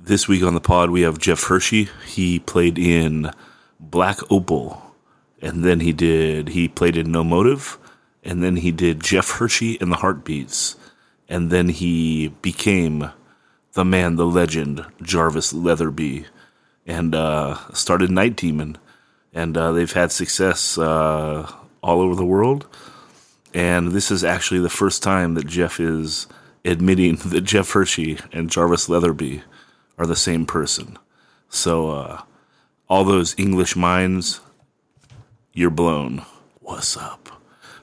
This week on the pod, we have Jeff Hershey. He played in Black Opal, and then he did he played in No Motive, and then he did Jeff Hershey and the Heartbeats, and then he became the man, the legend, Jarvis Leatherby, and uh, started Night Demon, and uh, they've had success uh, all over the world. And this is actually the first time that Jeff is admitting that Jeff Hershey and Jarvis Leatherby are the same person. So, uh, all those English minds, you're blown. What's up?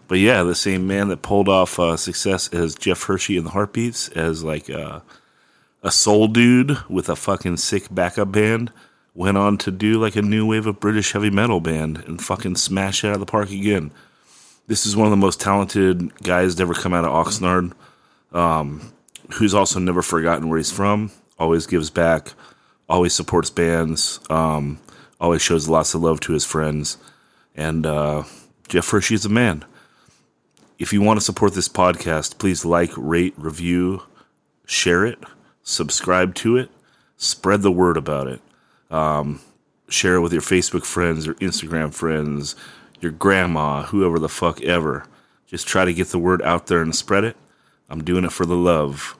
But yeah, the same man that pulled off uh, success as Jeff Hershey in the Heartbeats, as like uh, a soul dude with a fucking sick backup band, went on to do like a new wave of British heavy metal band and fucking smash it out of the park again. This is one of the most talented guys to ever come out of Oxnard, um, who's also never forgotten where he's from, always gives back, always supports bands, um, always shows lots of love to his friends. And uh, Jeff Hershey is a man. If you want to support this podcast, please like, rate, review, share it, subscribe to it, spread the word about it. Um, share it with your Facebook friends or Instagram friends, your grandma, whoever the fuck ever. Just try to get the word out there and spread it. I'm doing it for the love.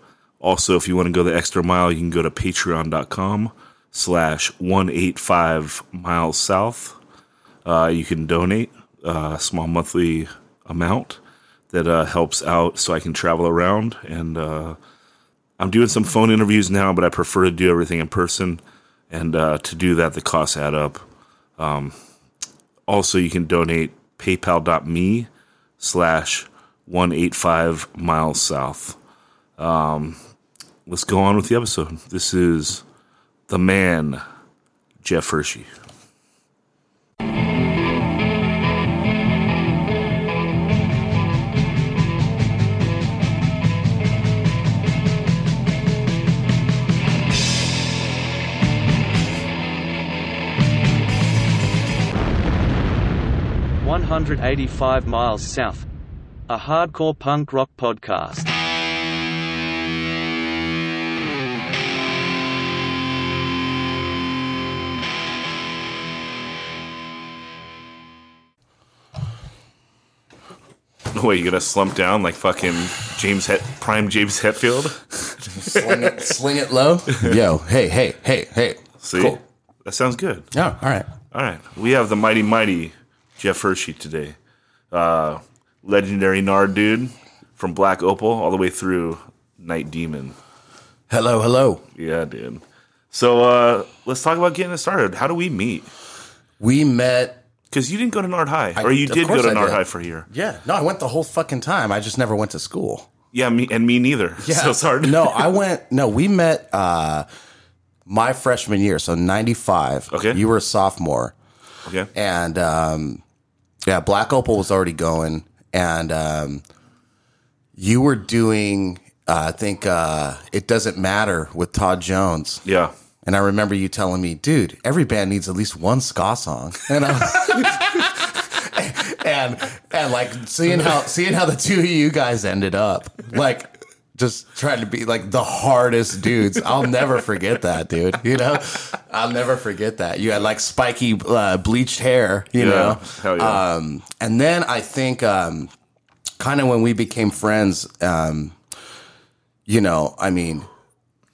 Also, if you want to go the extra mile, you can go to patreon.com slash 185 miles south. Uh, you can donate a small monthly amount that uh, helps out so I can travel around. And uh, I'm doing some phone interviews now, but I prefer to do everything in person. And uh, to do that, the costs add up. Um, also, you can donate paypal.me slash 185 miles south. Um, let's go on with the episode. This is the man, Jeff Hershey. One hundred eighty-five miles south. A hardcore punk rock podcast. Wait, you gonna slump down like fucking James Het- Prime James Hetfield? sling it, sling it low. Yo, hey, hey, hey, hey. See, Cool. that sounds good. Yeah, all right. All right, we have the mighty mighty Jeff Hershey today, uh, legendary Nard dude from Black Opal all the way through Night Demon. Hello, hello. Yeah, dude. So uh, let's talk about getting it started. How do we meet? We met. Because you didn't go to Nard High, I- or you did go to I Nard did. High for a year. Yeah, no, I went the whole fucking time. I just never went to school. Yeah, me and me neither. Yeah, So it's hard. no, I went. No, we met uh my freshman year, so ninety five. Okay. you were a sophomore, Okay. and um, yeah, Black Opal was already going, and um, you were doing. Uh, I think uh, it doesn't matter with Todd Jones. Yeah. And I remember you telling me, dude, every band needs at least one ska song. And I, and and like seeing how seeing how the two of you guys ended up, like just trying to be like the hardest dudes. I'll never forget that, dude. You know, I'll never forget that. You had like spiky uh, bleached hair, you Yeah. know. Hell yeah. Um, and then I think um, kind of when we became friends, um, you know, I mean.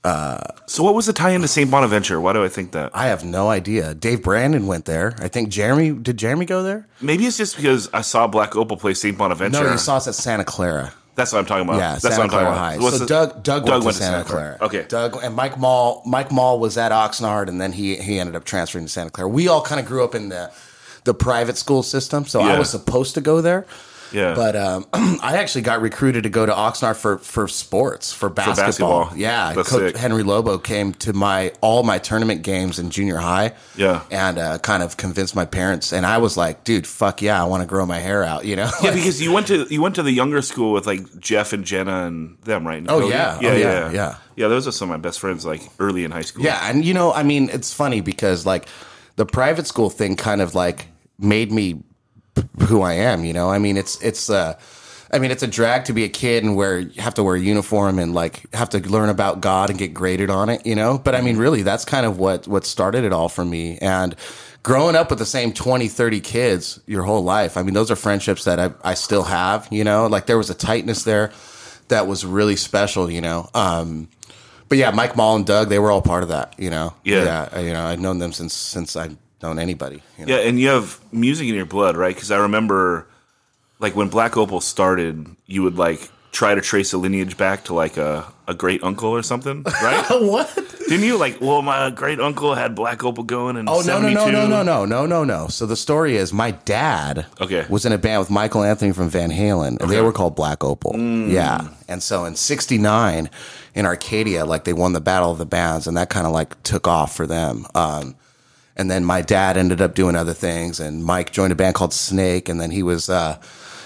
Uh, so what was the tie into St. Bonaventure? Why do I think that? I have no idea. Dave Brandon went there. I think Jeremy did. Jeremy go there? Maybe it's just because I saw Black Opal play St. Bonaventure. No, you saw us at Santa Clara. That's what I'm talking about. Yeah, That's Santa what I'm talking Clara about. High. What's so the- Doug, Doug, went, to Santa, Clara. Okay. Doug and Mike Mall. Mike Mall was at Oxnard, and then he he ended up transferring to Santa Clara. We all kind of grew up in the the private school system, so I was supposed to go there. Yeah. But um, I actually got recruited to go to Oxnard for, for sports for basketball. basketball. Yeah, That's Coach sick. Henry Lobo came to my all my tournament games in junior high. Yeah. and uh, kind of convinced my parents, and I was like, "Dude, fuck yeah, I want to grow my hair out." You know? yeah, Like- because you went to you went to the younger school with like Jeff and Jenna and them, right? Oh, yeah. yeah, Oh, yeah, yeah, yeah. Yeah, those are some of my best friends, like early in high school. Yeah, and you know, I mean, it's funny because like the private school thing kind of like made me who I am. You know, I mean, it's it's uh, I mean, it's a drag to be a kid and wear have to wear a uniform and like have to learn about God and get graded on it, you know. But I mean, really, that's kind of what what started it all for me. And growing up with the same 20, 30 kids your whole life, I mean, those are friendships that I I still have, you know. Like there was a tightness there that was really special, you know. Um, but yeah, Mike Mall and Doug, they were all part of that, you know. Yeah. yeah. You know, I've known them since since I've known anybody. You know? Yeah, and you have music in your blood, right? Because I remember, like when Black Opal started, you would like try to trace a lineage back to like a, a great uncle or something, right? what? Didn't you? Like, well, my great uncle had Black Opal going and Oh no no no no no no no no no! So the story is my dad Okay. was in a band with Michael Anthony from Van Halen, and they were called Black Opal. Yeah, and so in '69 in Arcadia, like they won the Battle of the Bands, and that kind of like took off for them. Um, and then my dad ended up doing other things, and Mike joined a band called Snake, and then he was. Uh,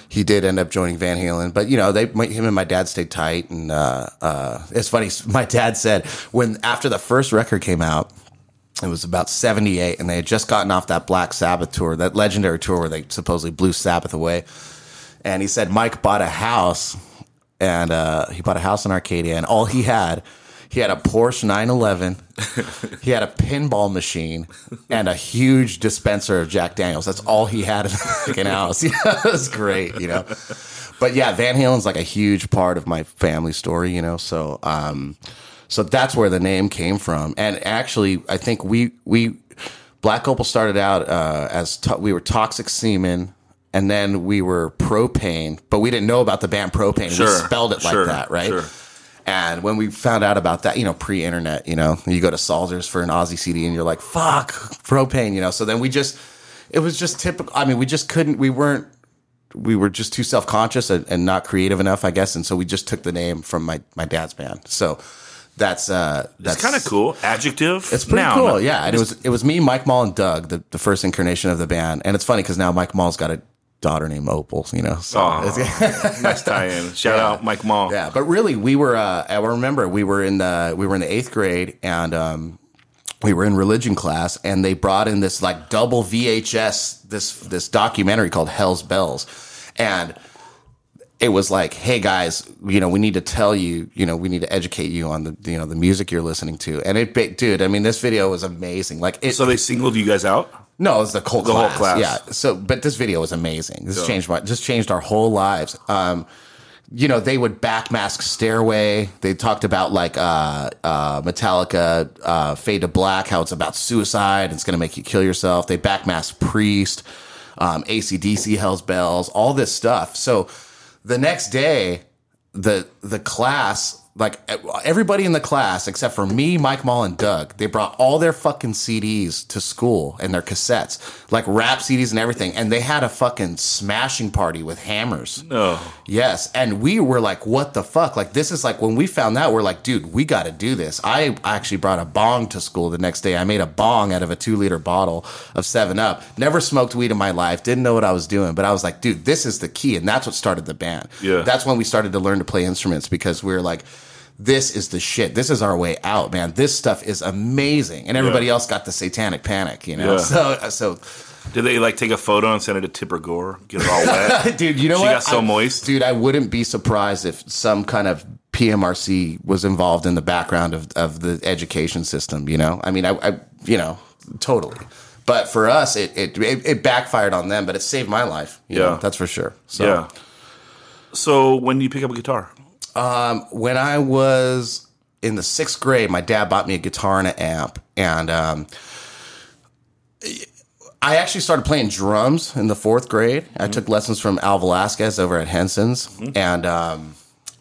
he did end up joining Van Halen, but you know, they, him and my dad stayed tight, and uh, uh, it's funny. My dad said when after the first record came out, it was about 78 and they had just gotten off that black sabbath tour that legendary tour where they supposedly blew sabbath away and he said mike bought a house and uh, he bought a house in arcadia and all he had he had a porsche 911 he had a pinball machine and a huge dispenser of jack daniels that's all he had in the fucking house yeah, it was great you know but yeah van halen's like a huge part of my family story you know so um so that's where the name came from. And actually, I think we we Black Opal started out uh, as to- we were Toxic Semen, and then we were Propane, but we didn't know about the band Propane. Sure, We spelled it sure, like that, right? sure. And when we found out about that, you know, pre-internet, you know, you go to Salzers for an Aussie CD, and you're like, "Fuck, Propane," you know. So then we just, it was just typical. I mean, we just couldn't. We weren't we were just too self conscious and, and not creative enough, I guess, and so we just took the name from my my dad's band. So that's uh that's kind of cool. Adjective. It's pretty Noun. cool, yeah. And it was it was me, Mike Mall, and Doug, the, the first incarnation of the band. And it's funny because now Mike Mall's got a daughter named Opal, you know. So Aw. it's- nice tie-in. Shout out Mike Mall. yeah, but really, we were. Uh, I remember we were in the we were in the eighth grade, and um, we were in religion class, and they brought in this like double VHS this this documentary called Hell's Bells, and it was like, hey guys, you know, we need to tell you, you know, we need to educate you on the you know the music you're listening to, and it, dude, I mean, this video was amazing. Like, it, So they singled you guys out. No, it was the whole The whole class. class. Yeah. So, but this video was amazing. This changed my, just changed our whole lives. Um, you know, they would backmask Stairway. They talked about like uh, uh, Metallica, uh, Fade to Black, how it's about suicide. It's going to make you kill yourself. They backmask Priest, um, ACDC, Hell's Bells, all this stuff. So the next day, the the class like everybody in the class except for me mike mall and doug they brought all their fucking cds to school and their cassettes like rap cds and everything. And they had a fucking smashing party with hammers. No. yes. And we were like what the fuck? Like this is like when we found out we're like dude we got to do this. I actually brought a bong to school the next day. I made a bong out of a two liter bottle of 7 up. Never smoked weed in my life. Didn't know what i was doing. But i was like dude this is the key. And that's what started the band. Yeah. that's when we started to learn to play instruments because we were like this is the shit. This is our way out, man. This stuff is amazing, and everybody Yeah. else got the satanic panic, you know. Yeah. So, uh, so, Did they like take a photo and send it to Tipper Gore? Get it all wet. dude, you know She what? got so I- moist. dude. I wouldn't be surprised if some kind of PMRC was involved in the background of of the education system. You know, I mean, I, I you know, totally. But for us, it, it it it backfired on them, but it saved my life. you Yeah. know, that's for sure. So, Yeah. So when do you pick up a guitar? When I was in the sixth grade, my dad bought me a guitar and an amp, and um, I actually started playing drums in the fourth grade. I took lessons from Al Velasquez over at Henson's, and um,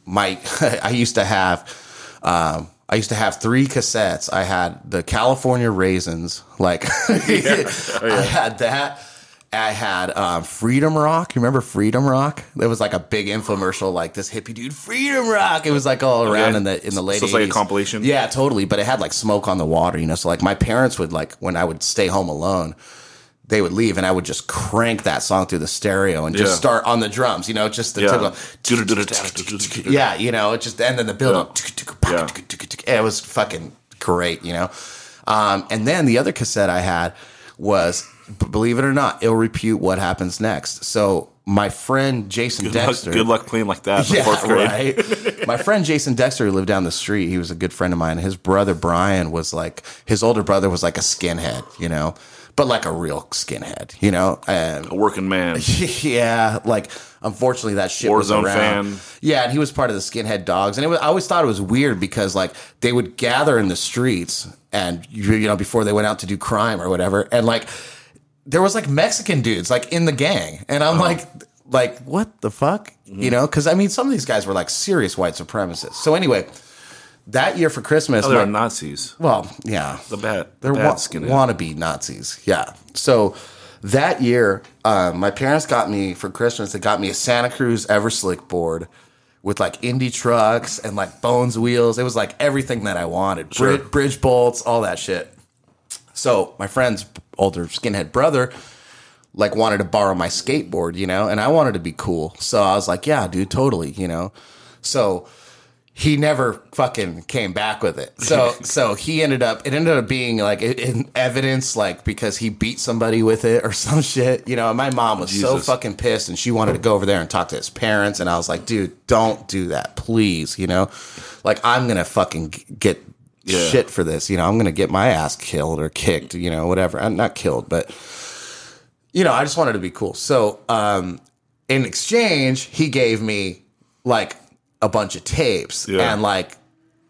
my I used to have. Um, I used to have three cassettes. I had the California Raisins, like I had that. I had um, Freedom Rock. You remember Freedom Rock? There was like a big infomercial, like this hippie dude, Freedom Rock. It was like all around Okay. in the in the late. So it's like a compilation? Yeah, totally. But it had like smoke on the water, you know. So like my parents would like when I would stay home alone, they would leave and I would just crank that song through the stereo and just Yeah. start on the drums, you know, just the Yeah. typical yeah, you know, it just and then the build up. Yeah. It was fucking great, you know. Um, and then the other cassette I had was b- believe it or not, ill repute what happens next. So my friend Jason Good luck, Dexter. good luck playing like that in the fourth grade. right. My friend Jason Dexter, who lived down the street, he was a good friend of mine. His brother Brian was like his older brother was like a skinhead, you know, but like a real skinhead, you know. And A working man. yeah, like unfortunately that shit was Warzone around. fan. Yeah, and he was part of the skinhead dogs, and it was, I always thought it was weird because like they would gather in the streets, and you know before they went out to do crime or whatever, and like there was like Mexican dudes like in the gang, and Oh. I'm like. Like what the fuck, Mm-hmm. you know? Because I mean, some of these guys were like serious white supremacists. So anyway, that year for Christmas, Oh, they are Nazis. well, yeah, The bad, they're bad wa- wannabe Nazis. Yeah. So that year, uh, my parents got me for Christmas. They got me a Santa Cruz Everslick board with like indie trucks and like Bones wheels. It was like everything that I wanted. Sure. Bridge, bridge bolts, all that shit. So my friend's older skinhead brother like wanted to borrow my skateboard, you know, and I wanted to be cool. So I was like, yeah, dude, totally, you know. So he never fucking came back with it. So so he ended up it ended up being like in- evidence like because he beat somebody with it or some shit. You know, and my mom was so fucking pissed and she wanted to go over there and talk to his parents and I was like, dude, don't do that, please, you know? Like I'm going to fucking get Yeah. shit for this, you know. I'm going to get my ass killed or kicked, you know, whatever. I'm not killed, but you know, I just wanted to be cool. So, um, in exchange, he gave me like a bunch of tapes Yeah. and like,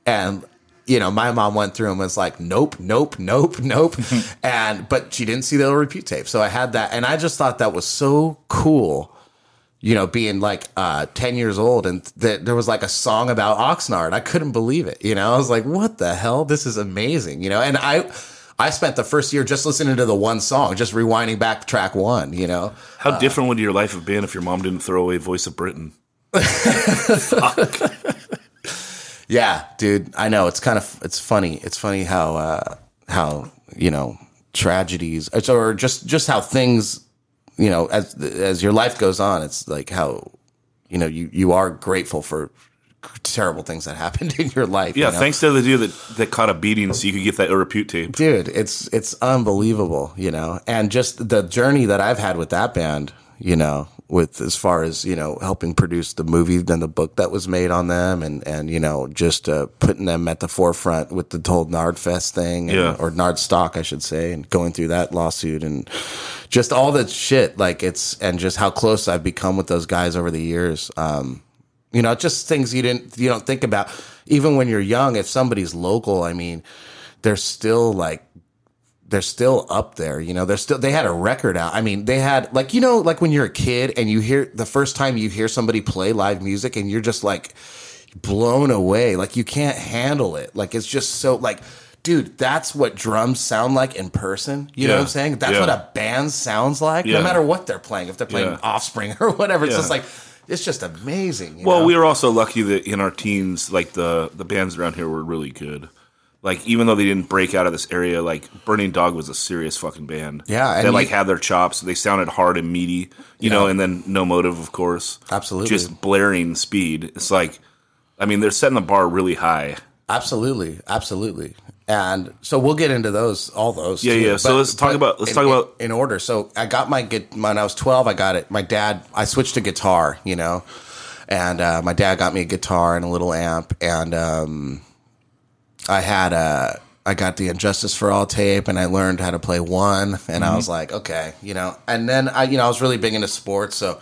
and you know, my mom went through and was like, nope, nope, nope, nope. and, but she didn't see the Repute tape. So I had that. And I just thought that was so cool, you know, being like uh, 10 years old and that there was like a song about Oxnard. I couldn't believe it. You know, I was like, what the hell? This is amazing. You know, and I, I spent the first year just listening to the one song, just rewinding back track one, you know? How different would your life have been if your mom didn't throw away Voice of Britain? Yeah, dude, I know it's kind of it's funny. It's funny how uh, how you know tragedies or just just how things you know as as your life goes on. It's like how you know you you are grateful for terrible things that happened in your life. Yeah, you know? thanks to the dude that, that caught a beating so you could get that ill repute tape. dude it's it's unbelievable you know and just the journey that i've had with that band you know with as far as you know helping produce the movie than the book that was made on them and and you know just uh, putting them at the forefront with the whole nardfest thing and, Yeah. or nard stock i should say and going through that lawsuit and just all that shit like it's and just how close i've become with those guys over the years um you know, just things you didn't you don't think about. Even when you're young, if somebody's local, I mean, they're still like they're still up there. You know, they're still they had a record out. I mean, they had like you know, like when you're a kid and you hear the first time you hear somebody play live music and you're just like blown away. Like you can't handle it. Like it's just so like dude, that's what drums sound like in person. You know what I'm saying? That's Yeah. what a band sounds like, Yeah. no matter what they're playing. If they're playing Yeah. Offspring or whatever, it's Yeah. just like it's just amazing. you Well, know? we were also lucky that in our teens, like the the bands around here were really good. Like even though they didn't break out of this area, like Burning Dog was a serious fucking band. Yeah, and they like you- had their chops. They sounded hard and meaty, you know. And then No Motive, of course, Absolutely. just blaring speed. It's like, I mean, they're setting the bar really high. Absolutely, absolutely. And so we'll get into those, all those. Yeah, too. yeah. So let's talk about- let's in, talk about- in, in order. So I got my gui- when I was twelve. I got it. My dad. I switched to guitar. You know, and uh, my dad got me a guitar and a little amp, and um, I had a. I got the And Justice for All tape, and I learned how to play one, and I was like, okay, you know. And then I, you know, I was really big into sports, so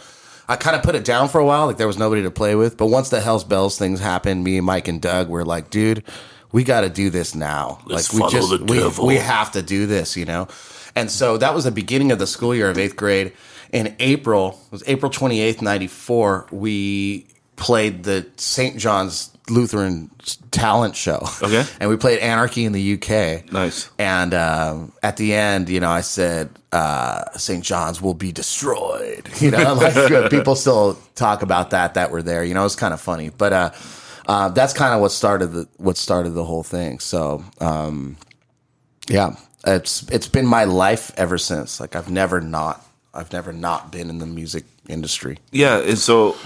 I kind of put it down for a while. Like there was nobody to play with. But once the Hell's Bells things happened, me, Mike, and Doug were like, dude, we got to do this now. Let's like we just we, we have to do this, you know. And so that was the beginning of the school year of eighth grade. In April, it was April twenty eighth, ninety four. We played the St. John's Lutheran talent show. Okay. and we played Anarchy in the UK. Nice. And um, at the end, you know, I said, uh, St. John's will be destroyed. You know, like people still talk about that that were there. You know, it's kind of funny, but uh, uh, that's kind of what started the what started the whole thing. So, um, yeah, it's it's been my life ever since. Like I've never not I've never not been in the music industry. Yeah, and so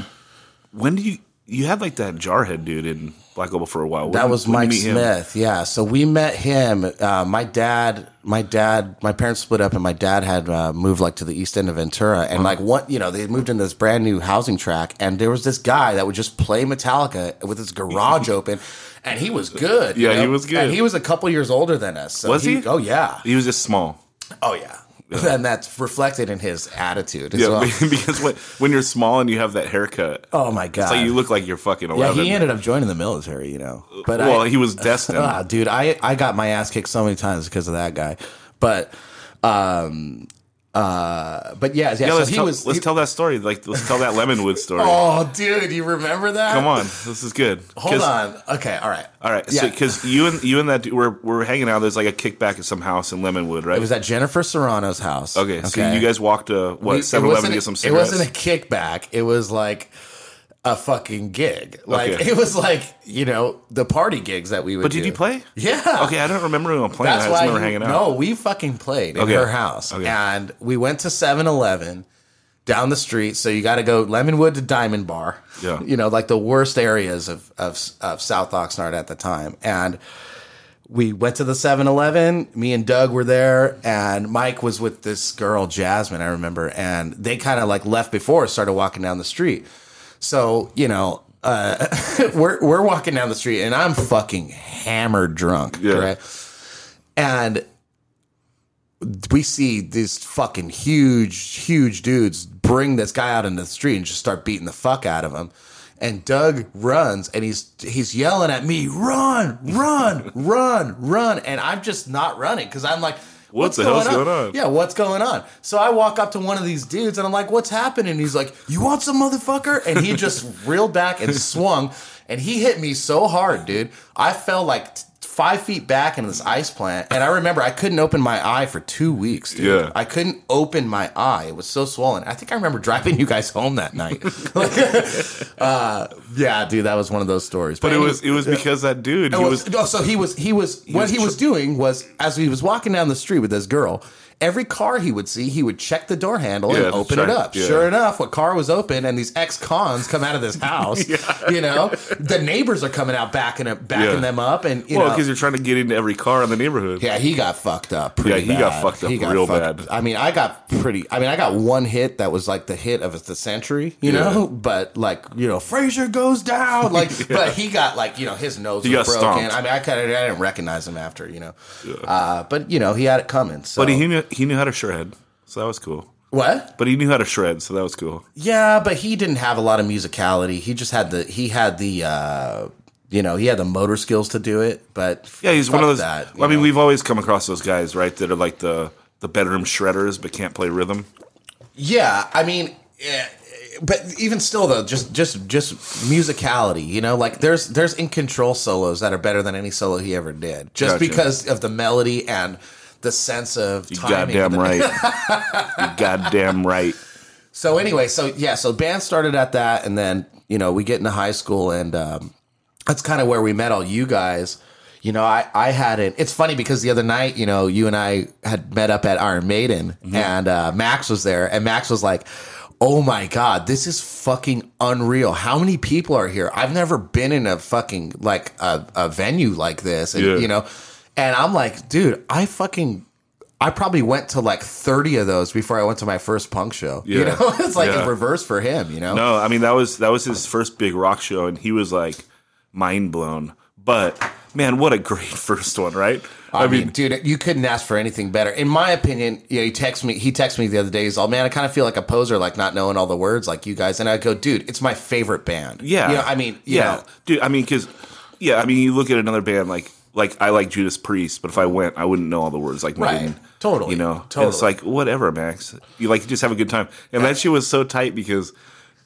when do you you had like that jarhead dude in Black Opal for a while. That When- was Mike? Smith. Yeah. So we met him. Uh, my dad, my dad, my parents split up, and my dad had uh, moved like to the east end of Ventura, Uh-huh. and like what you know, they moved into this brand new housing track, and there was this guy that would just play Metallica with his garage open, and he was good. you Yeah, he was good. And he was a couple years older than us. So Was he? Oh yeah. He was just small. Oh yeah. And that's reflected in his attitude as Yeah, well. because when, when you're small and you have that haircut, Oh my god. like you look like you're fucking 11. yeah, he ended up joining the military, you know. But well, I, he was destined. Ah, dude, I I got my ass kicked so many times because of that guy. But um uh but yeah, yeah, yeah, so let's, he tell, was let's he- tell that story. Like, let's tell that Lemonwood story. Oh, dude, you remember that? Come on, this is good. Hold on. Okay, all right. All right, Yeah. so because you and you and that dude, we're we're hanging out. There's like a kickback at some house in Lemonwood, right? It was at Jennifer Serrano's house. okay, so you guys walked to what 7 Eleven to get some It wasn't a kickback. It was like a fucking gig. Like Okay. it was like, you know, the party gigs that we would but did do. you play? Yeah. Okay, I don't remember him playing. That's I just why remember hanging out. No, we fucking played in her house. Okay. And we went to 7-Eleven down the street. So you got to go Lemonwood to Diamond Bar. Yeah. You know, like the worst areas of, of, of South Oxnard at the time. And we went to the 7-Eleven. Me and Doug were there. And Mike was with this girl, Jasmine, I remember. And they kind of like left before, started walking down the street. So, you know, uh, we're, we're walking down the street and I'm fucking hammered drunk. Yeah. Right? And we see these fucking huge, huge dudes bring this guy out into the street and just start beating the fuck out of him. And Doug runs and he's he's yelling at me, run, run, run, run. And I'm just not running because I'm like, What the hell's going on? Yeah, what's going on? So I walk up to one of these dudes and I'm like, what's happening? He's like, you want some motherfucker? And he just reeled back and swung and he hit me so hard, dude. I fell like five feet back in this ice plant. And I remember I couldn't open my eye for two weeks, dude. Yeah. I couldn't open my eye. It was so swollen. I think I remember driving you guys home that night. uh, yeah, dude, that was one of those stories. but it was it was because that dude. He was, was no, so he was he was what was he was doing was as he was walking down the street with this girl. Every car he would see, he would check the door handle Yeah, and open it up. yeah. Sure enough, what car was open, and these ex-cons come out of this house. You know, the neighbors are coming out backing up, backing Yeah. them up, and you well know, because you're trying to get into every car in the neighborhood. yeah, he got fucked up. Pretty Yeah, he got fucked up got real bad. I mean, I got pretty. I mean, I got one hit that was like the hit of the century, you Yeah. know. But like, you know, Frazier goes down. Like, but he got like, you know, his nose He was broken. stomped. I mean, I kind of I didn't recognize him after, you know. Uh, but you know, he had it coming. So But he he knew how to shred, so that was cool. what? But he knew how to shred, so that was cool. Yeah, but he didn't have a lot of musicality. He just had the he had the. uh you know, he had the motor skills to do it, but Yeah, he's one of those. That, I mean, we've always come across those guys, right? That are like the the bedroom shredders, but can't play rhythm. Yeah, I mean, eh, but even still though, just just just musicality, you know, like there's there's in control solos that are better than any solo he ever did, just Gotcha. because of the melody and the sense of You timing. goddamn right. you goddamn right. So anyway, so yeah, so band started at that, and then you know we get into high school, and um, that's kind of where we met all you guys. You know, I I had it. It's funny because the other night, you know, you and I had met up at Iron Maiden, and uh, Max was there, and Max was like. Oh my god, this is fucking unreal. How many people are here? I've never been in a fucking like a, a venue like this. And Yeah. you know, and I'm like, dude, I fucking I probably went to like 30 of those before I went to my first punk show. You know, it's like Yeah. a reverse for him, you know? No, I mean that was that was his first big rock show, and he was like mind blown. But man, what a great first one, right? I, mean, dude, you couldn't ask for anything better. In my opinion, you know, he texted me, he texted me the other day, he's all, man, I kind of feel like a poser, like not knowing all the words like you guys. And I go, dude, it's my favorite band. yeah, You know, I mean, you yeah, know, dude. I mean, because yeah, I mean, you look at another band like like I like Judas Priest, but if I went, I wouldn't know all the words like Right. Maiden. Totally. You know, And it's like whatever, Max. You like just have a good time, and that shit was so tight because,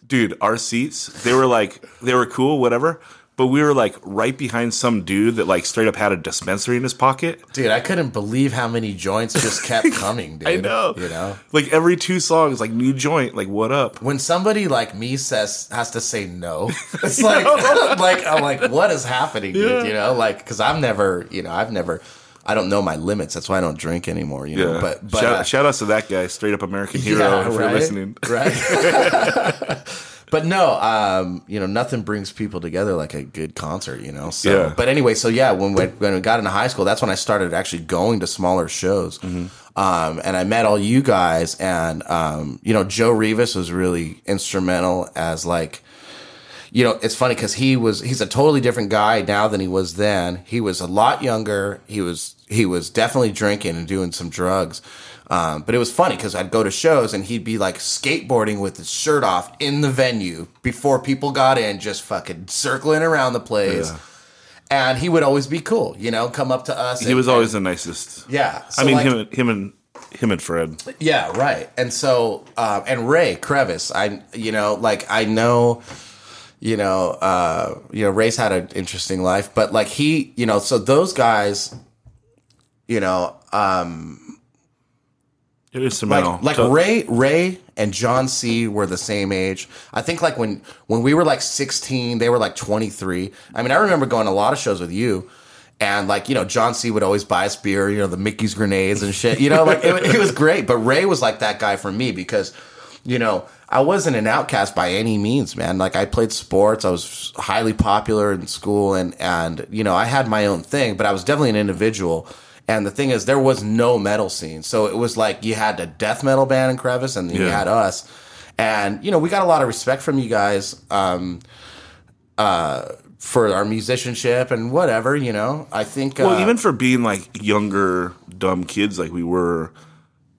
dude, our seats they were like they were cool, whatever. But we were like right behind some dude that like straight up had a dispensary in his pocket. dude, I couldn't believe how many joints just kept coming, dude. I know. You know? Like every two songs, like new joint, like what up? When somebody like me says has to say no, it's like like I'm like, what is happening, dude? You know, like because I've never, you know, I've never, I don't know my limits. That's why I don't drink anymore. You know, Yeah. but but shout, uh, shout outs to that guy, straight up American hero, yeah, if you're listening. right? But no, um, you know, nothing brings people together like a good concert, you know. So, Yeah. but anyway, so yeah, when we, when we got into high school, that's when I started actually going to smaller shows. Mm-hmm. Um, and I met all you guys, and um, you know, Joe Rivas was really instrumental as like you know, it's funny because he was he's a totally different guy now than he was then. He was a lot younger. He was he was definitely drinking and doing some drugs. Um, but it was funny because I'd go to shows and he'd be like skateboarding with his shirt off in the venue before people got in, just fucking circling around the place. Yeah. And he would always be cool, you know, come up to us. He and- was always and- the nicest. yeah. I mean, like- him, and him and him and Fred. yeah, right. And so, um, and Ray Crevice, I, you know, like I know, you know, uh, you know, Ray's had an interesting life, but like he, you know, so those guys, you know, um, Instrumental. like like So- Ray Ray and John C were the same age. I think like when when we were like 16, they were like 23. I mean, I remember going to a lot of shows with you. And like you know, John C would always buy us beer, you know, the Mickey's grenades and shit. You know, like it, it was great. But Ray was like that guy for me because, you know, I wasn't an outcast by any means, man. Like I played sports, I was highly popular in school, and and you know, I had my own thing, but I was definitely an individual. And the thing is, there was no metal scene, so it was like you had a death metal band in Crevice, and then you had us, and you know, we got a lot of respect from you guys. Um, uh, for our musicianship and whatever, you know, I think. Well, uh, even for being like younger, dumb kids like we were,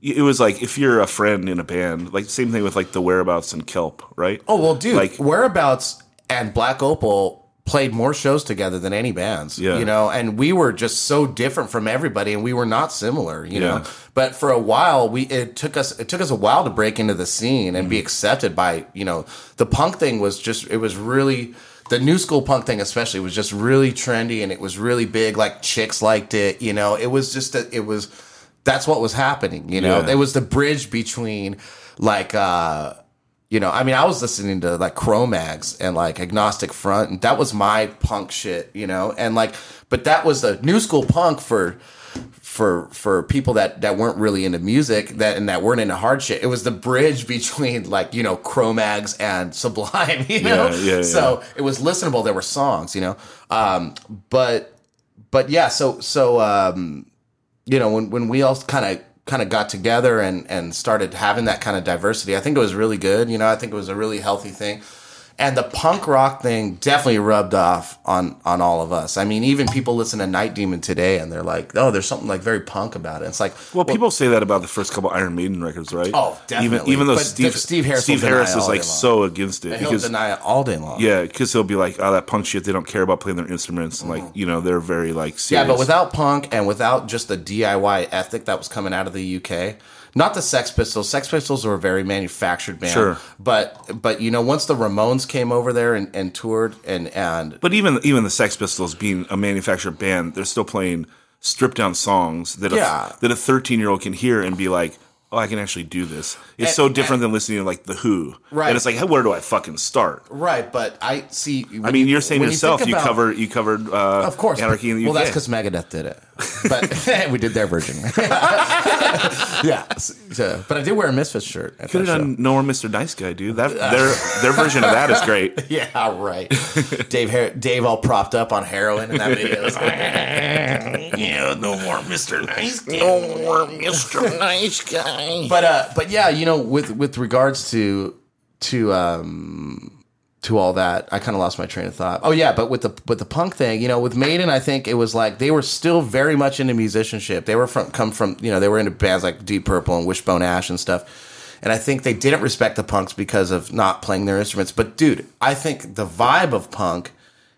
it was like if you're a friend in a band, like same thing with like the whereabouts and Kelp, right? Oh well, dude, Like- whereabouts and Black Opal played more shows together than any bands. Yeah. You know, and we were just so different from everybody and we were not similar, you know. But for a while we it took us it took us a while to break into the scene and be Mm-hmm. accepted by, you know, the punk thing was just it was really the new school punk thing especially was just really trendy and it was really big like chicks liked it, you know. It was just a, it was that's what was happening, you know. Yeah. It was the bridge between like uh you know, I mean, I was listening to like Cro-Mags and like Agnostic Front, and that was my punk shit, you know, and like, but that was the new school punk for for for people that that weren't really into music that and that weren't into hard shit. It was the bridge between like you know Cro-Mags and Sublime, you know. Yeah, yeah, so it was listenable. There were songs, you know, um, but but yeah, so so um, you know when when we all kind of kind of got together and and started having that kind of diversity, I think it was really good. You know, I think it was a really healthy thing. And the punk rock thing definitely rubbed off on on all of us. I mean, even people listen to Night Demon today, and they're like, "Oh, there's something like very punk about it." It's like, Well, people say that about the first couple Iron Maiden records, right? Oh, definitely. Even, even though But Steve Steve Harris Steve Harris is like so against it because he'll deny it all day long. yeah, because he'll be like, oh, that punk shit. They don't care about playing their instruments, and like you know, they're very like Mm-hmm. Yeah, but without punk and without just the DIY ethic that was coming out of the UK, not the Sex Pistols. Sex Pistols were a very manufactured band. Sure. But but you know, once the Ramones came over there and, and toured and and But even even the Sex Pistols being a manufactured band, they're still playing stripped down songs that Yeah. a, that a 13 year old can hear and be like, "Oh, I can actually do this." It's And- so different than listening to like the Who, Right. And it's like, hey, where do I fucking start? right, but I see. I mean, you're saying yourself, you cover. covered you covered uh, Of course, Anarchy in the UK. Well, that's because Megadeth did it, but we did their version. yeah, so, but I did wear a Misfits shirt. At could that have show. done No More Mr. Nice Guy, dude. That their their version of that is great. Yeah, right. Dave, Har- Dave, all propped up on heroin in that video. It's like, yeah, no more Mr. Nice Guy. No more Mr. Nice Guy. But uh, but yeah, you know, with with regards to to um to all that, I kind of lost my train of thought. Oh yeah, but with the with the punk thing, you know, with Maiden, I think it was like they were still very much into musicianship. They were from come from you know they were into bands like Deep Purple and Wishbone Ash and stuff. And I think they didn't respect the punks because of not playing their instruments. But dude, I think the vibe of punk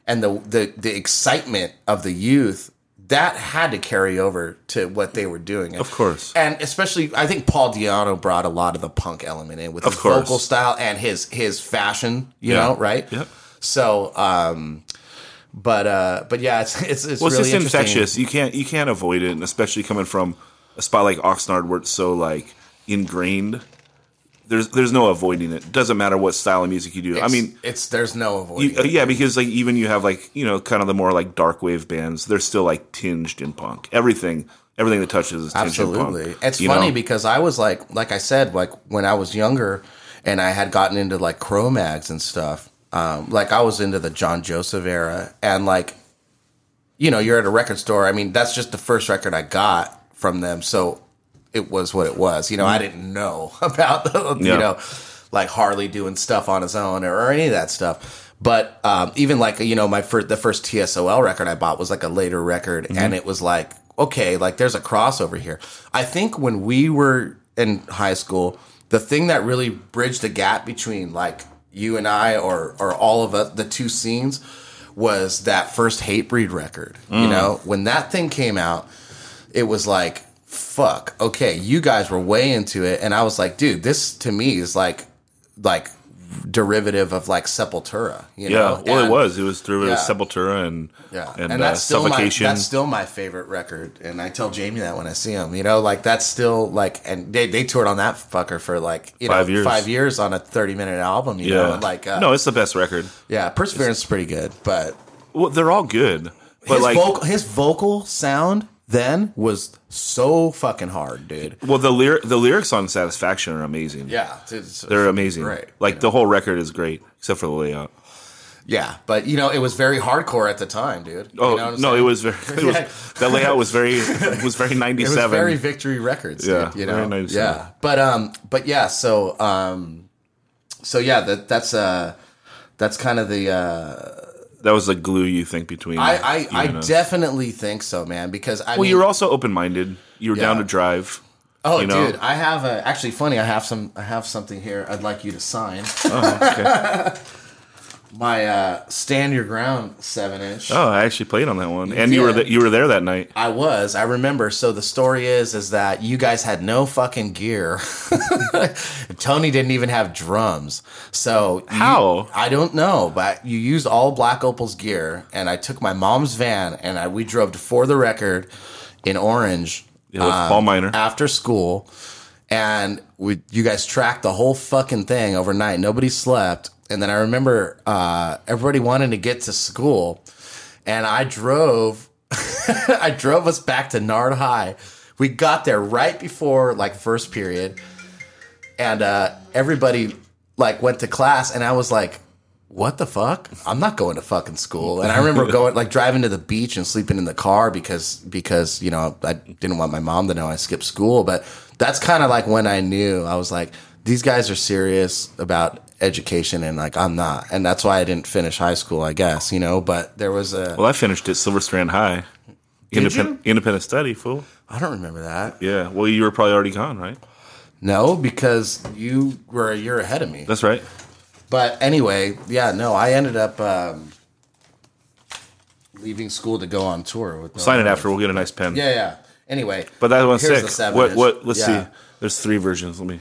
and the the the excitement of the youth that had to carry over to what they were doing. Of course. And especially, I think Paul Di'Anno brought a lot of the punk element in with Of his course. vocal style and his his fashion. You Yeah. know, right? Yep. So, um, but uh, but yeah, it's it's, it's Well, it's really just infectious. You can't you can't avoid it, and especially coming from a spot like Oxnard where it's so like ingrained. There's there's no avoiding it. Doesn't matter what style of music you do. I mean, it's there's no avoiding. you, yeah, because like even you have like you know kind of the more like dark wave bands. They're still like tinged in punk. Everything everything that touches is tinged in Absolutely. punk. It's funny know? because I was like, like I said, like when I was younger and I had gotten into like Cro-Mags and stuff. Um, like I was into the John Joseph era, and like, you know, you're at a record store. I mean, that's just the first record I got from them, so it was what it was. You know, I mm-hmm. didn't know about the, you Yeah. know, like Harley doing stuff on his own or, or any of that stuff. But um, even like you know, my first the first TSOL record I bought was like a later record, mm-hmm. and it was like okay, like there's a crossover here. I think when we were in high school, the thing that really bridged the gap between like you and I or or all of us, the two scenes, was that first Hatebreed record. You mm. know, when that thing came out, it was like fuck okay you guys were way into it and i was like dude this to me is like like derivative of like sepultura you Yeah, know well, it was. It was through Yeah. Sepultura and yeah and, and, uh, that's still my suffocation. that's still my favorite record and i tell jamie that when i see him you know like that's still like and they, they toured on that fucker for like you Five know years. five years on a 30 minute album you yeah, know like uh, no, it's the best record. yeah perseverance is pretty good but Well, they're all good, but his like, vocal his vocal sound then was so fucking hard dude well, the lyric the lyrics on Satisfaction are amazing. yeah it's- they're amazing. Great, Like the whole record is great, except for the layout. Yeah, but you know, it was very hardcore at the time, dude. You Oh know what I'm no, saying? it was very. It was, Yeah. that layout was very was very ninety It was seven. very Victory Records. Yeah, dude, you very know, 97. yeah. But um, but yeah, so um, so yeah, that that's uh, that's kind of the uh, that was the glue you think between. I I, I definitely think so, man. Because I Well, mean, you're also open minded. You were down to drive. oh, you know? dude, I have a actually funny. I have some. I have something here. I'd like you to sign Oh, okay. my uh, Stand Your Ground seven inch. oh, I actually played on that one, and you were th- you were there that night. I was. I remember. So the story is, is that you guys had no fucking gear. Tony didn't even have drums. So you- How? I don't know, but you used all Black Opal's gear, and I took my mom's van, and I, we drove to For the Record in Orange. Yeah, with um, Paul Miner. after school, and we you guys tracked the whole fucking thing overnight. Nobody slept, and then I remember uh, everybody wanted to get to school, and I drove. I drove us back to Nard High. We got there right before like first period, and uh, everybody like went to class, and I was like, "What the fuck? I'm not going to fucking school." And I remember going like driving to the beach and sleeping in the car because because you know I didn't want my mom to know I skipped school. But that's kind of like when I knew I was like, these guys are serious about education, and like I'm not, and that's why I didn't finish high school, I guess, you know. But there was a Well, I finished at Silver Strand High. Did Independent, independent study, fool. I don't remember that. Yeah. Well, you were probably already gone, right? No, because you were a year ahead of me. That's right. But anyway, yeah, no, I ended up um, leaving school to go on tour with. Sign it after. We'll get a nice pen. Yeah, yeah. Anyway, But that one's here's sick. the seven What? inch. What? Let's Yeah. see. There's three versions. Let me.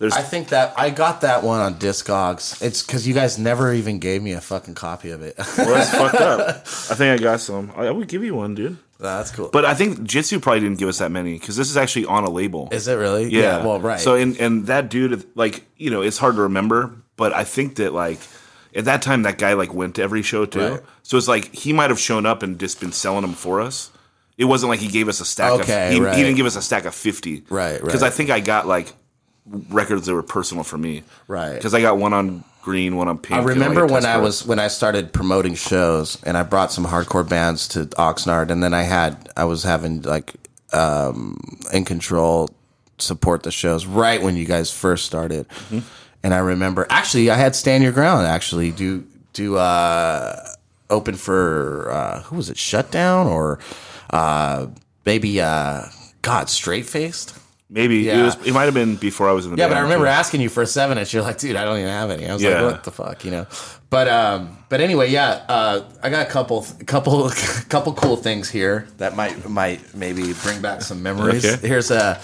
There's. I think that I got that one on Discogs. It's because you guys never even gave me a fucking copy of it. well, that's fucked up. I think I got some. I, I would give you one, dude. That's cool. But I think Jitsu probably didn't give us that many because this is actually on a label. is it really? Yeah. Well, right. So and and that dude, like you know, it's hard to remember, but I think that like at that time that guy like went to every show too. Right. So it's like he might have shown up and just been selling them for us. It wasn't like he gave us a stack. Okay, of, he, right. he didn't give us a stack of fifty. Right, right. Because I think I got like records that were personal for me. Right. Because I got one on green, one on pink. I like, remember when I was when I started promoting shows, and I brought some hardcore bands to Oxnard, and then I had I was having like um, in control support the shows right when you guys first started, Mm-hmm. and I remember actually I had Stand Your Ground actually do do uh, open for uh, who was it Shutdown or uh, maybe uh, God Straight Faced. Maybe Yeah. it was. It might have been before I was in the Yeah, but I remember too. asking you for a seven inch. You're like, dude, I don't even have any. I was Yeah. like, what the fuck, you know? But um, but anyway, yeah, uh, I got a couple, couple, couple cool things here that might might maybe bring back some memories. Okay. Here's a.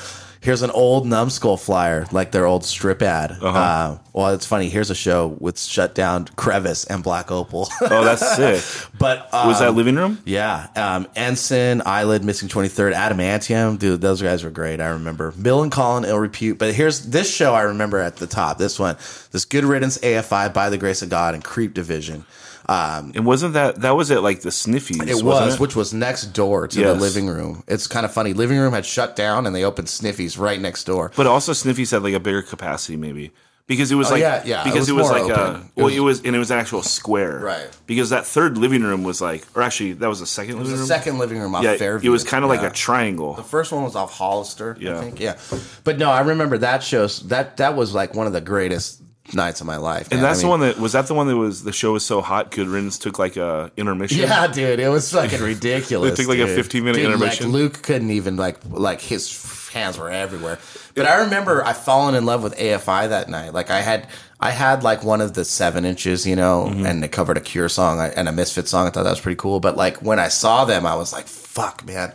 Here's an old numbskull flyer, like their old strip ad. Uh-huh. uh well, it's funny. Here's a show with shut down Crevice and Black Opal. Oh, that's sick. but um, Was that living room? yeah, um, Ensign, Eyelid, Missing Twenty Third, Adamantium, dude, those guys were great. I remember Bill and Colin, ill repute. But here's this show I remember at the top. This one, this Good Riddance AFI by the Grace of God and Creep Division. Um, And wasn't that that was it? Like the Sniffies. it wasn't it? which was next door to Yes. the living room. It's kind of funny. Living room had shut down, and they opened Sniffies right next door. But also Sniffies had like a bigger capacity, maybe. because it was Oh, like yeah, yeah, it because was it was, like open. a It well was- it was and it was an actual square Right. because that third living room was like or actually that was the second It living was room the second living room off yeah Fairview. it was kind of like a triangle The first one was off Hollister, Yeah. I think. Yeah. But no, I remember that show. That that was like one of the greatest nights of my life. and that's I the one that was that the one that was the show was so hot Good Riddance took like a intermission Yeah, dude, it was fucking ridiculous. They took, like, a 15 minute Dude, intermission. Like Luke couldn't even like like his hands were everywhere. But I remember I fallen in love with AFI that night. Like I had I had like one of the seven inches, you know, Mm-hmm. and they covered a Cure song and a Misfit song. I thought that was pretty cool. But like when I saw them, I was like, "Fuck, man."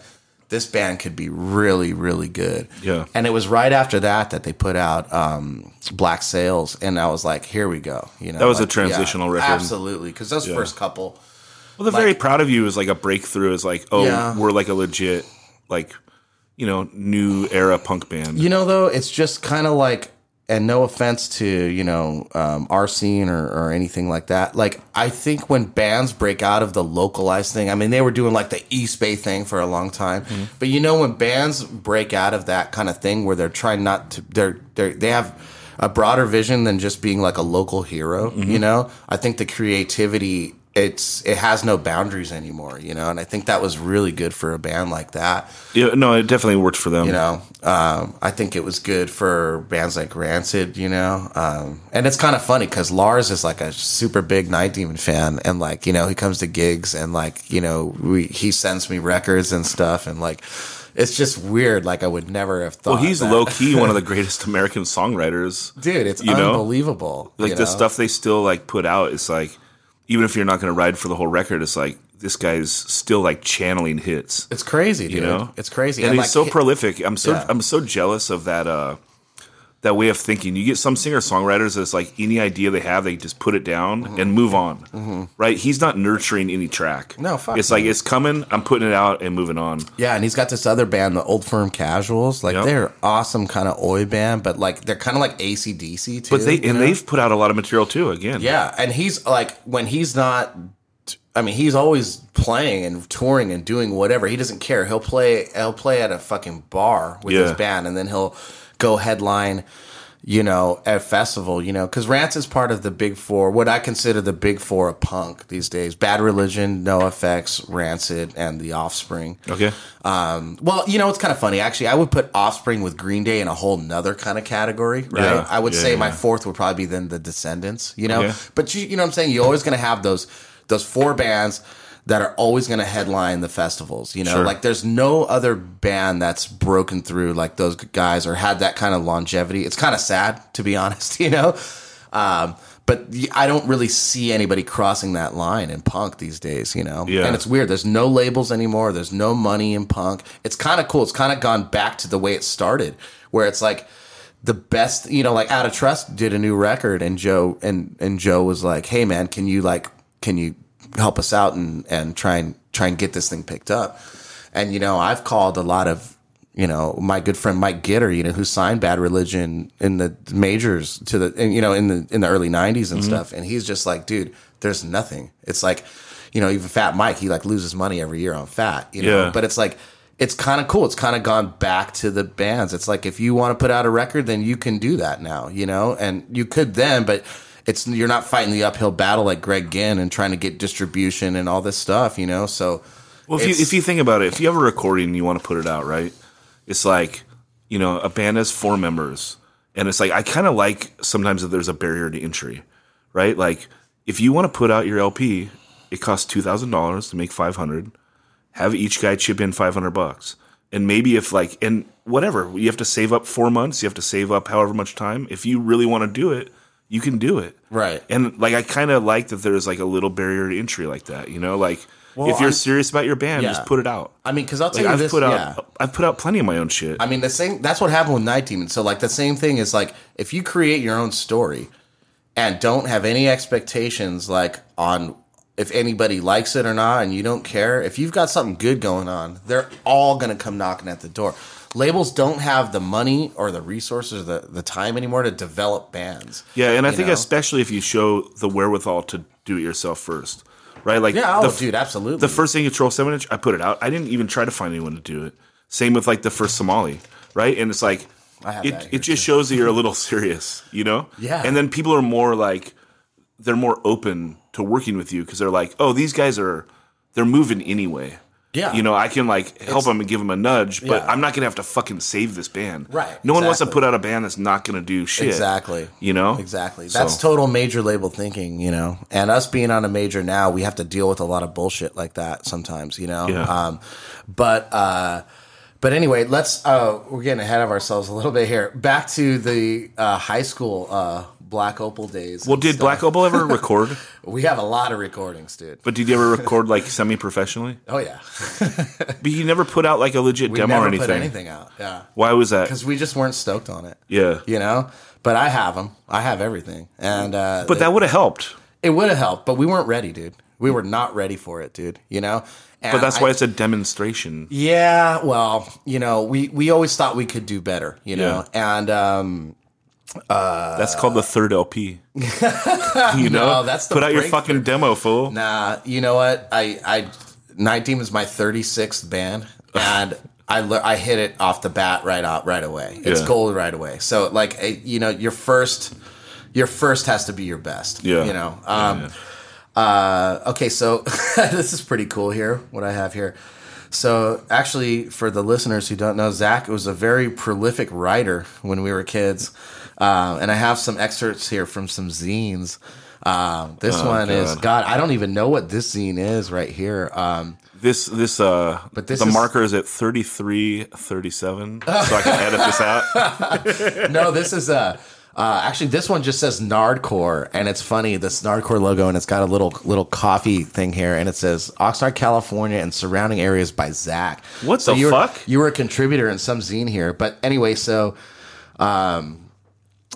This band could be really, really good. Yeah. And it was right after that that they put out um, Black Sails, and I was like, "Here we go." You know, That was a transitional yeah, record. Absolutely, because those first couple, well they're very proud of you as like a breakthrough as like oh Yeah. we're like a legit like you know new era punk band You know, though, it's just kind of like, and no offense to you know um, our scene or, or anything like that. Like, I think when bands break out of the localized thing, I mean, they were doing like the East Bay thing for a long time, but you know, when bands break out of that kind of thing where they're trying not to, they're they they have a broader vision than just being like a local hero. You know, I think the creativity. It's it has no boundaries anymore, you know, and I think that was really good for a band like that. yeah no it definitely worked for them You know, um, I think it was good for bands like Rancid. You know, um, and it's kind of funny because Lars is like a super big Night Demon fan, and like you know he comes to gigs and like you know we he sends me records and stuff, and like it's just weird. Like I would never have thought. well he's that. low key one of the greatest American songwriters dude. It's you know? unbelievable. like you the stuff they still like put out is like even if you're not going to ride for the whole record it's like this guy's still like channeling hits It's crazy, dude. you know it's crazy, and, he's like, so prolific i'm so Yeah. i'm so jealous of that uh that way of thinking you get some singer songwriters that's like any idea they have they just put it down Mm-hmm. and move on right he's not nurturing any track No, fuck it's like it's coming i'm putting it out and moving on Yeah, and he's got this other band, the Old Firm Casuals. Like Yep. they're awesome, kind of oi band, but like they're kind of like ACDC too. but they and know? they've put out a lot of material too again Yeah, and he's like when he's not. I mean, he's always playing and touring and doing whatever. He doesn't care. He'll play. He'll play at a fucking bar with his band, and then he'll go headline. You know, at a festival. You know, because Rance is part of the big four. What I consider the big four of punk these days: Bad Religion, NOFX, Rancid, and The Offspring. okay Um, well, you know, it's kind of funny. Actually, I would put Offspring with Green Day in a whole nother kind of category, right? Yeah, I would yeah, say my fourth would probably be then the Descendents, you know? But you, you know what I'm saying? You're always going to have those, those four bands that are always going to headline the festivals, you know? Sure. Like there's no other band that's broken through like those guys or had that kind of longevity. It's kind of sad, to be honest, you know? Um, but I don't really see anybody crossing that line in punk these days, you know? Yeah. And it's weird. There's no labels anymore. There's no money in punk. It's kind of cool. It's kind of gone back to the way it started, where it's like the best, you know, like Out of Trust did a new record, and Joe and and Joe was like, "Hey, man, can you like, can you help us out and and try and try and get this thing picked up?" And you know, I've called a lot of you know my good friend Mike Gitter, you know, who signed Bad Religion in the majors to the and, you know in the in the early '90s and mm-hmm. stuff, and he's just like, dude, there's nothing. It's like, you know, even Fat Mike, he like loses money every year on Fat, you know, Yeah. but it's like. It's kind of cool. It's kind of gone back to the bands. It's like if you want to put out a record, then you can do that now, you know, and you could then, but it's you're not fighting the uphill battle like Greg Ginn and trying to get distribution and all this stuff, you know. So, Well, if you, if you think about it, if you have a recording and you want to put it out, right? It's like, you know, a band has four members. And it's like, I kind of like sometimes that there's a barrier to entry, right? Like, if you want to put out your LP, it costs $2,000 to make 500 Have each guy chip in 500 bucks. And maybe if, like, and whatever, you have to save up four months, you have to save up however much time. If you really want to do it, you can do it. Right. And like I kind of like that there's like a little barrier to entry like that, you know, like Well, if you're I'm- serious about your band, Yeah. just put it out. I mean, because I'll tell Like you I've this, put out yeah. I've put out plenty of my own shit. I mean, the same. That's what happened with Night Demon. So, like, the same thing is like if you create your own story and don't have any expectations, like on if anybody likes it or not, and you don't care, if you've got something good going on, they're all going to come knocking at the door. Labels don't have the money or the resources, or the the time anymore to develop bands. yeah, and I think know? especially if you show the wherewithal to do it yourself first. Right? Like Yeah, oh, the, dude, absolutely. The first thing Control 7 inch, I put it out. I didn't even try to find anyone to do it. Same with like the first Somali, right? And it's like I have that it it just shows that you're a little serious, you know? Yeah. And then people are more like they're more open to working with you because they're like, oh, these guys are they're moving anyway. Yeah. You know, I can like help them and give them a nudge, but Yeah. I'm not gonna have to fucking save this band. Right, No one wants to put out a band that's not gonna do shit. Exactly. You know. Exactly. So- That's total major label thinking, you know. And us being on a major now, we have to deal with a lot of bullshit like that sometimes, you know. Yeah. Um, but uh, but anyway, let's. Uh, we're getting ahead of ourselves a little bit here. Back to the uh, high school uh, Black Opal days. Well, did stuff. Black Opal ever record? We have a lot of recordings, dude. But did you ever record like semi-professionally? Oh yeah, But you never put out like a legit we demo or anything. put anything out. Yeah, Why was that? because we just weren't stoked on it. Yeah. You know. But I have them. I have everything, and uh, But that would have helped. It would have helped, but we weren't ready, dude. We were not ready for it, dude. You know. And But that's I- why it's a demonstration. Yeah, well, you know, we we always thought we could do better, you know, and um, That's called the third LP. you know, that's the put out your fucking demo, fool. nah, you know what? I I Night Demon is my thirty sixth band, and I le- I hit it off the bat right out right away. It's Yeah. gold right away. So like, eh, you know, your first your first has to be your best. Yeah. you know. Um, Uh, okay, so this is pretty cool here. What I have here. So actually, for the listeners who don't know, Zach was a very prolific writer when we were kids, uh, and I have some excerpts here from some zines. Um, this one is Oh, God. God. I don't even know what this zine is right here. Um, This this uh But this the is- marker is at thirty three thirty seven, so I can edit this out. no, this is a. Uh, actually, this one just says Nardcore, and it's funny. This Nardcore logo, and it's got a little little coffee thing here, and it says Oxnard, California, and surrounding areas by Zach. What the you were, fuck? You were a contributor in some zine here, but anyway, so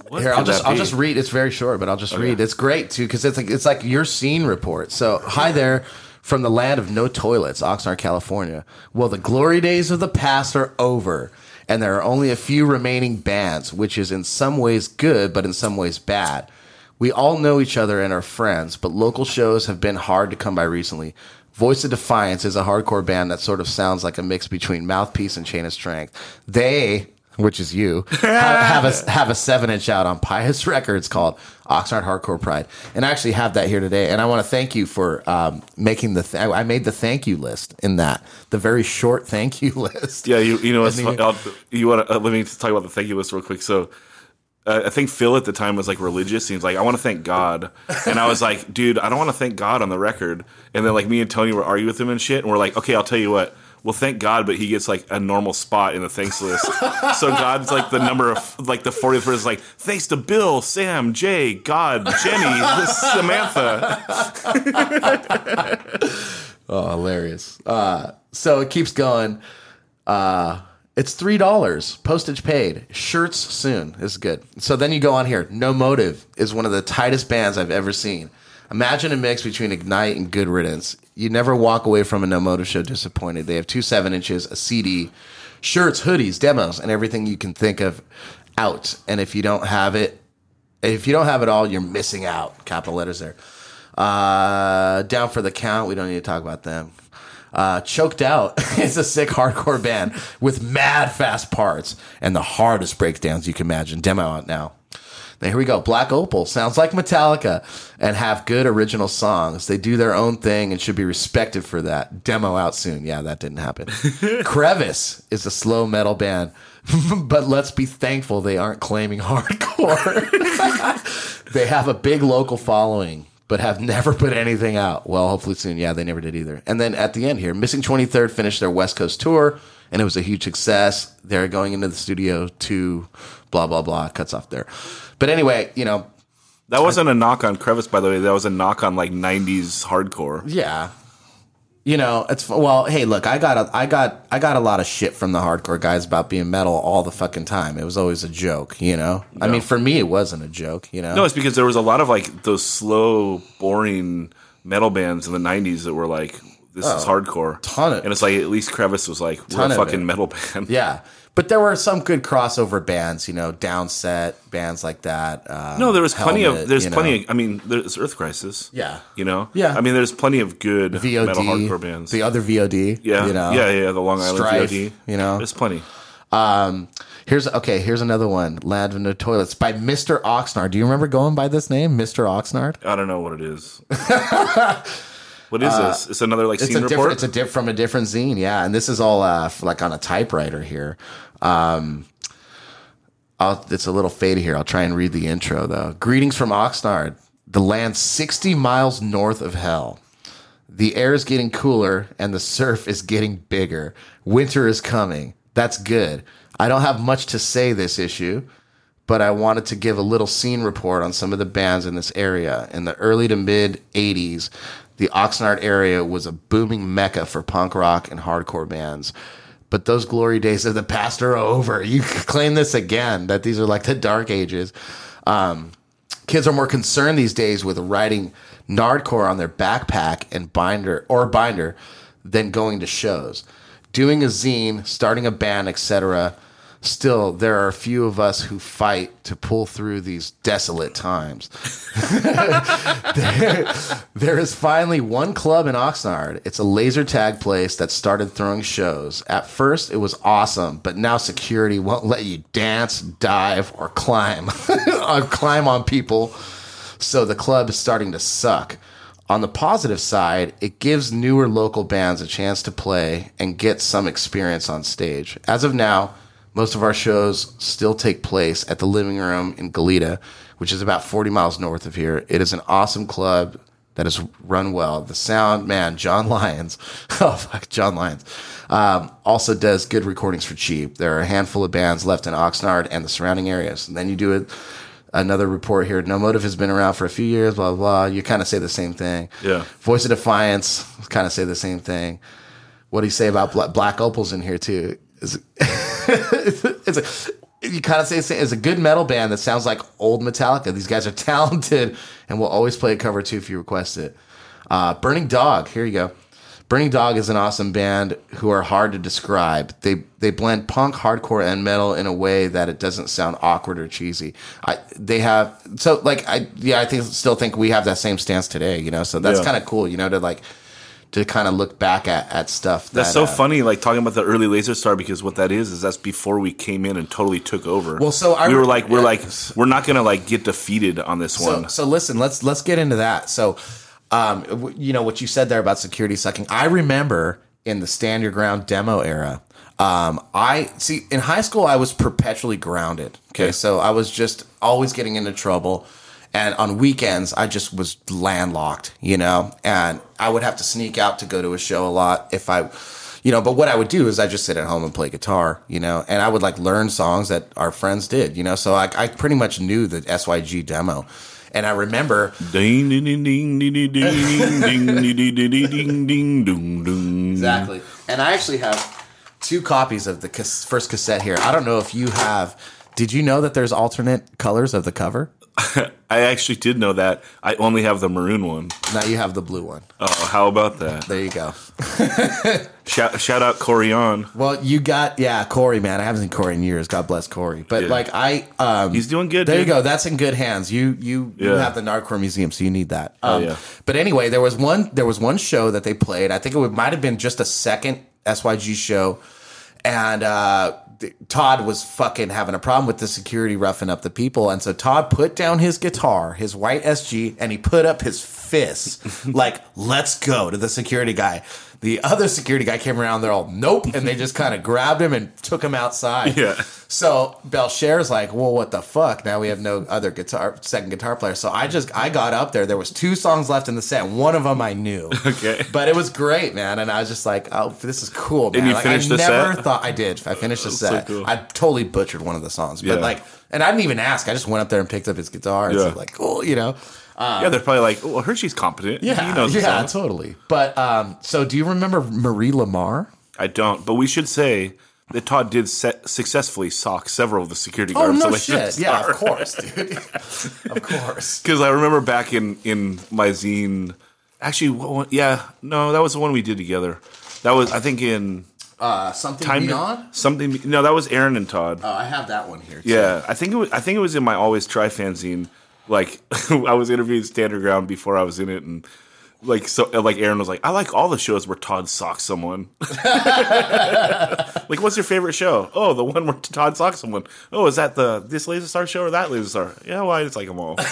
What here I'll just I'll just read. It's very short, but I'll just read. It's great too because it's like it's like your scene report. So hi there. From the land of no toilets, Oxnard, California. Well, the glory days of the past are over, and there are only a few remaining bands, which is in some ways good, but in some ways bad. We all know each other and are friends, but local shows have been hard to come by recently. Voice of Defiance is a hardcore band that sort of sounds like a mix between Mouthpiece and Chain of Strength. They, which is you, have, have a have a seven inch out on Pious Records called Oxnard Hardcore Pride, and I actually have that here today. And I want to thank you for um, making the. Th- I made the thank you list in that the very short thank you list. Yeah, you you know what's fun, I'll, you want to uh, let me talk about the thank you list real quick. So uh, I think Phil at the time was like religious. He was like, I want to thank God. And I was like, dude, I don't want to thank God on the record. And then like me and Tony were arguing with him and shit. And we're like, okay, I'll tell you what. Well, thank God, but he gets like a normal spot in the thanks list. so God's like the number of like the 40th person is like, thanks to Bill, Sam, Jay, God, Jenny, Samantha. Oh, hilarious. Uh, so it keeps going. Uh, it's three dollars, postage paid. Shirts soon. Is good. So then you go on here. No Motive is one of the tightest bands I've ever seen. Imagine a mix between Ignite and Good Riddance. You never walk away from a No Motive show disappointed. They have two seven inches, a CD, shirts, hoodies, demos, and everything you can think of out. And if you don't have it, if you don't have it all, you're missing out. Capital letters there. Uh, down for the count. We don't need to talk about them. Uh, Choked Out is a sick hardcore band with mad fast parts and the hardest breakdowns you can imagine. Demo out now. Now here we go. Black Opal sounds like Metallica and have good original songs. They do their own thing and should be respected for that. Demo out soon. Yeah, that didn't happen. Crevice is a slow metal band, but let's be thankful they aren't claiming hardcore. they have a big local following, but have never put anything out. Well, hopefully soon. Yeah, they never did either. And then at the end here, Missing 23rd finished their West Coast tour, and it was a huge success. They're going into the studio to blah, blah, blah, cuts off there. But anyway, you know, That wasn't a knock on Crevice, by the way. That was a knock on like '90s hardcore. yeah. You know, it's well. Hey, look, I got a, I got, I got a lot of shit from the hardcore guys about being metal all the fucking time. It was always a joke, you know. I mean, for me, it wasn't a joke, you know. No, it's because there was a lot of like those slow, boring metal bands in the '90s that were like, "This is oh, hardcore." Oh, ton of- and it's like at least Crevice was like, "We're a fucking it. metal band." Yeah, but there were some good crossover bands, you know, Downset bands like that. Um, No, there was plenty of. There's you know. plenty. Of, I mean, there's Earth Crisis. Yeah. you know. Yeah. I mean, there's plenty of good VOD, metal hardcore bands. the other VOD. yeah, you know, yeah, yeah. The Long Island Strife, VOD. you know. there's plenty. Um, here's okay. Here's another one. No Toilets by Mr. Oxnard. Do you remember going by this name, Mr. Oxnard? I don't know what it is. what is this? It's another like Uh, It's scene a report. It's a diff from a different zine. Yeah, and this is all uh, like on a typewriter here. Um, I'll, it's a little faded here. I'll try and read the intro though. Greetings from Oxnard, the land 60 miles north of hell. The air is getting cooler and the surf is getting bigger. Winter is coming. That's good. I don't have much to say this issue, but I wanted to give a little scene report on some of the bands in this area. In the early to mid 80s, the Oxnard area was a booming mecca for punk rock and hardcore bands. But those glory days of the past are over. You claim this again that these are like the dark ages. Um, kids are more concerned these days with writing nardcore on their backpack and binder or binder than going to shows doing a zine starting a band etc still there are a few of us who fight to pull through these desolate times there, there is finally one club in Oxnard. It's a laser tag place that started throwing shows. At first, it was awesome, but now security won't let you dance, dive, or climb, or climb on people. So the club is starting to suck. On the positive side, it gives newer local bands a chance to play and get some experience on stage. As of now, most of our shows still take place at the living room in Goleta, which is about 40 miles north of here. It is an awesome club that is run well. The sound man, John Lyons, oh fuck, John Lyons, um, also does good recordings for cheap. There are a handful of bands left in Oxnard and the surrounding areas. And then you do it. Another report here. No Motive has been around for a few years. Blah blah. blah. You kind of say the same thing. Yeah. Voice of Defiance kind of say the same thing. What do you say about Bla- Black Opals in here too? Is it's a you kind of say it's a good metal band that sounds like old Metallica. These guys are talented and will always play a cover too if you request it. Uh, Burning Dog, here you go. Burning Dog is an awesome band who are hard to describe. They they blend punk, hardcore, and metal in a way that it doesn't sound awkward or cheesy. I they have so like I yeah I think still think we have that same stance today. You know, so that's Yeah. kind of cool. You know, to like to kind of look back at at stuff. That's so uh, funny, like talking about the early Laser Star, because what that is is that's before we came in and totally took over. Well, so I we were like, we're yeah. like, we're not gonna like get defeated on this So, one. so listen, let's let's get into that. So, um, w- you know what you said there about security sucking. I remember in the stand your ground demo era. Um, I see in high school I was perpetually grounded. Okay, Okay. so I was just always getting into trouble. And on weekends, I just was landlocked, you know, and I would have to sneak out to go to a show a lot if I, you know, but what I would do is I just sit at home and play guitar, you know, and I would like learn songs that our friends did, you know, so I, I pretty much knew the SYG demo. And I remember Ding ding ding ding ding ding ding ding ding ding ding. Exactly. And I actually have two copies of the first cassette here. I don't know if you have. Did you know that there's alternate colors of the cover? I actually did know that. I only have the maroon one. Now you have the blue one. Oh, how about that? There you go. Shout, shout out on. Well, you got yeah, Corey, man. I haven't seen Corey in years. God bless Corey. But Yeah. like I, um, He's doing good. There you go. That's in good hands. You you you Yeah. have the Nardcore Museum, so you need that. Um, yeah. But anyway, there was one there was one show that they played. I think it would, might have been just a second SYG show, and uh, Todd was fucking having a problem with the security roughing up the people, and so Todd put down his guitar, his white SG, and he put up his fists, like "Let's go" to the security guy. The other security guy came around. They're all nope, and they just kind of grabbed him and took him outside. Yeah. So Belcher's like, well, what the fuck? Now we have no other guitar, second guitar player. So I just, I got up there. There was two songs left in the set. One of them I knew. Okay. But it was great, man. And I was just like, oh, this is cool, man. And you like, finished I the never set? thought I did. I finished the so set. cool. I totally butchered one of the songs, but Yeah. like, and I didn't even ask. I just went up there and picked up his guitar. And Yeah. like, cool, you know. Yeah, they're probably like, well, Hershey's competent. Yeah, he knows yeah, totally. But um, so do you remember Marie Lamar? I don't, but we should say that Todd did se- successfully sock several of the security Oh guards. no shit! Yeah, of course, dude. of course. Because I remember back in in my zine, actually, one, yeah, no, that was the one we did together. That was, I think, in Uh, something time beyond. something. No, that was Aaron and Todd. Oh, I have that one here. Too. Yeah, I think it was. I think it was in my always try fanzine. Like I was interviewing Stand Your Ground before I was in it, and like so, like Aaron was like, "I like all the shows where Todd socks someone." like, what's your favorite show? Oh, the one where Todd socks someone. Oh, is that the this Laser Star show or that Laser Star? Yeah, well, I just like them all.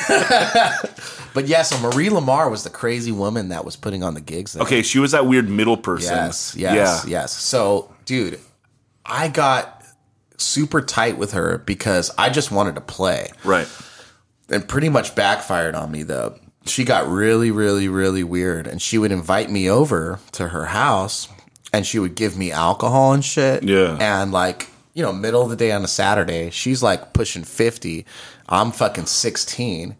But yeah, so Marie Lamar was the crazy woman that was putting on the gigs. There. Okay, she was that weird middle person. Yes, yes, yeah. yes. So, dude, I got super tight with her because I just wanted to play. Right. And pretty much backfired on me though. She got really, really, really weird, and she would invite me over to her house, and she would give me alcohol and shit. Yeah. and like you know, middle of the day on a Saturday, she's like pushing fifty. I'm fucking sixteen.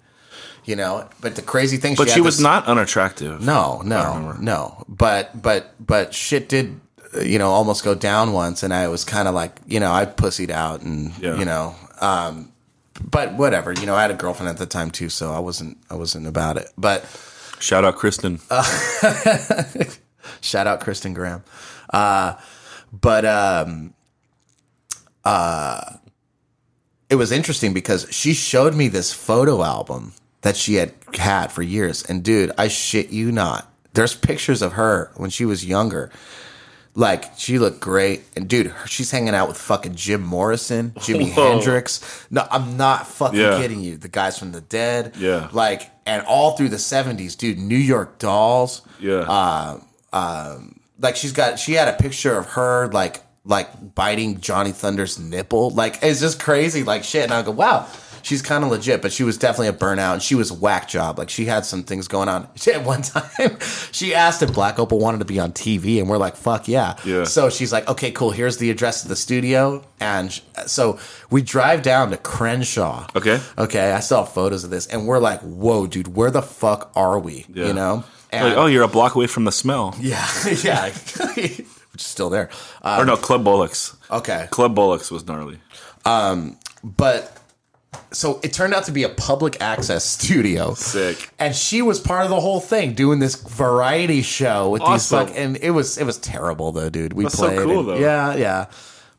You know, but the crazy thing, But had she was this- not unattractive. no, no, no. But but but shit did you know almost go down once, and I was kind of like you know I pussied out, and Yeah. you know, um, but whatever. You know, I had a girlfriend at the time too, so I wasn't I wasn't about it. But Shout out Kristen. shout out Kristen Graham. Uh, but um, uh, it was interesting because she showed me this photo album that she had had for years, and dude, I shit you not. There's pictures of her when she was younger. Like she looked great, and dude, her- she's hanging out with fucking Jim Morrison, Jimi Whoa. Hendrix. No, I'm not fucking Yeah. kidding you. The guys from the Dead, Yeah. like, and all through the '70s, dude. New York Dolls, yeah. Uh, um, like she's got she had a picture of her like like biting Johnny Thunders' nipple. Like it's just crazy like shit. And I go, wow, she's kind of legit, but she was definitely a burnout. And she was whack job. Like she had some things going on. She, at one time, she asked if Black Opal wanted to be on TV, and we're like, fuck yeah. Yeah. So she's like, okay, cool. Here's the address of the studio, and sh- so we drive down to Crenshaw. Okay. Okay. I saw photos of this, and we're like, whoa, dude, where the fuck are we? Yeah. You know. like, oh, you're a block away from the smell. yeah, yeah, which is still there. Uh, or no, Club Bullocks. okay, Club Bullocks was gnarly. Um, but so it turned out to be a public access studio. Sick. And she was part of the whole thing, doing this variety show with Awesome. these fuck, and it was it was terrible though, dude. We That's so played, cool, and- though. Yeah, yeah.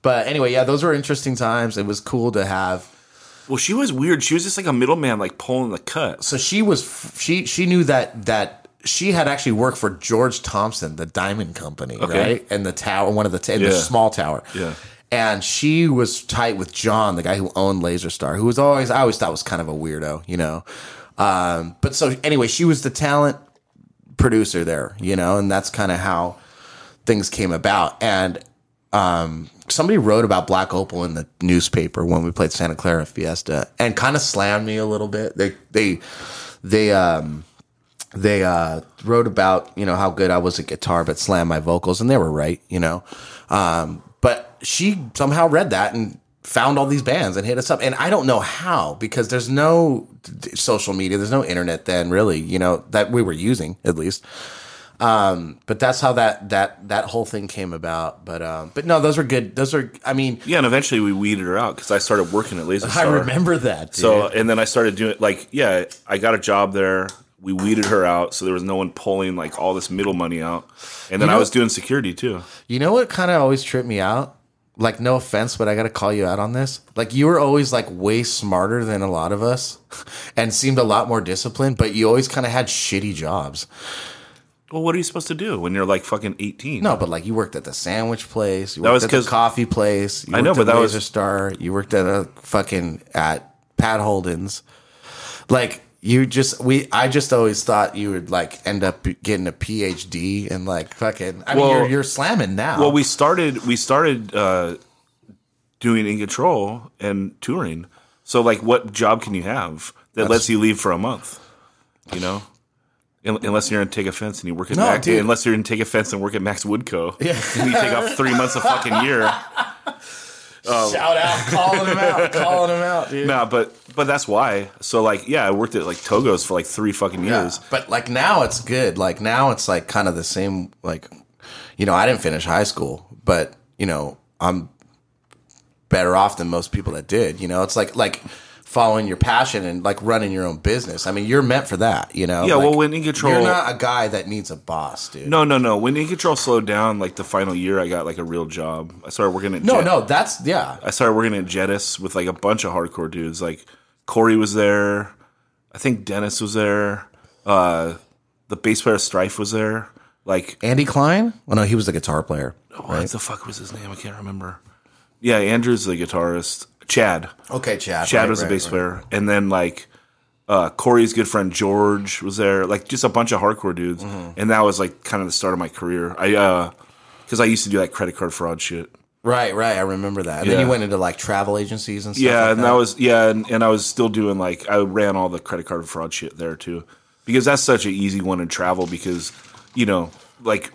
But anyway, yeah, those were interesting times. It was cool to have. Well, she was weird. She was just like a middleman, like pulling the cut. So she was she she knew that that she had actually worked for George Thompson, the diamond company, Okay. right? And the tower, one of the t- in the small tower. Yeah. And she was tight with John, the guy who owned Laser Star, who was always I always thought was kind of a weirdo, you know. Um, but so anyway, she was the talent producer there, you know, and that's kind of how things came about. And um, somebody wrote about Black Opal in the newspaper when we played Santa Clara Fiesta, and kind of slammed me a little bit. They they they um they uh wrote about you know how good I was at guitar, but slammed my vocals, and they were right, you know. Um, she somehow read that and found all these bands and hit us up, and I don't know how because there's no social media, there's no internet then, really, you know, that we were using at least Um, but that's how that that that whole thing came about. But um, but no, those were good. Those are. I mean, Yeah, and eventually we weeded her out because I started working at Laser I remember that. Dude. So, and then I started doing like, yeah, I got a job there. We weeded her out, so there was no one pulling like all this middle money out. And then You I was doing security too. You know what kind of always tripped me out? Like, no offense, but I got to call you out on this. Like, you were always like way smarter than a lot of us and seemed a lot more disciplined, but you always kind of had shitty jobs. Well, what are you supposed to do when you're like fucking 18? No, but like you worked at the sandwich place, you That worked was at the coffee place. You I know, but at that was- a Star. You worked at a fucking at Pat Holden's. Like you just we, I just always thought you would like end up getting a PhD and like fucking. I mean, Well- you're, you're slamming now. Well, we started we started uh, doing in control and touring. So, like, what job can you have that lets you leave for a month? You know, unless you're in Take Offense and you work at No, Max, dude. unless you're in Take Offense and work at Max Woodco, yeah. and you take off three months a fucking year. Oh. shout out, calling him out, calling him out, dude. Nah, but but that's why. So, like, yeah, I worked at like Togo's for like three fucking Yeah, years. but like now it's good. Like now it's like kind of the same. Like, you know, I didn't finish high school, but you know, I'm better off than most people that did. You know, it's like like following your passion and like running your own business. I mean, you're meant for that. You know. Yeah, Like, well, when In Control, you're not a guy that needs a boss, dude. no, no, no. When In Control slowed down, like the final year, I got like a real job. I started working at no, Jet- no. That's yeah. I started working at Jettis with like a bunch of hardcore dudes. Like Corey was there. I think Dennis was there. Uh, the bass player Strife was there. Like, Andy Kline? Oh no, he was the guitar player. what the fuck was his name? I can't remember. Yeah, Andrew's the guitarist. Chad. Okay, Chad. Chad right, was the right, bass right. player, and then like uh, Corey's good friend George was there. Like just a bunch of hardcore dudes, Mm-hmm. and that was like kind of the start of my career. I uh, because I used to do like credit card fraud shit. Right, right. I remember that. And then Yeah. you went into like travel agencies and stuff. Yeah, like and that. was yeah, and, and I was still doing like I ran all the credit card fraud shit there too, because that's such an easy one in travel because you know like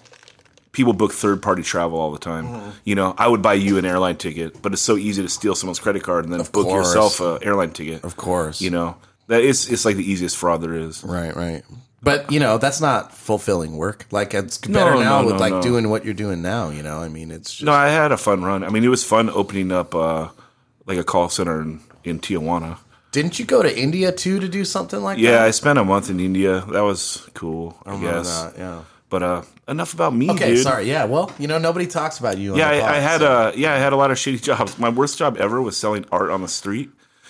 people book third party travel all the time. Mm-hmm. You know, I would buy you an airline ticket, but it's so easy to steal someone's credit card and then book course. yourself an airline ticket. Of course. You know that is it's like the easiest fraud there is. Right, right. But you know, that's not fulfilling work. Like it's better no, now no, with like no. doing what you're doing now. You know, I mean, it's just No, I had a fun run. I mean, it was fun opening up uh, like a call center in, in Tijuana. Didn't you go to India too to do something like Yeah, that? Yeah, I spent a month in India. That was cool, I, remember guess. that, yeah. But uh, enough about me, Okay, dude. sorry. Yeah, well, you know, nobody talks about you. On Yeah, the pod, I, I had so- uh, yeah, I had a lot of shitty jobs. My worst job ever was selling art on the street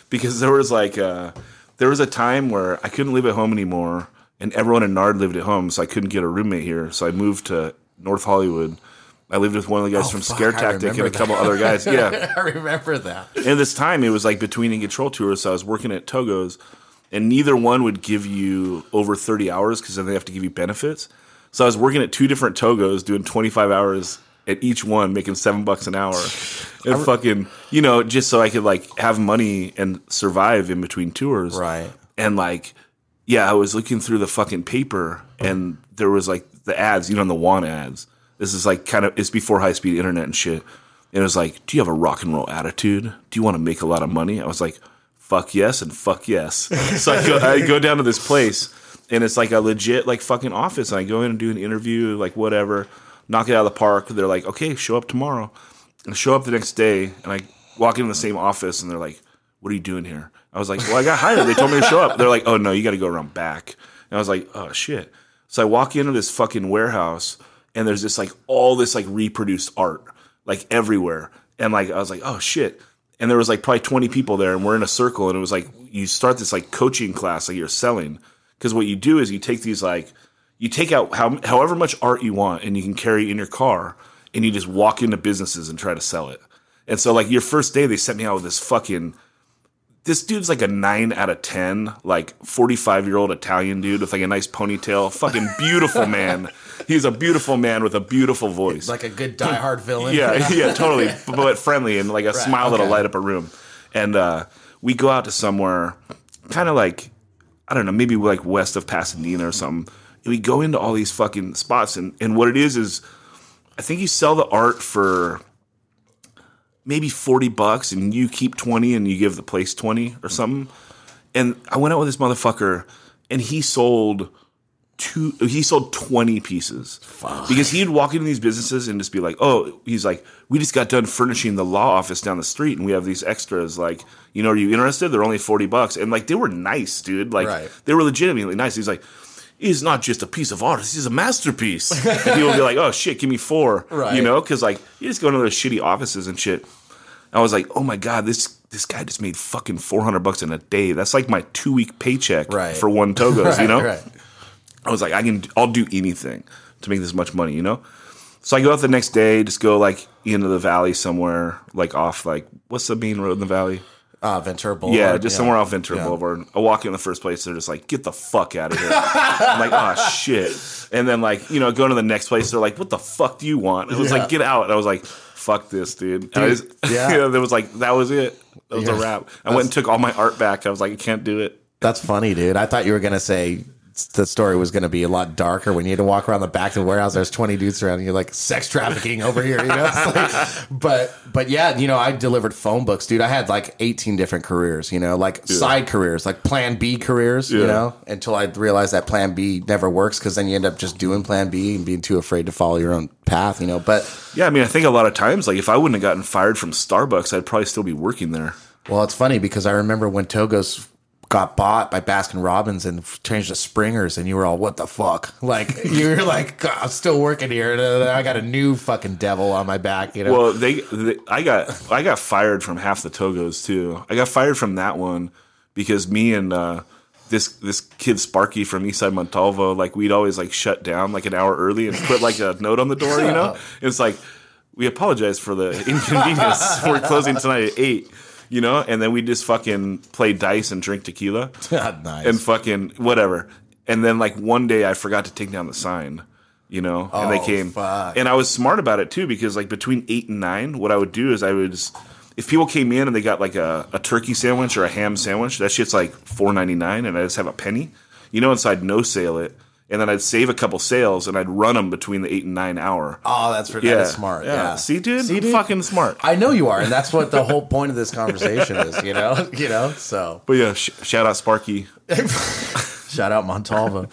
because there was like uh, there was a time where I couldn't live at home anymore, and everyone in Nard lived at home, so I couldn't get a roommate here. So I moved to North Hollywood. I lived with one of the guys Oh, from fuck, Scare I Tactic and a couple other guys. Yeah, I remember that. and this time it was like between and control tours. So I was working at Togo's, and neither one would give you over thirty hours because then they have to give you benefits. So I was working at two different Togos, doing twenty five hours at each one, making seven bucks an hour, and fucking you know just so I could like have money and survive in between tours. Right. And like, yeah, I was looking through the fucking paper, and there was like the ads, you know, the want ads. This is like kind of it's before high speed internet and shit. And it was like, do you have a rock and roll attitude? Do you want to make a lot of money? I was like, fuck yes and fuck yes. so I go, I go down to this place, and it's like a legit like fucking office. And I go in and do an interview, like whatever, knock it out of the park. They're like, okay, show up tomorrow. And I show up the next day, and I walk into the same office, and they're like, what are you doing here? I was like, well, I got hired. They told me to show up. They're like, oh no, you got to go around back. And I was like, oh shit. So I walk into this fucking warehouse, and there's this like all this like reproduced art like everywhere, and like I was like, oh shit. And there was like probably 20 people there, and we're in a circle, and it was like you start this like coaching class, like you're selling, because what you do is you take these like you take out how, however much art you want, and you can carry in your car, and you just walk into businesses and try to sell it. And so like your first day, they sent me out with this fucking this dude's like a nine out of ten, like forty five year old Italian dude with like a nice ponytail, fucking beautiful man. He's a beautiful man with a beautiful voice. Like a good diehard villain. yeah, yeah, totally, but friendly and like a smile that'll light up a room. And uh, we go out to somewhere, kind of like I don't know, maybe like west of Pasadena or something. And we go into all these fucking spots, and and what it is is, I think you sell the art for maybe 40 bucks and you keep 20 and you give the place 20 or something. And I went out with this motherfucker and he sold two he sold 20 pieces. Because he'd walk into these businesses and just be like, "Oh, he's like, we just got done furnishing the law office down the street and we have these extras like, you know, are you interested? They're only 40 bucks." And like they were nice, dude. Like Right. they were legitimately nice. He's like, He's not just a piece of art; he's a masterpiece. and people would be like, "Oh shit, give me four. Right. You know, because like you just go into those shitty offices and shit. I was like, oh my god, this this guy just made fucking four hundred bucks in a day. That's like my two week paycheck Right. for one Togo's. You know, right. I was like, I can, I'll do anything to make this much money. You know. So I go out the next day, just go like into the valley somewhere, like off like what's the main road in the valley? Uh, Ventura Boulevard. Yeah, just somewhere off Ventura Yeah. Boulevard. I walk in the first place, they're just like, "Get the fuck out of here!" I'm like, "Oh shit!" And then like, you know, going to the next place, they're like, "What the fuck do you want?" It was Yeah. like, "Get out!" And I was like, "Fuck this, dude!" I Dude, just, yeah. you know, there was like, that was it. That was a wrap. I went and took all my art back. I was like, I can't do it. That's funny, dude. I thought you were gonna say the story was gonna be a lot darker when you had to walk around the back of the warehouse. There's 20 dudes around, and you're like sex trafficking over here, you know. Like- but but yeah, you know, I delivered phone books, dude. I had like 18 different careers, you know, like side careers, like Plan B careers, you know. Until I realized that Plan B never works because then you end up just doing Plan B and being too afraid to follow your own path, you know. But Yeah, I mean, I think a lot of times, like, if I wouldn't have gotten fired from Starbucks, I'd probably still be working there. Well, it's funny because I remember when Togo's got bought by Baskin Robbins and changed to Springers, and you were all, "What the fuck?" Like you were like, "I'm still working here, and I got a new fucking devil on my back." You know? Well, they, they, I got, I got fired from half the Togos too. I got fired from that one because me and uh, this this kid Sparky from Eastside Montalvo, like we'd always like shut down like an hour early and put like a note on the door, you know. It's like we apologize for the inconvenience. We're closing tonight at eight, you know, and then we just fucking play dice and drink tequila nice. and fucking whatever. And then like one day I forgot to take down the sign, you know, and they Oh, came. fuck. And I was smart about it too because like between eight and nine, what I would do is I would. Just, if people came in and they got like a, a turkey sandwich or a ham sandwich, that shit's like four ninety nine, and I just have a penny, you know, and so I'd no sale it, and then I'd save a couple sales and I'd run them between the eight and nine hour. oh, that's that yeah, is smart. Yeah. See, dude, See, dude? fucking smart. I know you are, and that's what the whole point of this conversation is. You know, you know. So but yeah, sh- shout out Sparky. shout out Montalvo.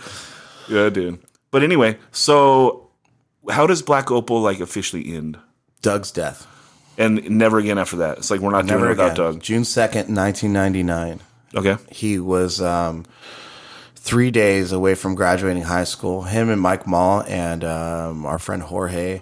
Yeah, dude. But anyway, so how does Black Opal like officially end? Doug's death. And never again after that. It's like we're not doing it without again. Doug. June second, nineteen ninety nine. Okay. He was um, three days away from graduating high school. Him and Mike Mall and um, our friend Jorge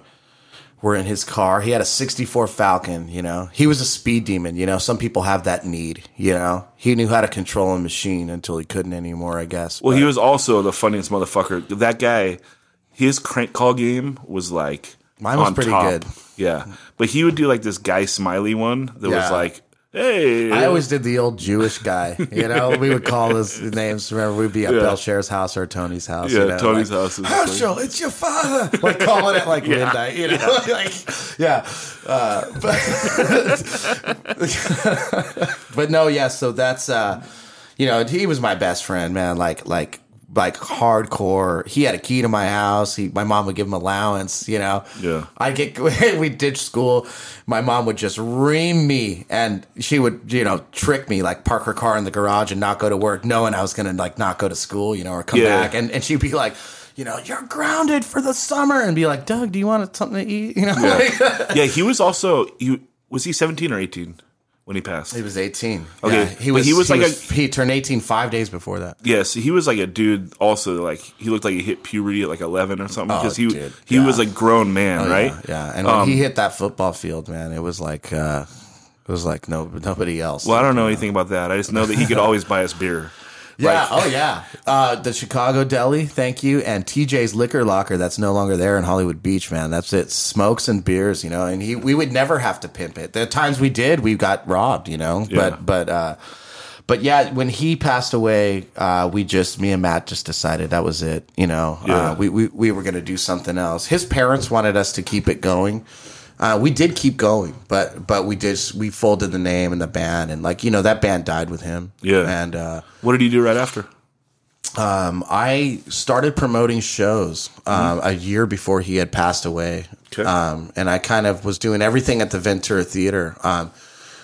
were in his car. He had a 64 Falcon, you know. He was a speed demon, you know. Some people have that need, you know. He knew how to control a machine until he couldn't anymore, I guess. Well, But- he was also the funniest motherfucker. That guy, his crank call game was like Mine was pretty top. good. Yeah, but he would do like this guy smiley one that was like, "Hey." I always did the old Jewish guy, you know. we would call his names. Remember, we'd be at Yeah. Belshazzar's house or Tony's house. Yeah, you know, Tony's like, house is Herschel, it's your father. Like calling it like midnight, you know. like, yeah, uh, but but no, yeah. So that's uh, you know, he was my best friend, man. Like like like hardcore. He had a key to my house. He, my mom would give him allowance. You know. Yeah. I get we ditched school. My mom would just ream me, and she would you know trick me like park her car in the garage and not go to work, knowing I was gonna like not go to school, you know, or come Yeah. back, and and she'd be like. You know, you're grounded for the summer, and be like, Doug, do you want something to eat? You know, like, yeah, he was also. He was he seventeen or eighteen when he passed. he was 18. Okay, Yeah, he but was. he was like a- he turned 18 five days before that. Yes, he was like a dude. Also, like he looked like he hit puberty at like eleven or something because he Oh, dude, he yeah. was a grown man, right? Yeah, yeah. and when Um, he hit that football field, man, it was like uh, it was like no nobody else. Well, I don't know anything about that. I just know that he could always buy us beer. Yeah. Like- oh, yeah. Uh, the Chicago Deli, thank you, and TJ's Liquor Locker. That's no longer there in Hollywood Beach, man. That's it. Smokes and beers, you know. And he, we would never have to pimp it. The times we did, we got robbed, you know. Yeah. But, but, uh, but yeah, when he passed away, uh, we just me and Matt just decided that was it. You know, Yeah. uh, we, we we were going to do something else. His parents wanted us to keep it going. Uh, we did keep going, but but we just we folded the name and the band, and like you know that band died with him. Yeah. and. uh What did he do right after? I started promoting shows um, a year before he had passed away. Okay. Um, and I kind of was doing everything at the Ventura Theater. Um,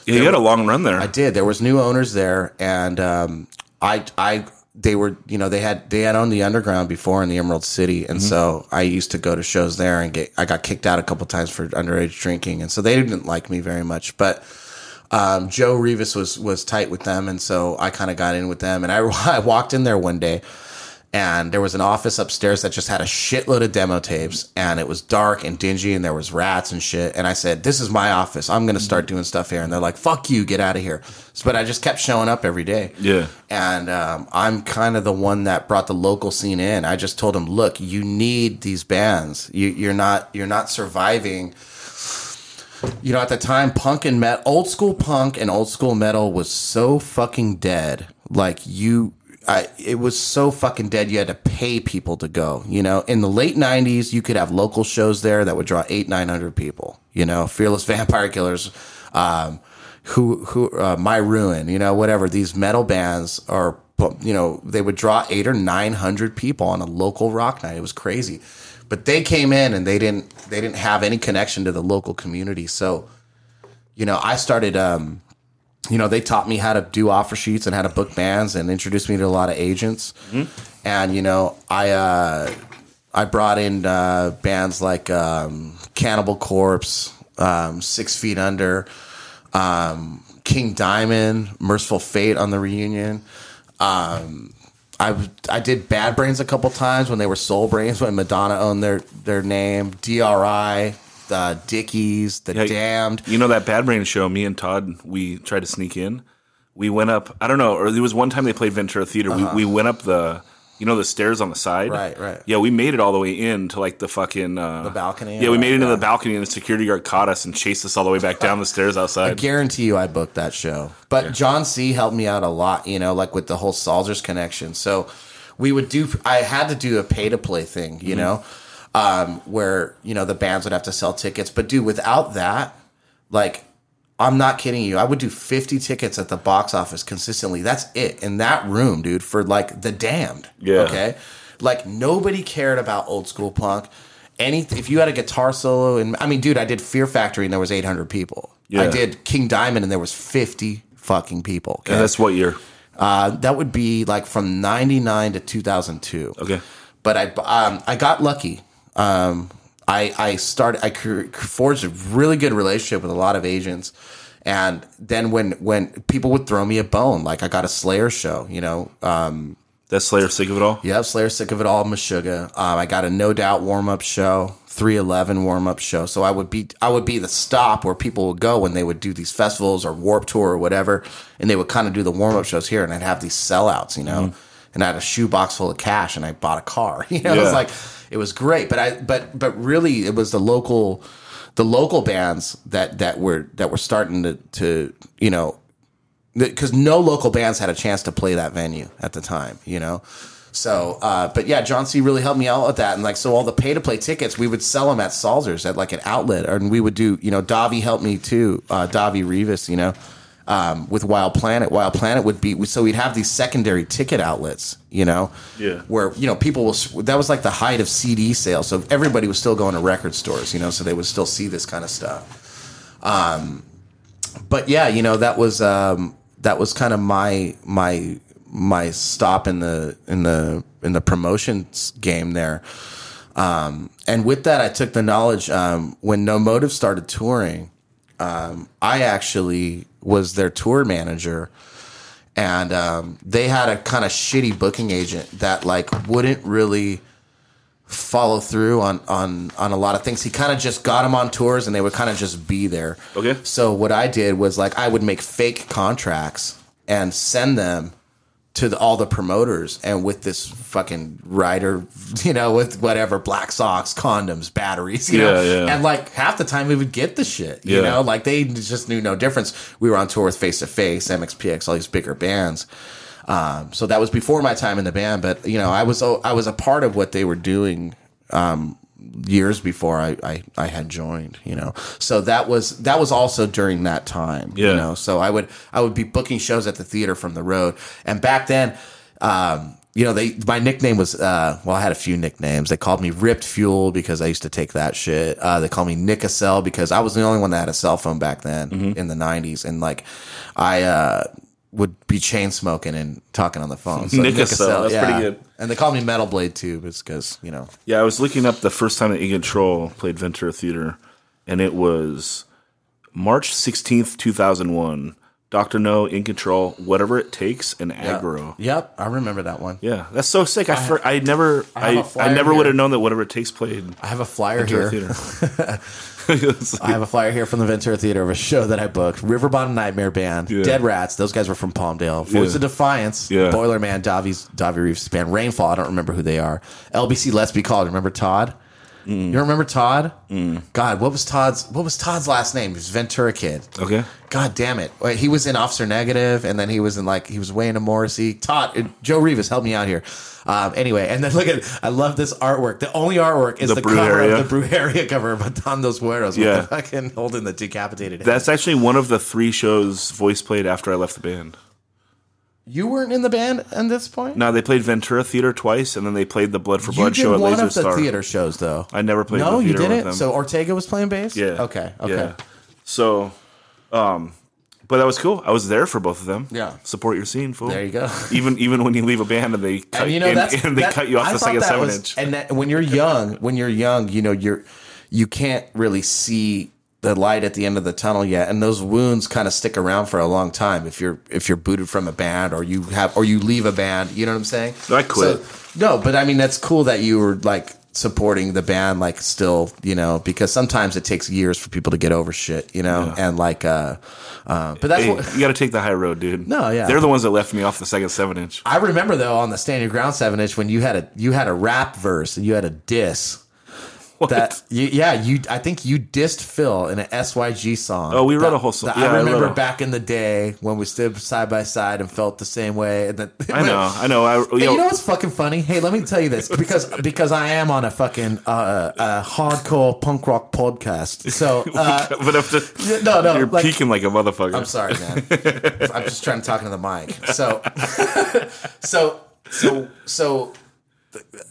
Yeah, you had a long run there. I did. There was new owners there, and um, I, I, they were, you know, they had they had owned the Underground before in the Emerald City, and so I used to go to shows there and get. I got kicked out a couple times for underage drinking, and so they didn't like me very much, but. Um, Joe Rivas was was tight with them, and so I kind of got in with them. And I, I walked in there one day, and there was an office upstairs that just had a shitload of demo tapes, and it was dark and dingy, and there was rats and shit. And I said, "This is my office. I'm gonna start doing stuff here." And they're like, "Fuck you, get out of here." So, but I just kept showing up every day. Yeah. And um, I'm kind of the one that brought the local scene in. I just told them, "Look, you need these bands. You, you're not you're not surviving." you know, at the time, punk and metal, old school punk and old school metal was so fucking dead. Like you, I, it was so fucking dead. You had to pay people to go. You know, in the late '90s, you could have local shows there that would draw eight, nine hundred people. You know, Fearless Vampire Killers, um, who, who, uh, My Ruin. You know, whatever. These metal bands are, you know, they would draw eight or nine hundred people on a local rock night. It was crazy but they came in and they didn't they didn't have any connection to the local community so you know i started um you know they taught me how to do offer sheets and how to book bands and introduced me to a lot of agents and you know i uh i brought in uh bands like um cannibal corpse um six feet under um king diamond Mercyful Fate on the reunion um I I did Bad Brains a couple times when they were Soul Brains when Madonna owned their their name. DRI, the Dickies, the Yeah, Damned. You know that Bad Brain show? Me and Todd, we tried to sneak in. we went up. I don't know, or there was one time they played Ventura Theater. We, we went up the, you know, the stairs on the side. Uh-huh. Right, right. Yeah, we made it all the way in to like the fucking uh, The balcony Yeah, we made it into the balcony, and the security guard caught us and chased us all the way back down the stairs outside I guarantee you I booked that show. But John C helped me out a lot, you know, like with the whole Salzers connection. So we would do I had to do a pay to play thing, you know, um, where, you know, the bands would have to sell tickets. But dude, without that, like I'm not kidding you. I would do 50 tickets at the box office consistently. That's it in that room, dude, for like the damned. Yeah. Okay. Like nobody cared about old school punk. Any if you had a guitar solo and I mean, dude, I did Fear Factory and there was 800 people. Yeah. I did King Diamond and there was 50 fucking people. Okay. and that's what year? Uh, that would be like from 99 to 2002 Okay. but I um, I got lucky. Um, I I started I forged a really good relationship with a lot of agents, and then when when people would throw me a bone, like I got a Slayer show, you know, um, That's Slayer Sick of It All? yeah, Slayer sick of it all, Meshuggah. Um, I got a No Doubt warm up show, 311 warm up show. So I would be I would be the stop where people would go when they would do these festivals or Warped Tour or whatever, and they would kind of do the warm up shows here, and I'd have these sellouts, you know. And I had a shoebox full of cash, and I bought a car. You know, it was like it was great, but I but but really it was the local the local bands that that were that were starting to to you know because no local bands had a chance to play that venue at the time, you know. So, uh, but yeah, John C. really helped me out with that, and like, so all the pay to play tickets, we would sell them at Salzers at like an outlet, and we would do, you know, Davi helped me too, uh, Davi Rivas, you know, um, with Wild Planet. Wild Planet would be, so we'd have these secondary ticket outlets, you know, Yeah. where you know people was that was like the height of CD sales, so everybody was still going to record stores, you know, so they would still see this kind of stuff but yeah, you know that was um, that was kind of my my my stop in the in the in the promotions game there. Um, and with that, I took the knowledge um, when No Motive started touring. Um, I actually was their tour manager, and um, they had a kind of shitty booking agent that like wouldn't really follow through on on on a lot of things. He kind of just got them on tours, and they would kind of just be there. Okay. So what I did was like I would make fake contracts and send them to the, all the promoters, and with this fucking rider, you know, with whatever black socks, condoms, batteries, you know, Yeah, yeah. and like half the time we would get the shit, you Yeah. know, like they just knew no difference. We were on tour with Face to Face, MXPX, all these bigger bands. Um, so that was before my time in the band, but you know, I was I was a part of what they were doing um, years before I, I I had joined. You know, so that was that was also during that time. Yeah. You know, so I would I would be booking shows at the theater from the road, and back then. Um, you know, they my nickname was uh, well, I had a few nicknames. They called me Ripped Fuel because I used to take that shit. Uh, they called me Nicocell because I was the only one that had a cell phone back then in the '90s, and like I uh, would be chain smoking and talking on the phone. So Nicocell, that's pretty good. And they call me Metal Blade too, because you know Yeah, I was looking up the first time that In Control played Ventura Theater, and it was March 16th, 2001. Dr. No, In Control, Whatever It Takes, and Aggro. Yep, I remember that one. Yeah, that's so sick. I, for, I never, I I, I, never would have known that Whatever It Takes played I have a flyer here. I have a flyer here from the Ventura Theater of a show that I booked. Riverbond Nightmare Band, Yeah. Dead Rats. Those guys were from Palmdale. Voice Yeah. of Defiance, Yeah. Boiler Man, Davi's Davi Rivas band, Rainfall. I don't remember who they are. LBC Let's Be Called. Remember Todd? You remember Todd? God, what was Todd's? What was Todd's last name? He was Ventura Kid. okay. God damn it! Wait, He was in Officer Negative, and then he was in like he was way into Morrissey. Todd, uh, Joe Rivas, help me out here. Um, anyway, and then look at I love this artwork. The only artwork is The the, cover Brujeria? of the Brujeria cover of Don Dos Yeah. with the fucking holding the decapitated. head. That's actually one of the three shows voice played after I left the band. You weren't in the band at this point. No, they played Ventura Theater twice, and then they played the Blood for you Blood did show at one Laser of the Star. theater shows though. I never played no, the you theater with didn't. them. So Ortega was playing bass. Yeah. Okay. Okay. Yeah. So, um, but that was cool. I was there for both of them. Yeah. Support your scene, fool. There you go. Even even when you leave a band and they cut and you know and, that's and they that- cut you off I the thought second that seven was- inch. And that, when you're young, when you're young, you know you're you can't really see the light at the end of the tunnel yet, and those wounds kind of stick around for a long time if you're if you're booted from a band or you have or you leave a band. You know what I'm saying? I quit. So, no, but I mean that's cool that you were like supporting the band like still you know because sometimes it takes years for people to get over shit you know and like uh, uh but that's Hey, what you got to take the high road, dude. No, yeah. They're the ones that left me off the second seven inch. I remember though on the Stand Your Ground seven inch when you had a you had a rap verse and you had a diss that you, yeah you I think you dissed Phil in an SYG song. Oh, we wrote That- a whole song. Yeah, I I remember a- back in the day when we stood side by side and felt the same way. And then, I know, I know. I, Hey, yo, you know what's fucking funny? Hey, let me tell you this because because I am on a fucking uh, uh, hardcore punk rock podcast. So uh, but if the, no, no, you're like- peeking like a motherfucker. I'm sorry, man. I'm just trying to talk into the mic. So, so, so, so,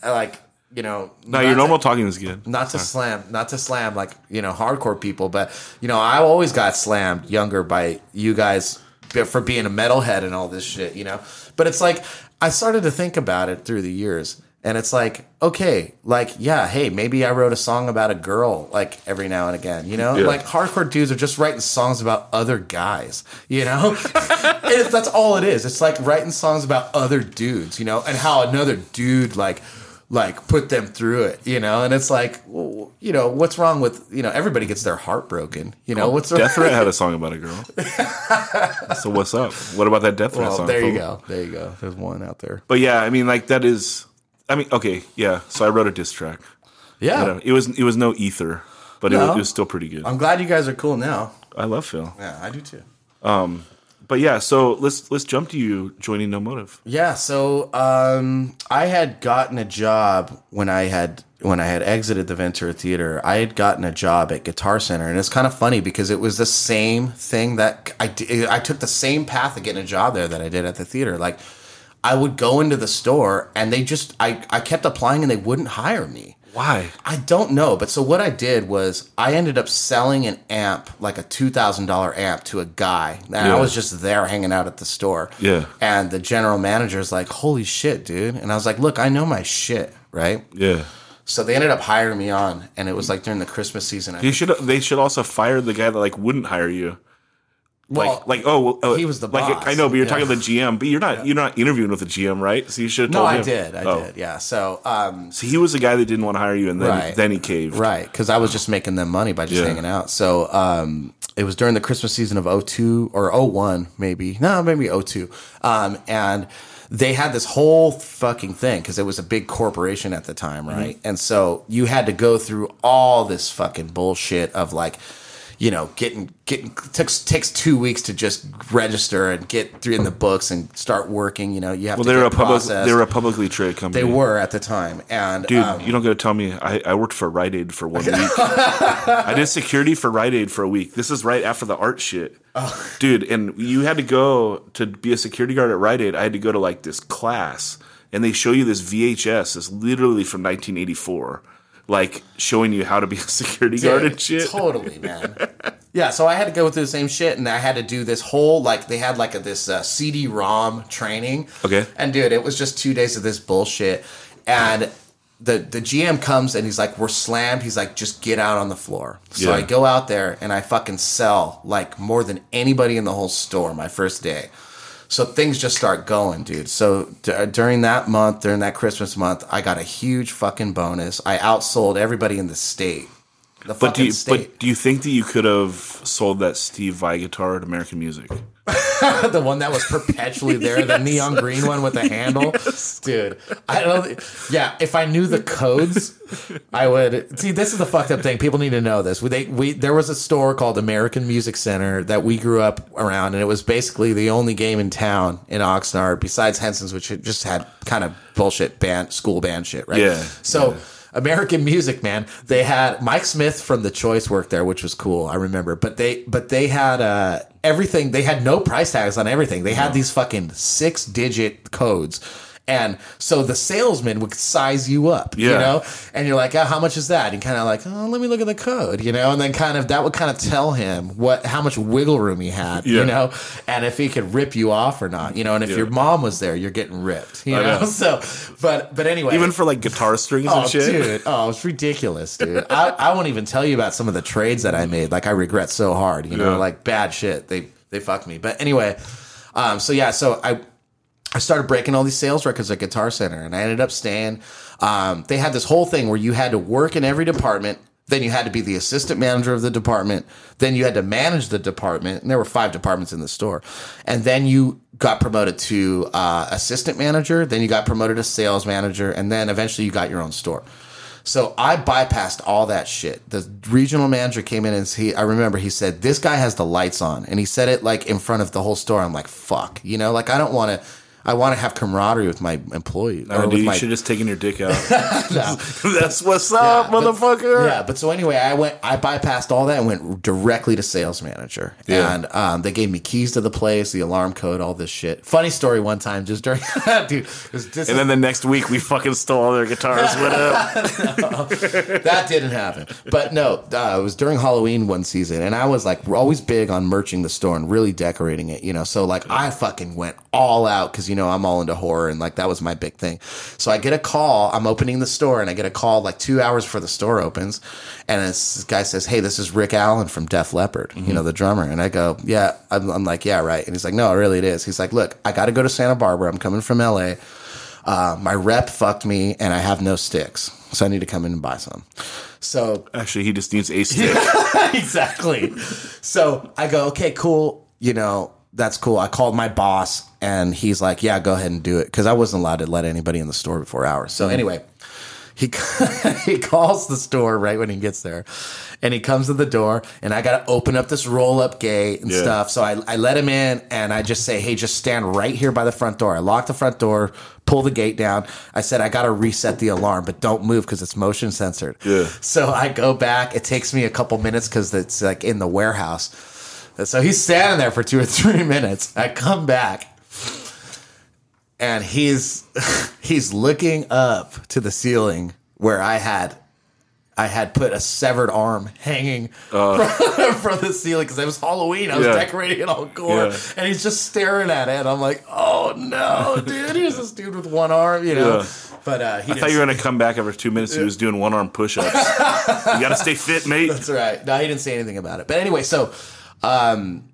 like you know, No, your to- normal talking is good. not to slam, not to slam like you know hardcore people, but you know I always got slammed younger by you guys for being a metalhead and all this shit, you know. But it's like I started to think about it through the years, and it's like okay, like yeah, hey, maybe I wrote a song about a girl like every now and again, you know. Yeah. Like hardcore dudes are just writing songs about other guys, you know. That's all it is. It's like writing songs about other dudes, you know, and how another dude like like put them through it, you know, and it's like, well, you know, what's wrong with, you know, everybody gets their heart broken, you know, oh, what's Death Threat had a song about a girl. so what's up? What about that Death Threat Well, song? there you go, there you go. There's one out there. But yeah, I mean, like that is. I mean, okay, yeah. So I wrote a diss track. Yeah, You know, it was it was no ether, but it, was, it was still pretty good. I'm glad you guys are cool now. I love Phil. Yeah, I do too. Um, But yeah, so let's let's jump to you joining No Motive. Yeah, so um, I had gotten a job when I had when I had exited the Ventura Theater. I had gotten a job at Guitar Center, and it's kind of funny because it was the same thing that I. I took the same path of getting a job there that I did at the theater. Like I would go into the store, and they just I I kept applying, and they wouldn't hire me. Why? I don't know, but so what I did was I ended up selling an amp, like a two thousand dollar amp, to a guy, and Yeah. I was just there hanging out at the store. Yeah. and the general manager's like, "Holy shit, dude!" And I was like, "Look, I know my shit, right?" Yeah. So they ended up hiring me on, and it was like during the Christmas season. I You should they should also fire the guy that like wouldn't hire you. Well, like like oh well, uh, he was the like boss. I know, but you're Yeah. talking to the GM, but you're not you're not interviewing with the GM, right? So you should have no, told I did, I Oh. did, yeah. So, um, So he was the guy that didn't want to hire you, and then Right. then he caved. Right, because I was just making them money by just Yeah. hanging out. So um, it was during the Christmas season of 02 or 01, maybe. No, maybe 02. Um, and they had this whole fucking thing because it was a big corporation at the time, right? And so you had to go through all this fucking bullshit of like, you know, getting getting takes takes two weeks to just register and get through in the books and start working. You know, you have Well, to they were a public they were a publicly traded company. They were at the time, and Dude, um, you don't got to tell me. I, I worked for Rite Aid for one week. I did security for Rite Aid for a week. This is right after the art shit. Oh. Dude, and you had to go to be a security guard at Rite Aid. I had to go to like this class, and they show you this VHS. It's literally from 1984, like showing you how to be a security guard and shit. Totally, man. yeah, so I had to go through the same shit, and I had to do this whole like they had like a, this uh, CD-ROM training. Okay. and dude, it was just two days of this bullshit, and. The, the GM comes and he's like, We're slammed. He's like, Just get out on the floor. So Yeah. I go out there and I fucking sell like more than anybody in the whole store my first day. So things just start going, dude. So d- uh, during that month, during that Christmas month, I got a huge fucking bonus. I outsold everybody in the state. The But do you, state. but do you think that you could have sold that Steve Vai guitar at American Music? the one that was perpetually there, the neon green one with the handle, dude. I don't. Yeah, if I knew the codes, I would. See, this is the fucked up thing. People need to know this. We, they, we there was a store called American Music Center that we grew up around, and it was basically the only game in town in Oxnard besides Henson's, which just had kind of bullshit band school band shit, right? Yeah, So. American music, man. They had Mike Smith from The Choice work there, which was cool. I remember, but they but they had uh, everything. They had no price tags on everything. They had these fucking six digit codes. And so the salesman would size you up, you know, and you're like, oh, how much is that? And kind of like, oh, let me look at the code, you know, and then kind of that would kind of tell him what how much wiggle room he had, Yeah. you know, and if he could rip you off or not, you know, and if your mom was there, you're getting ripped, you know. know. So, but but anyway, Even for like guitar strings Oh, and shit? dude. Oh, it's ridiculous, dude. I, I won't even tell you about some of the trades that I made. Like I regret so hard, you know, like bad shit. They they fucked me. But anyway, um, so yeah, so I I started breaking all these sales records at Guitar Center, and I ended up staying. Um, they had this whole thing where you had to work in every department. Then you had to be the assistant manager of the department. Then you had to manage the department, and there were five departments in the store. And then you got promoted to uh, assistant manager. Then you got promoted to sales manager, and then eventually you got your own store. So I bypassed all that shit. The regional manager came in and he, I remember he said, "This guy has the lights on," and he said it like in front of the whole store. I'm like, "Fuck," you know, like I don't want to. I want to have camaraderie with my employees. Or dude, you my- should have just taken your dick out. That's what's up, Yeah, but- motherfucker. Yeah, but so anyway, I went, I bypassed all that and went directly to sales manager. Yeah. And um, they gave me keys to the place, the alarm code, all this shit. Funny story one time, just during, dude, this And then the next week, we fucking stole all their guitars. What up? that didn't happen. But no, uh, it was during Halloween one season, and I was like we're always big on merching the store and really decorating it, you know. So like I fucking went all out because you know I'm all into horror and like that was my big thing. So I get a call. I'm opening the store, and I get a call like two hours before the store opens, and this guy says, "Hey, this is Rick Allen from Def Leppard, you know the drummer." And I go, "Yeah." I'm, I'm like, "Yeah, right." And he's like, "No, really, it is." He's like, "Look, I got to go to Santa Barbara. I'm coming from LA." Uh, my rep fucked me and I have no sticks. So I need to come in and buy some. So Actually, he just needs a stick. exactly. So I go, okay, cool. You know, that's cool. I called my boss and he's like, yeah, go ahead and do it. Cause I wasn't allowed to let anybody in the store before hours. So mm-hmm. anyway, he, he calls the store right when he gets there and he comes to the door and I got to open up this roll up gate and Yeah. stuff. So I, I let him in and I just say, hey, just stand right here by the front door. I lock the front door, pull the gate down. I said, I got to reset the alarm, but don't move because it's motion censored. Yeah. So I go back. It takes me a couple minutes because it's like in the warehouse. So he's standing there for two or three minutes. I come back and he's he's looking up to the ceiling where I had I had put a severed arm hanging from, from the ceiling because it was Halloween. I was Uh. Yeah. decorating it all gore, Yeah. and he's just staring at it. And I'm like, oh no, dude! Here's this dude with one arm, you know. Yeah. But uh, he I thought you were gonna come back after two minutes. He was doing one arm push ups. you gotta stay fit, mate. That's right. No, he didn't say anything about it. But anyway, so um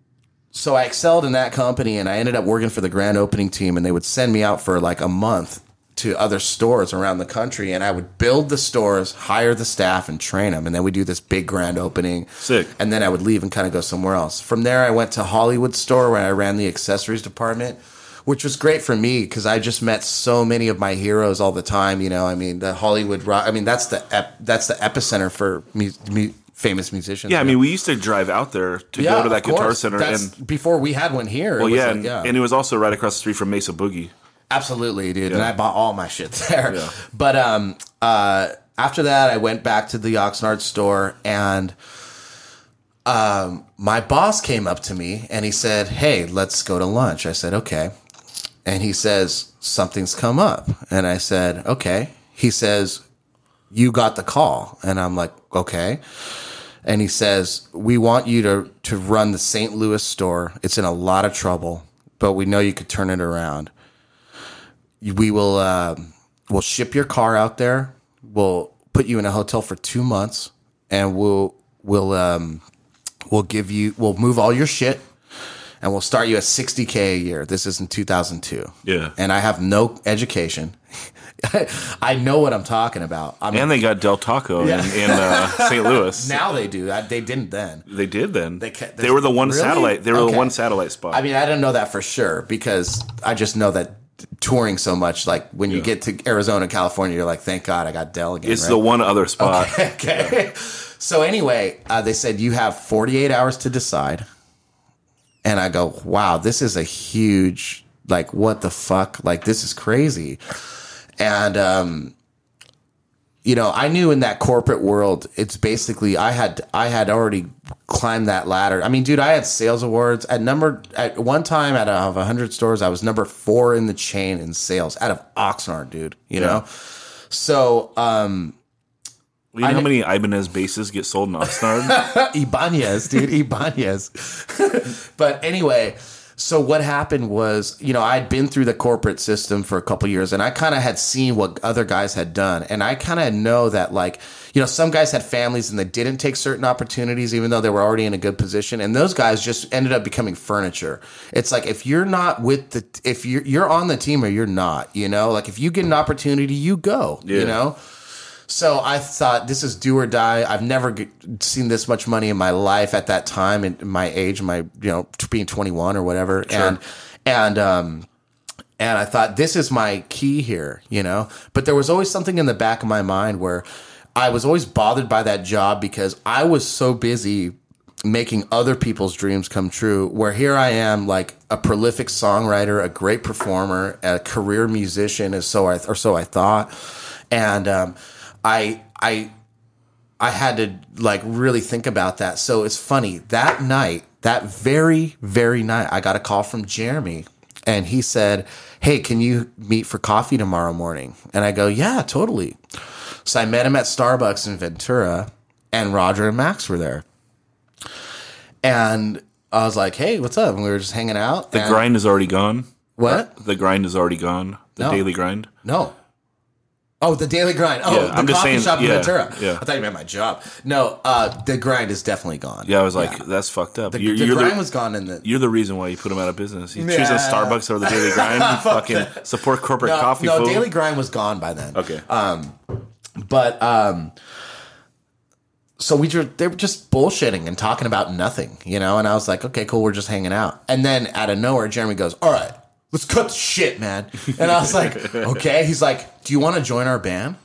so I excelled in that company and I ended up working for the grand opening team and they would send me out for like a month to other stores around the country and I would build the stores, hire the staff and train them and then we do this big grand opening. Sick. And then I would leave and kind of go somewhere else. From there I went to Hollywood store where I ran the accessories department. Which was great for me because I just met so many of my heroes all the time. You know, I mean, the Hollywood rock. I mean, that's the ep, that's the epicenter for mu- mu- famous musicians. Yeah, I mean, we used to drive out there to go to that guitar course. center, That's and before we had one here. well, yeah, like, and, and it was also right across the street from Mesa Boogie. absolutely, dude. And I bought all my shit there. Yeah. But um, uh, after that, I went back to the Oxnard store, and um, my boss came up to me and he said, "Hey, let's go to lunch." I said, "Okay," and he says, "Something's come up," and I said, "Okay." He says, "You got the call," and I'm like, "Okay." And he says, "We want you to to run the St. Louis store. It's in a lot of trouble, but we know you could turn it around. We will uh, we'll ship your car out there. We'll put you in a hotel for two months, and we'll we'll um, we'll give you we'll move all your shit." And we'll start you at 60K a year. This is in 2002. Yeah. And I have no education. I know what I'm talking about. I'm And they got Del Taco Yeah. in, in uh, St. Louis. now they do. I, they didn't then. they did then. They They, were the one Really? satellite. They were Okay. the one satellite spot. I mean, I didn't know that for sure because I just know that touring so much, like when you get to Arizona, California, you're like, thank God I got Del again. it's right? the one other spot. okay. So anyway, uh, they said you have 48 hours to decide, and I go, wow, this is a huge, like, what the fuck? Like, this is crazy, and um, you know, I knew in that corporate world, it's basically I had I had already climbed that ladder. I mean, dude, I had sales awards at number at one time out of hundred stores, I was number four in the chain in sales out of Oxnard, dude. You know, so um, You know how many Ibanez basses get sold in Oxnard? Ibanez, dude, Ibanez. but anyway, so what happened was, you know, I'd been through the corporate system for a couple years and I kind of had seen what other guys had done. And I kind of know that like, you know, some guys had families and they didn't take certain opportunities even though they were already in a good position. And those guys just ended up becoming furniture. It's like if you're not with the if you're you're on the team or you're not, you know, like if you get an opportunity, you go, Yeah. you know? So I thought this is do or die. I've never g- seen this much money in my life at that time, in my age, my you know being twenty one or whatever, and and um and I thought this is my key here, you know. But there was always something in the back of my mind where I was always bothered by that job because I was so busy making other people's dreams come true. Where here I am, like a prolific songwriter, a great performer, a career musician, as so I or so I thought, and um, I I I had to like really think about that. So it's funny that night, that very very night, I got a call from Jeremy, and he said, "Hey, can you meet for coffee tomorrow morning?" And I go, "Yeah, totally." So I met him at Starbucks in Ventura, and Roger and Max were there, and I was like, "Hey, what's up?" And we were just hanging out. The grind is already gone. What? The grind is already gone. The No. daily grind. No. Oh, the daily grind. Oh, Yeah, the I'm just coffee saying- shop in yeah, Ventura. yeah. I thought you meant my job. No, uh, the grind is definitely gone. Yeah, I was like, that's fucked up. The, you're, the you're grind the, was gone in the. you're the reason why you put him out of business. You Yeah. choosing Starbucks over the daily grind. You fucking support corporate No, coffee. no fool. daily grind was gone by then. Okay. But um, so we were they were just bullshitting and talking about nothing, you know. And I was like, okay, cool, we're just hanging out. And then out of nowhere, Jeremy goes, all right, let's cut the shit, man. And I was like, okay. He's like, do you want to join our band?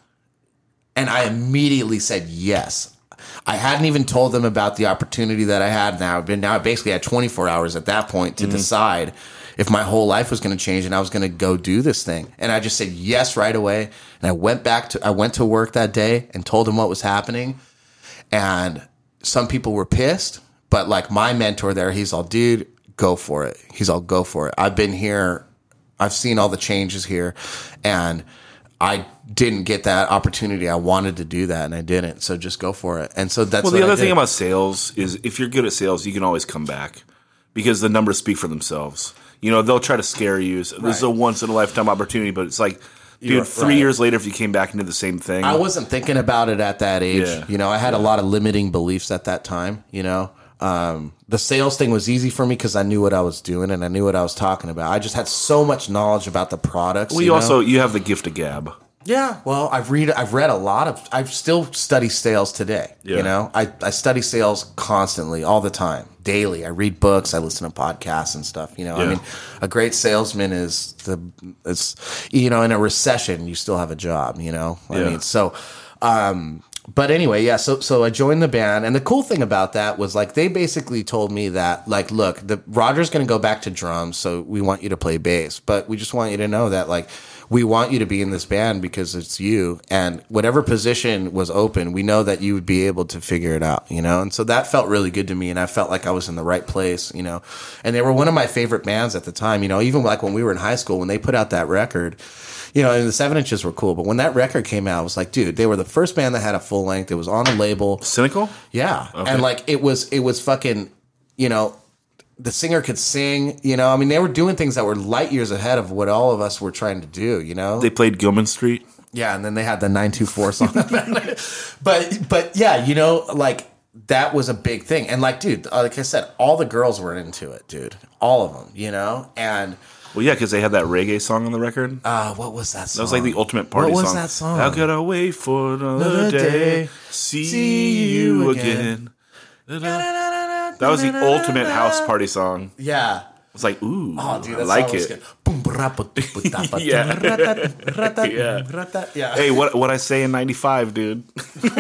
And I immediately said yes. I hadn't even told them about the opportunity that I had now. Been now I basically had 24 hours at that point to mm-hmm. decide if my whole life was going to change and I was going to go do this thing. And I just said yes right away. And I went back to I went to work that day and told them what was happening. And some people were pissed, but like my mentor there, he's all, dude, go for it. He's all, go for it. I've been here. I've seen all the changes here and I didn't get that opportunity. I wanted to do that and I didn't. So just go for it. And so that's Well, the other thing about sales is if you're good at sales, you can always come back because the numbers speak for themselves. You know, they'll try to scare you. So This is a once in a lifetime opportunity, but it's like, dude, You're three right. years later, if you came back and did the same thing, I wasn't thinking about it at that age. Yeah. You know, I had a lot of limiting beliefs at that time. You know, um, the sales thing was easy for me because I knew what I was doing and I knew what I was talking about. I just had so much knowledge about the products. well, you you know? also you have the gift of gab. Yeah, well, I've read I've read a lot of I've still study sales today. Yeah. You know, I, I study sales constantly, all the time, daily. I read books, I listen to podcasts and stuff. You know, I mean, a great salesman is the it's you know in a recession you still have a job. You know, I Yeah. mean, so. um but anyway, yeah, so so I joined the band, and the cool thing about that was like they basically told me that like, look, the Roger's going to go back to drums, so we want you to play bass, but we just want you to know that like we want you to be in this band because it's you, and whatever position was open, we know that you would be able to figure it out, you know, and so that felt really good to me, and I felt like I was in the right place, you know, and they were one of my favorite bands at the time, you know, even like when we were in high school when they put out that record you know, and the seven inches were cool. But when that record came out, I was like, dude, they were the first band that had a full length. It was on a label. Cynical? Yeah. And like it was it was fucking, you know, the singer could sing, you know. I mean, they were doing things that were light years ahead of what all of us were trying to do, you know. They played Gilman Street. yeah, and then they had the 924 song. but but yeah, you know, like that was a big thing. And like dude, like I said, all the girls were into it, dude. All of them, you know? And Well, yeah, because they had that reggae song on the record. uh what was that song? That was like the ultimate party song. What was song. that song? How could I wait for another Another day? day, See, see you you again. That was the ultimate house party song. Yeah. It's like, ooh, Oh, dude, I like it. Boom, brapa, dupa, dapa, Yeah. rata, rata, Yeah. rata. Yeah. Hey, what what I say in '95, dude?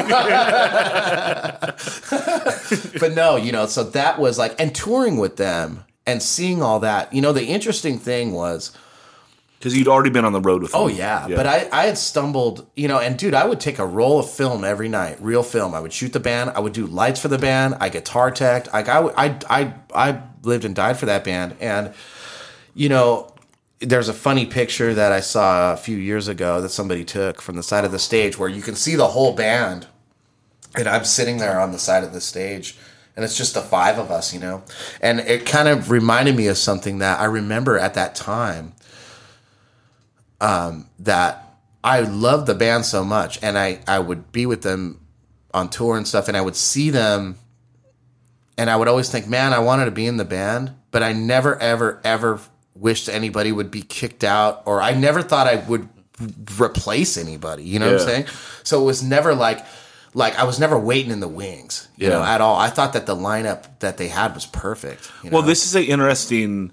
But no, you know, so that was like, and touring with them and seeing all that, you know, the interesting thing was, Because you'd already been on the road with them. oh yeah, but I, I had stumbled, you know, and dude, I would take a roll of film every night, real film. I would shoot the band. I would do lights for the band. I guitar tech. Like I, I, I, I lived and died for that band. And, you know, there's a funny picture that I saw a few years ago that somebody took from the side of the stage where you can see the whole band and I'm sitting there on the side of the stage and it's just the five of us, you know. And it kind of reminded me of something that I remember at that time. Um, that I loved the band so much, and I I would be with them on tour and stuff, and I would see them, and I would always think, man, I wanted to be in the band, but I never ever ever wished anybody would be kicked out, or I never thought I would replace anybody. You know what I'm saying? So it was never like like I was never waiting in the wings, you know, at all. I thought that the lineup that they had was perfect. you Well, know? this is an interesting,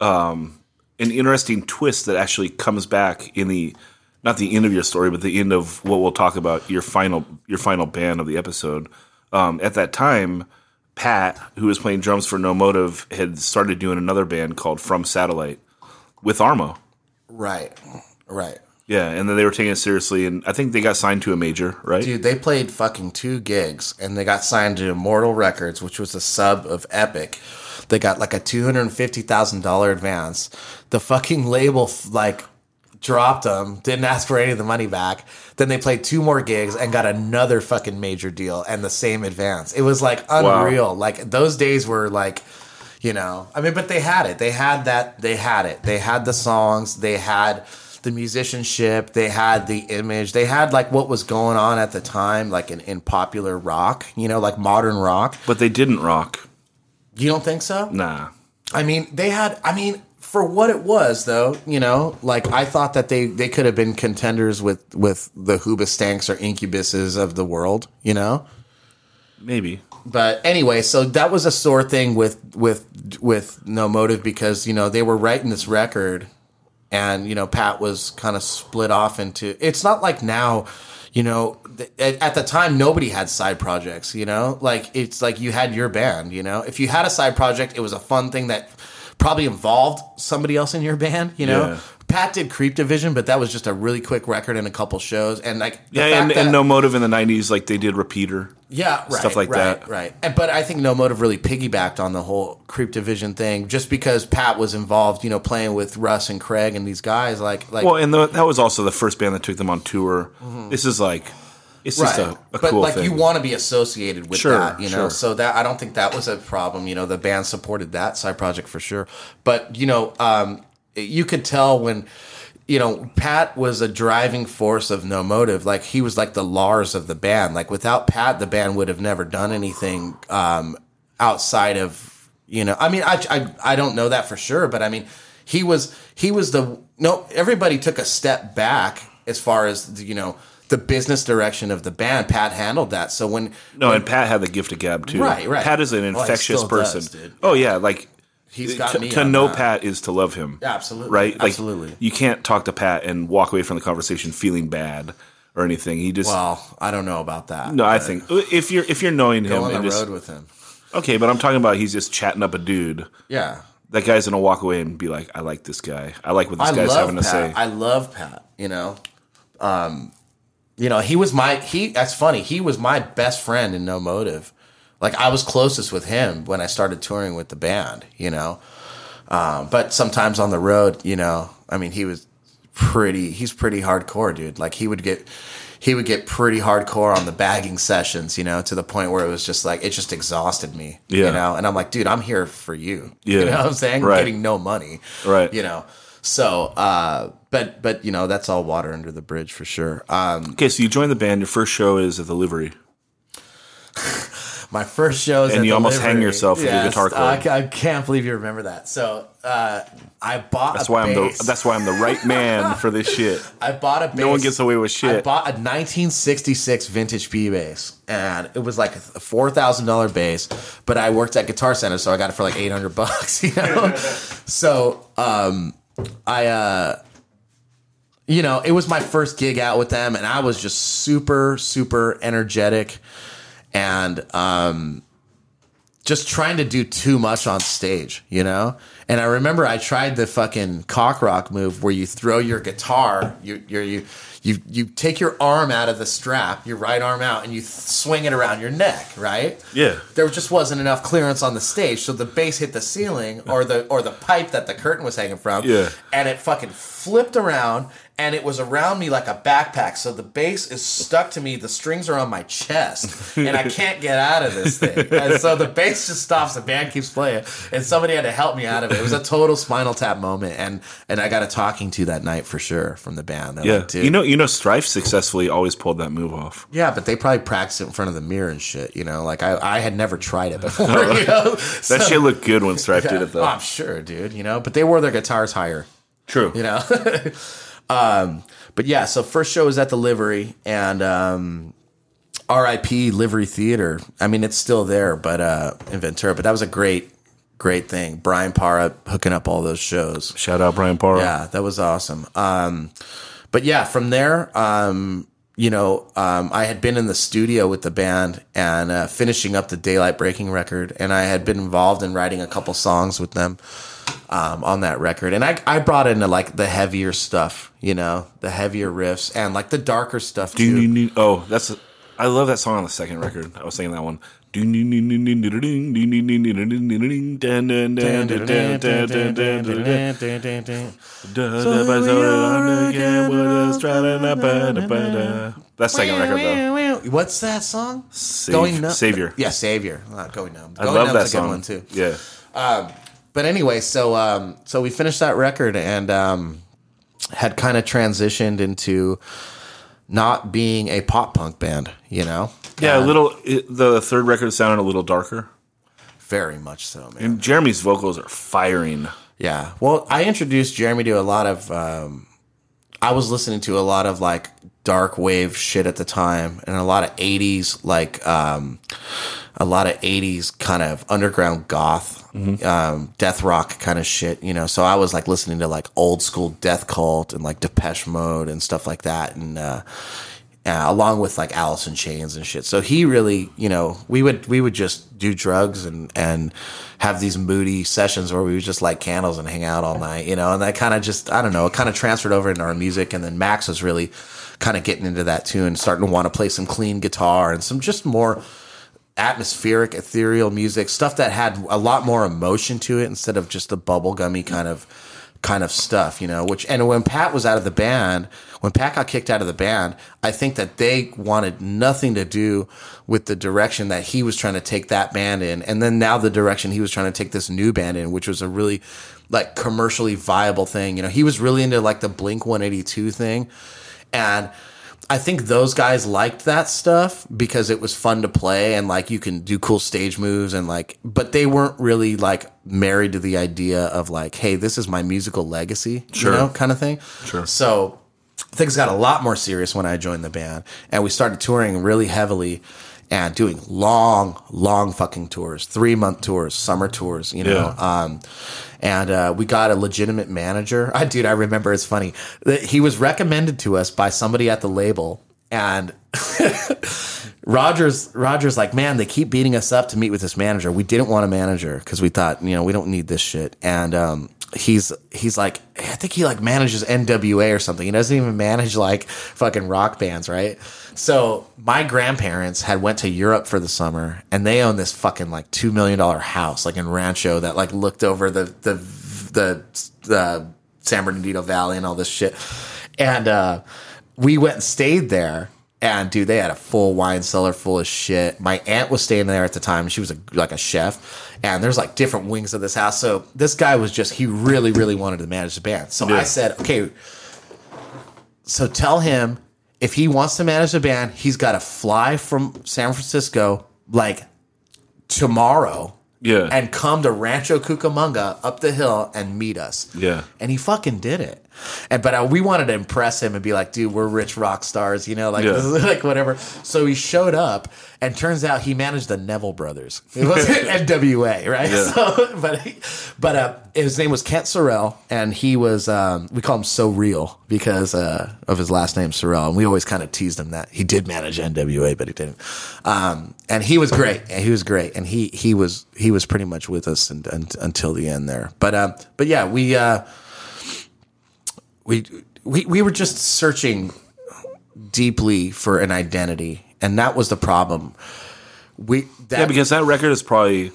um, an interesting twist that actually comes back in the, not the end of your story, but the end of what we'll talk about your final your final band of the episode. Um, at that time, Pat, who was playing drums for No Motive, had started doing another band called From Satellite with Armo. right, right. Yeah, and then they were taking it seriously, and I think they got signed to a major, right? Dude, they played fucking two gigs and they got signed to Immortal Records, which was a sub of Epic. They got like a two hundred and fifty thousand dollar advance. The fucking label like dropped them, didn't ask for any of the money back. Then they played two more gigs and got another fucking major deal and the same advance. It was like unreal. Like those days were like, you know, I mean, but they had it. They had that. They had it. They had the songs. They had the musicianship. They had the image. They had like what was going on at the time, like in, in popular rock, you know, like modern rock. But they didn't rock. You don't think so? Nah. I mean, they had. I mean, for what it was, though, you know, like I thought that they they could have been contenders with with the Hoobastanks or Incubuses of the world, you know. Maybe. But anyway, so that was a sore thing with with with No Motive because you know they were writing this record, and you know Pat was kind of split off into. It's not like now, you know, th- at, the time nobody had side projects. You know, like it's like you had your band. You know, if you had a side project, it was a fun thing that probably involved somebody else in your band. You know. Yeah. Pat did Creep Division, but that was just a really quick record and a couple shows, and like the Yeah, and, that- and No Motive in the '90s, like they did Repeater. yeah, right, stuff like right, that. Right. And, but I think No Motive really piggybacked on the whole Creep Division thing, just because Pat was involved, you know, playing with Russ and Craig and these guys. Like, like Well, and the, that was also the first band that took them on tour. This is like, it's just Mm-hmm. right. a, a but cool like thing. you want to be associated with Sure, that, you know. sure. So that I don't think that was a problem. You know, the band supported that side project for sure. But you know, um, you could tell when. You know, Pat was a driving force of no motive. Like he was like the Lars of the band. Like without Pat, the band would have never done anything um, outside of you know. I mean, I, I I don't know that for sure, but I mean, he was he was the no. Everybody took a step back as far as the, you know the business direction of the band. Pat handled that. So when no, and Pat had the gift of gab too. Right, right. Pat is an infectious still person. does. Oh yeah, like He's got to, me to know that. Pat is to love him. Yeah, absolutely. Right? Like, Absolutely. You can't talk to Pat and walk away from the conversation feeling bad or anything. He just well, I don't know about that. no. I think if you're if you're knowing go him on the just road with him. okay, but I'm talking about he's just chatting up a dude. Yeah. That guy's gonna walk away and be like, I like this guy. I like what this I guy's having to say. I love Pat. You know, um, you know, he was my he. That's funny. He was my best friend in No Motive. Like I was closest with him when I started touring with the band. You know, um, but sometimes on the road, you know, I mean, he was pretty. He's pretty hardcore, dude. Like he would get. He would get pretty hardcore on the bagging sessions, you know, to the point where it was just like it just exhausted me, Yeah. you know. And I'm like, dude, I'm here for you, Yeah. you know what I'm saying? Right. Getting no money, Right. You know, so, uh, but but you know that's all water under the bridge for sure. Um, okay, so you join the band. Your first show is at the Livery. my first shows. And at you almost hang Livery. yourself with your guitar I, cord. I can't believe you remember that. So uh, I bought. That's a why I'm the that's why I'm the right man for this shit. I bought a bass. No one gets away with shit. I bought a 1966 vintage P bass, and it was like a four thousand dollar bass. But I worked at Guitar Center, so I got it for like eight hundred bucks. You know, so um, I, uh, you know, it was my first gig out with them, and I was just super, super energetic, and um, just trying to do too much on stage, you know? And I remember I tried the fucking cock rock move where you throw your guitar, you you you you you take your arm out of the strap, your right arm out, and you th- swing it around your neck, right? Yeah. There just wasn't enough clearance on the stage, so the bass hit the ceiling or the or the pipe that the curtain was hanging from. Yeah. And it fucking flipped around and it was around me like a backpack. So the bass is stuck to me. The strings are on my chest, and I can't get out of this thing. And so the bass just stops. The band keeps playing, and somebody had to help me out of it. It was a total Spinal Tap moment, and and I got a talking to that night for sure from the band. They're Yeah, like, you know, you know, Strife successfully always pulled that move off. Yeah, but they probably practiced it in front of the mirror and shit. You know, like I, I had never tried it before. Oh, you know, That shit looked good when Strife did it Oh, though. I'm sure, dude. You know, but they wore their guitars higher. True. You know. um, but yeah, so first show was at the Livery and um, R.I.P. Livery Theater. I mean, it's still there, but uh, in Ventura. But that was a great, great thing. Brian Parra hooking up all those shows. Shout out Brian Parra. Yeah, that was awesome. Um, but yeah, from there, um, you know, um, I had been in the studio with the band and uh, finishing up the Daylight Breaking record, and I had been involved in writing a couple songs with them um, on that record. And I, I brought into like the heavier stuff, you know, the heavier riffs and like the darker stuff Do too. you need? Oh, that's. A, I love that song on the second record. I was singing that one. That second record though. What's that song? Save- Numb? Savior. Yeah, Savior. Not Going Numb. I love that song one too. Yeah. But anyway, so um, so we finished that record and um, had kind of transitioned into not being a pop punk band, you know. Yeah, a little. It, the third record sounded a little darker. very much so, man. And Jeremy's vocals are firing. Yeah. Well, I introduced Jeremy to a lot of. Um, I was listening to a lot of like dark wave shit at the time, and a lot of '80s like um, a lot of '80s kind of underground goth, um, death rock kind of shit. You know, so I was like listening to like old school Death Cult and like Depeche Mode and stuff like that, and. Uh, uh, along with like Alice in Chains and shit. So he really, you know, we would we would just do drugs and and have these moody sessions where we would just light candles and hang out all night, you know. And that kind of just I don't know, it kind of transferred over into our music. And then Max was really kind of getting into that too and starting to want to play some clean guitar and some just more atmospheric, ethereal music, stuff that had a lot more emotion to it instead of just the bubblegummy kind of kind of stuff, you know, which and when Pat was out of the band, when Pat got kicked out of the band, I think that they wanted nothing to do with the direction that he was trying to take that band in. And then now the direction he was trying to take this new band in, which was a really like commercially viable thing. You know, he was really into like the Blink 182 thing. And I think those guys liked that stuff because it was fun to play and like you can do cool stage moves and like, but they weren't really like married to the idea of like, hey, this is my musical legacy, Sure. you know, kind of thing. Sure. So things got a lot more serious when I joined the band and we started touring really heavily and doing long, long fucking tours, three month tours, summer tours, you know. Yeah. Um, and uh, we got a legitimate manager. I, dude, I remember it's funny. He was recommended to us by somebody at the label, and Rogers Rogers like, man, they keep beating us up to meet with this manager. We didn't want a manager because we thought, you know, we don't need this shit. And um, he's he's like, I think he like manages NWA or something. He doesn't even manage like fucking rock bands, right? So my grandparents had went to Europe for the summer, and they own this fucking like two million dollar house, like in Rancho, that like looked over the the the the San Bernardino Valley and all this shit. And uh, we went and stayed there. And dude, they had a full wine cellar full of shit. My aunt was staying there at the time. She was a, like a chef, and there's like different wings of this house. So this guy was just he really, really wanted to manage the band. So I said, okay, so tell him if he wants to manage the band, he's got to fly from San Francisco like tomorrow Yeah. and come to Rancho Cucamonga up the hill and meet us. Yeah. And he fucking did it. And but uh, we wanted to impress him and be like, dude, we're rich rock stars, you know, like Yeah. like whatever. So he showed up, and turns out he managed the Neville Brothers. It wasn't NWA, right? Yeah. So, but he, but uh, his name was Kent Sorrell, and he was um, we call him So Real because uh, of his last name Sorrell, and we always kind of teased him that he did manage NWA, but he didn't. Um, and he was great, and he was great, and he he was he was pretty much with us and, and, until the end there. But um, but yeah, we. Uh, we we we were just searching deeply for an identity, and that was the problem. We that Yeah, because that record is probably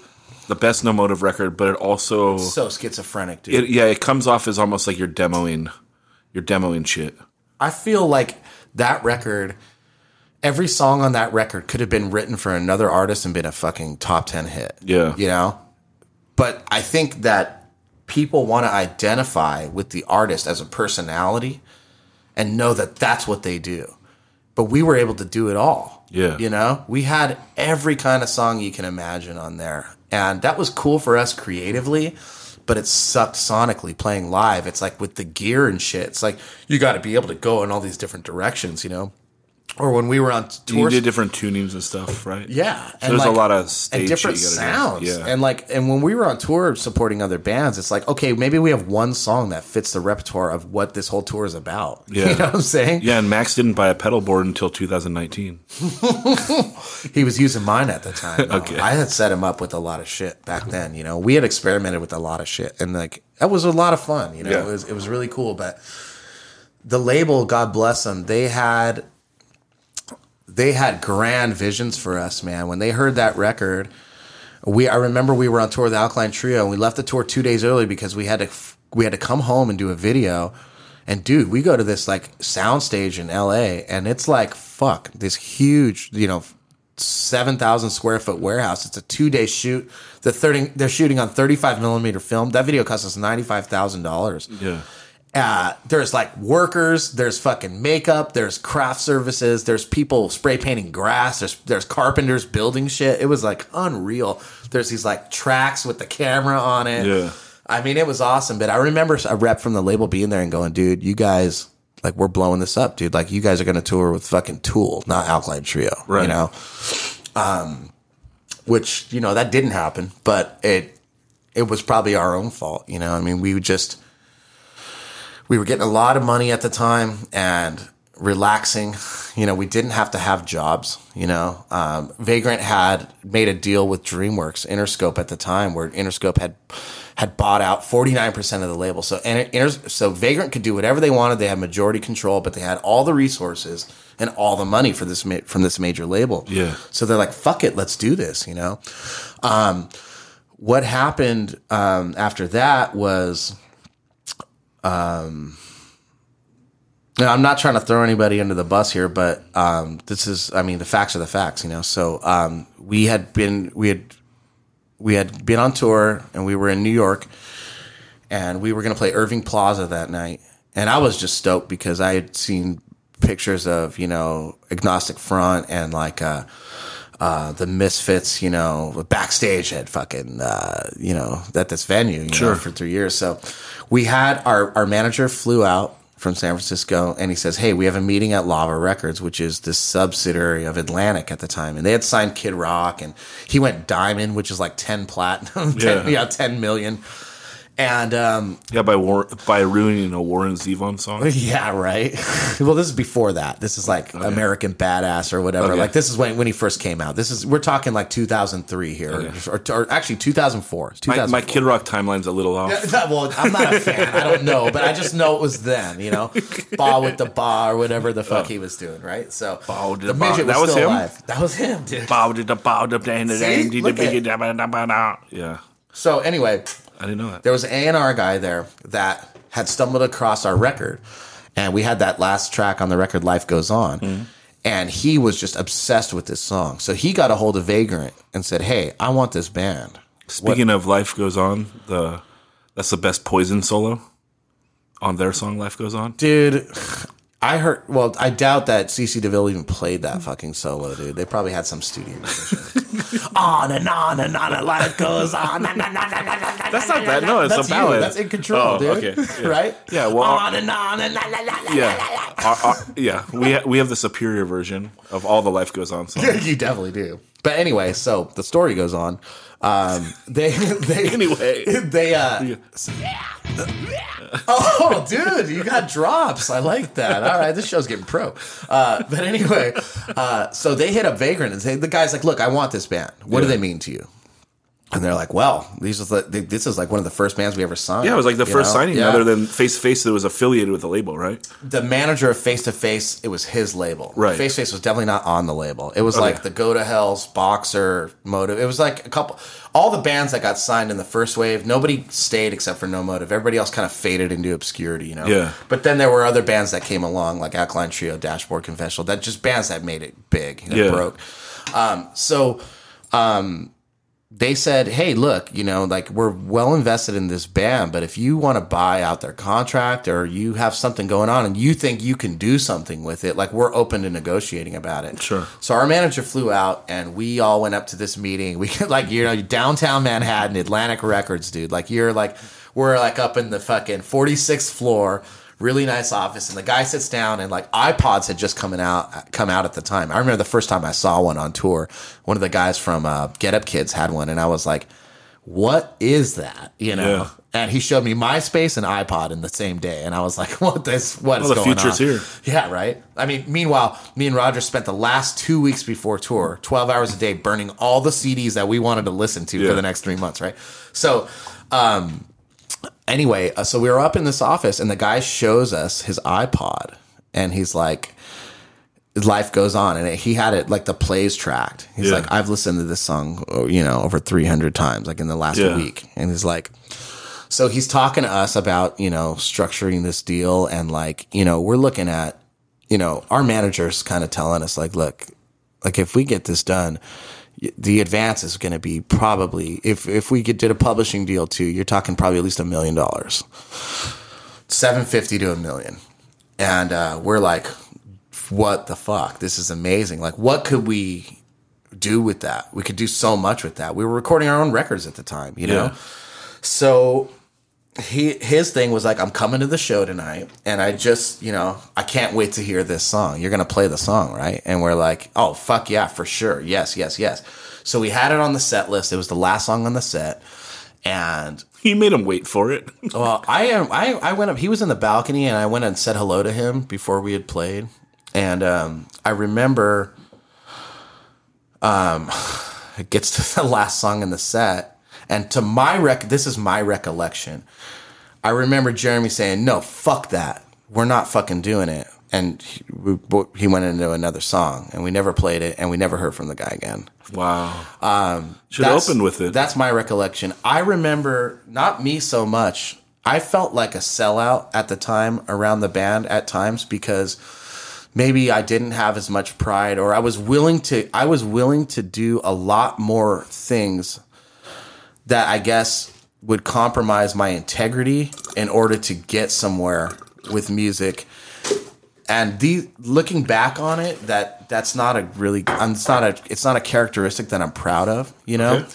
the best no motive record, but it also so schizophrenic, dude. it, yeah, it comes off as almost like you're demoing you're demoing shit. I feel like that record, every song on that record could have been written for another artist and been a fucking top 10 hit. Yeah. You know? But I think that people want to identify with the artist as a personality and know that that's what they do. But we were able to do it all. Yeah. You know? We had every kind of song you can imagine on there. And that was cool for us creatively but it sucked sonically playing live. It's like with the gear and shit. It's like you got to be able to go in all these different directions, you know. Or when we were on You tours, did different tunings and stuff, right? yeah, So there's a lot of stage and different you sounds, Yeah. and like, and when we were on tour supporting other bands, it's like, okay, maybe we have one song that fits the repertoire of what this whole tour is about. Yeah. you know what I'm saying? Yeah, and Max didn't buy a pedal board until 2019. He was using mine at the time. Okay. I had set him up with a lot of shit back then. You know, we had experimented with a lot of shit, and like that was a lot of fun. You know, Yeah. it was it was really cool. But the label, God bless them, they had they had grand visions for us, man. When they heard that record, we I remember we were on tour with the Alkaline Trio, and we left the tour two days early because we had to we had to come home and do a video. And dude, we go to this like soundstage in LA, and it's like fuck this huge, you know, seven thousand square foot warehouse. It's a two day shoot. The thirty they're shooting on thirty five millimeter film. That video cost us ninety five thousand dollars Yeah. Uh, there's like workers, there's fucking makeup, there's craft services, there's people spray painting grass, there's there's carpenters building shit. It was like unreal. There's these like tracks with the camera on it. Yeah. I mean, it was awesome. But I remember a rep from the label being there and going, "Dude, you guys like we're blowing this up, dude. Like you guys are going to tour with fucking Tool, not Alkaline Trio, Right. You know." Um, which you know that didn't happen, but it it was probably our own fault. You know, I mean, we would just we were getting a lot of money at the time and relaxing. You know, we didn't have to have jobs. You know, um, Vagrant had made a deal with DreamWorks Interscope at the time, where Interscope had had bought out forty nine percent of the label. So and so Vagrant could do whatever they wanted. They had majority control, but they had all the resources and all the money for this ma- from this major label. Yeah. So they're like, "Fuck it, let's do this." You know. Um, what happened um, after that was Now, I'm not trying to throw anybody under the bus here, but um, this is, I mean, the facts are the facts, you know. So um, we had been, we had, we had been on tour, and we were in New York, and we were going to play Irving Plaza that night, and I was just stoked because I had seen pictures of, you know, Agnostic Front and like uh, uh, the Misfits, you know, backstage at fucking, uh, you know, at this venue, you know, for three years. So we had our our manager flew out from San Francisco and he says, Hey, we have a meeting at Lava Records, which is the subsidiary of Atlantic at the time. And they had signed Kid Rock and he went diamond, which is like 10 platinum, 10, Yeah. yeah, 10 million. And, um, Yeah, by war- by ruining a Warren Zevon song. yeah, right. well, this is before that. This is like American Badass or whatever. Okay. Like this is when when he first came out. This is we're talking like 2003 here, Okay. or, or actually 2004. My, 2004. my Kid Rock timeline's a little off. Yeah, well, I'm not a fan. I don't know, but I just know it was then. You know, Bawitdaba, or whatever the fuck he was doing, right? So with the the midget was That was still him? alive. That was him, dude. Bow to the bow to the end of the See? end, to the big- at- Yeah, So anyway, I didn't know that. there was an A&R guy there that had stumbled across our record. And we had that last track on the record, Life Goes On. Mm-hmm. And he was just obsessed with this song. So he got a hold of Vagrant and said, Hey, I want this band. Speaking of Life Goes On, the that's the best Poison solo on their song Life Goes On. Dude, I heard, well, I doubt that CC DeVille even played that fucking solo, dude. They probably had some studio. musician. on and on and on and life goes on. That's not that. No, it's That's a you. That's in control, Oh, dude. okay. Yeah. right? Yeah, well, on and on and la, la, la, la, Yeah, Our- our- yeah. We ha- we have the superior version of all the Life Goes On songs. you definitely do. But anyway, so the story goes on. Um, they they Anyway. they uh. Oh, dude, you got drops. I like that. All right, this show's getting pro. Uh, but anyway, uh, so they hit up Vagrant and say the guy's like, "Look, I want this band. What do they mean to you?" And they're like, well, these is the, this is like one of the first bands we ever signed. Yeah, it was like the first know? signing Yeah. other than Face to Face that was affiliated with the label, right? the manager of Face to Face, it was his label. Right. Face to Face was definitely not on the label. It was Okay. like the Go to Hell's, Boxer, Motive. It was like a couple, all the bands that got signed in the first wave. Nobody stayed except for No Motive. Everybody else kind of faded into obscurity, you know. Yeah. But then there were other bands that came along, like Alkaline Trio, Dashboard Confessional. That just bands that made it big, that Yeah. broke. Um, so they said, "Hey, look, you know, like we're well invested in this band, but if you want to buy out their contract or you have something going on and you think you can do something with it, like we're open to negotiating about it." Sure. So our manager flew out and we all went up to this meeting. We could like you know downtown Manhattan, Atlantic Records, dude. Like you're like we're like up in the fucking 46th floor. Really nice office, and the guy sits down, and like iPods had just coming out, come out at the time. I remember the first time I saw one on tour. One of the guys from uh, Get Up Kids had one, and I was like, "What is that?" You know. Yeah. And he showed me MySpace and iPod in the same day, and I was like, "What this? What is Well, the going future's on?" here. Yeah, right. I mean, meanwhile, me and Roger spent the last two weeks before tour, twelve hours a day, burning all the CDs that we wanted to listen to Yeah. for the next three months. Right. So, um, anyway, uh, so we were up in this office, and the guy shows us his iPod, and he's like, "Life goes on," and he had it like the plays tracked. He's Yeah. like, "I've listened to this song, oh, you know, over three hundred times, like in the last Yeah. week," and he's like. So he's talking to us about, you know, structuring this deal and like, you know, we're looking at, you know, our managers kind of telling us like, look, like if we get this done, the advance is going to be probably if if we get, did a publishing deal too, you're talking probably at least a million dollars, seven fifty to a million, and uh, we're like, what the fuck? This is amazing. Like, what could we do with that? We could do so much with that. We were recording our own records at the time, you know. Yeah. So he his thing was like, I'm coming to the show tonight, and I just, you know, I can't wait to hear this song. You're gonna play the song, right? And we're like, oh fuck yeah, for sure, yes, yes, yes. So we had it on the set list. It was the last song on the set, and He made him wait for it. well, I am. I I went up. He was in the balcony, and I went and said hello to him before we had played. And um, I remember, um, it gets to the last song in the set, and to my rec, this is my recollection. I remember Jeremy saying, "No, fuck that. We're not fucking doing it." And he, we, he went into another song, and we never played it, and we never heard from the guy again. Wow. Um, Should That's- with it. That's my recollection. I remember not me so much. I felt like a sellout at the time around the band at times because maybe I didn't have as much pride or I was willing to I was willing to do a lot more things that I guess would compromise my integrity in order to get somewhere with music and the looking back on it that that's not a really it's not a it's not a characteristic that I'm proud of you know Okay.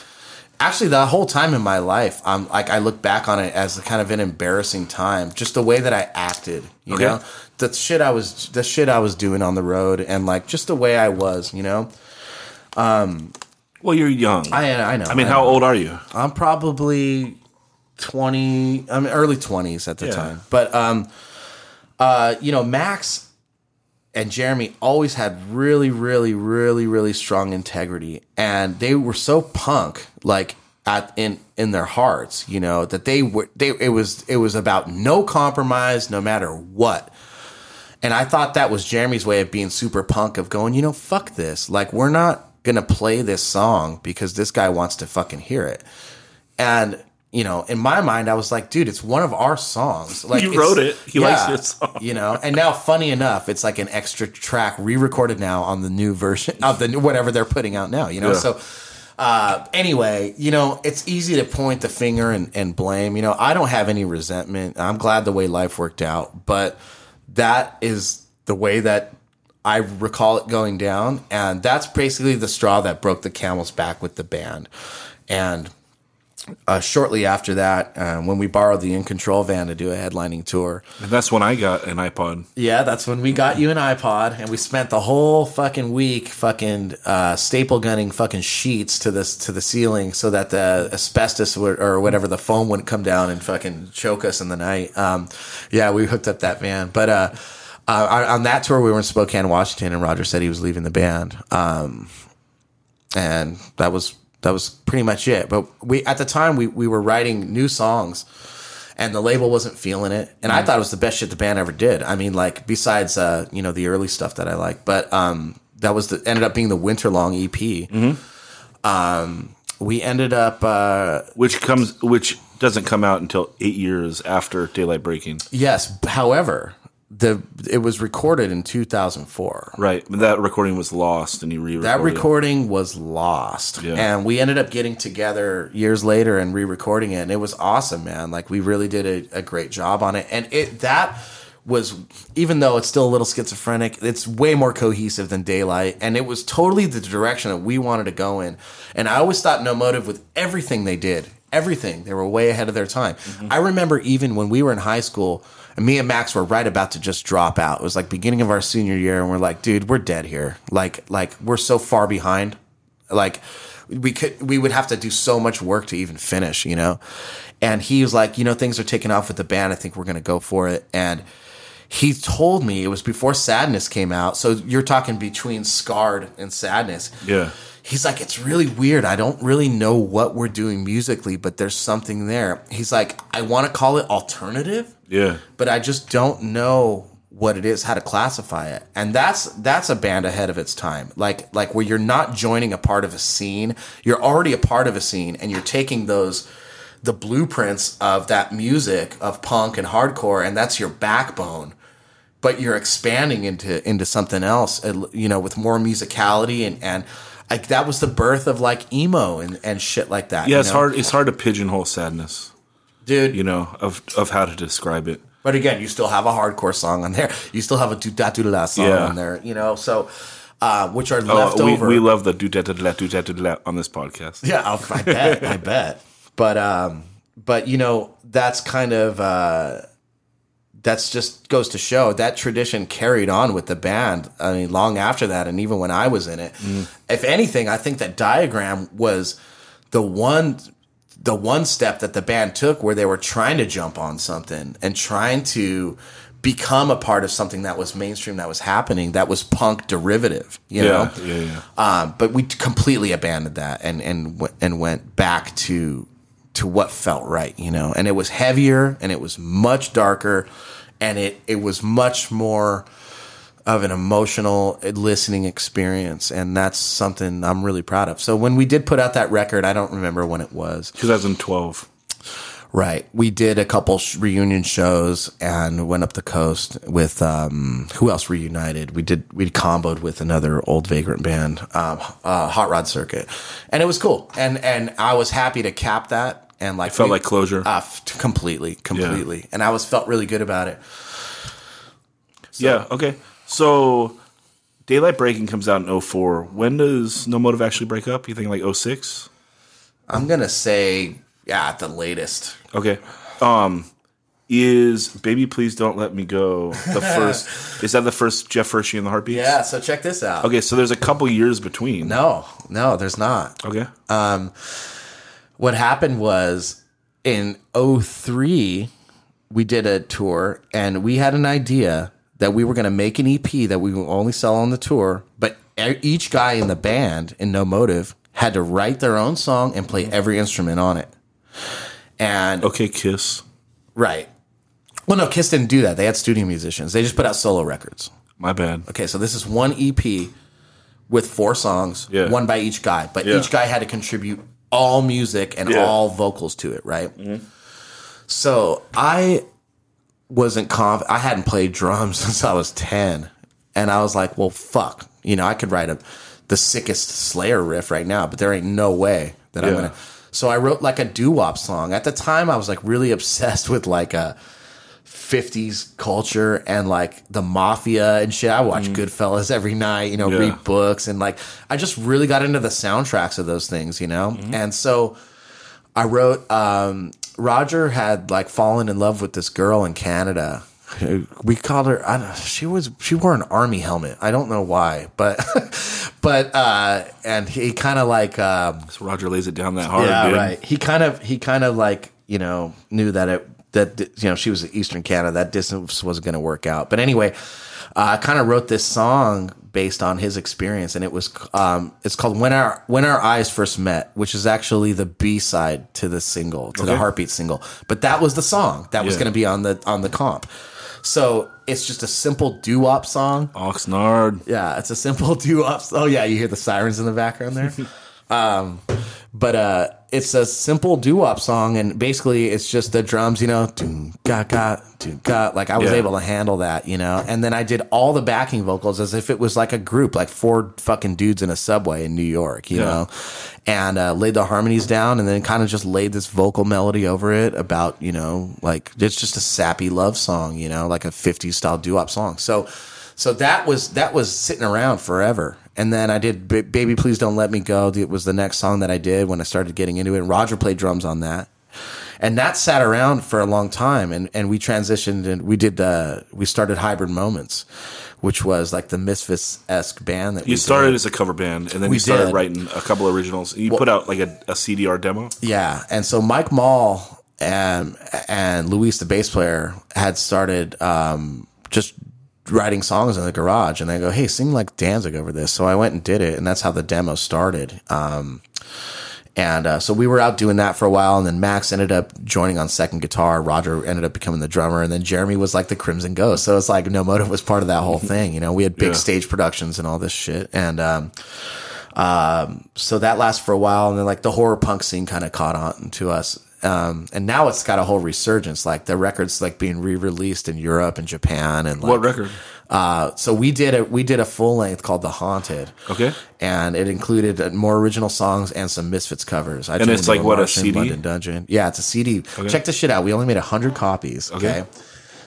actually the whole time in my life I'm like I look back on it as kind of an embarrassing time just the way that I acted you Okay. know the shit I was the shit I was doing on the road and like just the way I was you know um, well, you're young. I I know I mean, how know. old are you? I'm probably 20, I mean, early 20s at the Yeah. time. But, um, uh, you know, Max and Jeremy always had really, really, really, really strong integrity. And they were so punk, like, at, in in their hearts, you know, that they were they it was it was about no compromise no matter what. And I thought that was Jeremy's way of being super punk of going, you know, fuck this. Like we're not gonna play this song because this guy wants to fucking hear it. And you know, in my mind, I was like, dude, it's one of our songs. Like You wrote it. He likes your song. You know, and now, funny enough, it's like an extra track re-recorded now on the new version of the whatever they're putting out now. You know, Yeah. so uh, anyway, you know, it's easy to point the finger and, and blame. You know, I don't have any resentment. I'm glad the way life worked out, but that is the way that I recall it going down, and that's basically the straw that broke the camel's back with the band. And uh, shortly after that, uh, when we borrowed the In Control van to do a headlining tour, And that's when I got an iPod. yeah, that's when we got you an iPod, and we spent the whole fucking week fucking uh, staple gunning fucking sheets to this to the ceiling so that the asbestos would, or whatever the foam wouldn't come down and fucking choke us in the night. Um, yeah, we hooked up that van, but uh, uh, on- on that tour we were in Spokane, Washington, and Roger said he was leaving the band, um, and that was That was pretty much it. But we at the time we we were writing new songs and the label wasn't feeling it. And I thought it was the best shit the band ever did. I mean, like besides uh, you know, the early stuff that I like. But um that was the ended up being the winter long EP. Um we ended up uh which comes which doesn't come out until eight years after daylight breaking. yes, however, the it was recorded in 2004. Right, but that recording was lost, and you re. That recording was lost. Yeah. And we ended up getting together years later and re-recording it and it was awesome, man. Like we really did a, a great job on it. And it that was even though it's still a little schizophrenic, it's way more cohesive than Daylight and it was totally the direction that we wanted to go in. And I always thought No Motive with everything they did, everything, they were way ahead of their time. Mm-hmm. I remember even when we were in high school and me and Max were right about to just drop out. It was like beginning of our senior year and we're like, dude, we're dead here. Like like we're so far behind like we could we would have to do so much work to even finish you know and he was like you know things are taking off with the band i think we're to go for it and he told me it was before sadness came out so you're talking between scarred and sadness Yeah. he's like it's really weird i don't really know what we're doing musically but there's something there he's like i want to call it alternative Yeah, but I just don't know what it is, how to classify it. And that's that's a band ahead of its time. Like like where you're not joining a part of a scene, you're already a part of a scene and you're taking those the blueprints of that music of punk and hardcore and that's your backbone. But you're expanding into into something else, uh, you know, with more musicality and and like that was the birth of like emo and, and shit like that. yeah. you It's know? hard. It's hard to pigeonhole sadness. dude. You know of of how to describe it. But again, you still have a hardcore song on there. You still have a do da do da song Yeah. on there. You know, so uh, which are Oh, left we, over. we love the do da da da do da da da on this podcast. yeah, I'll- I bet, I bet. But um, but you know, that's kind of uh, that's just goes to show that tradition carried on with the band. I mean, long after that, and even when I was in it. If anything, I think that diagram was the one the one step that the band took where they were trying to jump on something and trying to become a part of something that was mainstream that was happening that was punk derivative you Yeah, know yeah, yeah. um, but we completely abandoned that and and and went back to to what felt right you know and it was heavier and it was much darker and it it was much more of an emotional listening experience and that's something I'm really proud of. So when we did put out that record, I don't remember when it was. 2012. Right. We did a couple sh- reunion shows and went up the coast with um who else reunited? We did we comboed with another old vagrant band, um, uh, Hot Rod Circuit. And it was cool. And and I was happy to cap that and like Felt we- like closure. uh, f- completely, completely. And I was felt really good about it. yeah. Okay. So daylight breaking comes out in 04. When does No Motive actually break up? You think like 06? I'm going to say yeah, at the latest. Okay. Um, is Baby Please Don't Let Me Go the first? is that the first Jeff Hershey and the Heartbeats? Yeah, so check this out. Okay, so there's a couple years between. No, no, there's not. Okay. What happened was in 03 we did a tour and we had an idea that we were going to make an ep that we would only sell on the tour but each guy in the band in no motive had to write their own song and play every instrument on it and okay, Kiss. right well no kiss didn't do that they had studio musicians they just put out solo records My bad. Okay, so this is one EP with four songs, Yeah. one by each guy, but Yeah. each guy had to contribute all music and Yeah. all vocals to it, right? Mm-hmm. So I wasn't conf. I hadn't played drums since I was ten, and I was like, "Well, fuck, you know, I could write a the sickest Slayer riff right now, but there ain't no way that I'm gonna." So I wrote like a doo wop song. At the time, I was like really obsessed with like a 50s culture and like the mafia and shit. I watch Goodfellas every night, you know, Yeah. read books and like I just really got into the soundtracks of those things, you know? And so I wrote um Roger had like fallen in love with this girl in Canada. We called her I don't she was she wore an army helmet. I don't know why, but but uh and he kind of like um So Roger lays it down that hard. yeah, dude. right. He kind of he kind of like you know knew that it that you know she was in Eastern Canada. That distance wasn't going to work out. But anyway, uh, I kind of wrote this song based on his experience, and it was um, it's called "When Our When Our Eyes First Met," which is actually the B side to the single, to the Heartbeat single. But that was the song that was going to be on the on the comp. So it's just a simple doo wop song. Oxnard. Yeah, it's a simple doo wop. Oh yeah, you hear the sirens in the background there. um, but uh, it's a simple doo wop song, and basically it's just the drums, you know, doom ga ga doom ga. Like I was Yeah. able to handle that, you know, and then I did all the backing vocals as if it was like a group, like four fucking dudes in a subway in New York, you Yeah. know, and uh, laid the harmonies down, and then kind of just laid this vocal melody over it about, you know, like it's just a sappy love song, you know, like a '50s style doo wop song. So. So that was that was sitting around forever, and then I did B- "Baby Please Don't Let Me Go." It was the next song that I did when I started getting into it. And Roger played drums on that, and that sat around for a long time. And and we transitioned and we did uh, we started Hybrid Moments, which was like the Misfits esque band that we You started did. as a cover band, and then We you started did. writing a couple originals. You put out like a, a CDR demo. Yeah, and so Mike Mall and and Luis, the bass player, had started um, just writing songs in the garage, and they go, "Hey, sing like Danzig over this." So I went and did it, and that's how the demo started. Um, and uh, so we were out doing that for a while, and then Max ended up joining on second guitar. Roger ended up becoming the drummer, and then Jeremy was like the Crimson Ghost. So it's like No Motive was part of that whole thing. You know, we had big Yeah. stage productions and all this shit, and um, um, so that lasted for a while, and then like the horror punk scene kind of caught on to us. Um, and now it's got a whole resurgence. Like the records like being re-released in Europe and Japan, and like, What record? Uh, so we did a we did a full length called The Haunted. Okay. and it included uh, more original songs and some Misfits covers. I And it's like, what, a CD? London Dungeon. Yeah, it's a CD. Check this shit out. We only made hundred copies. Okay.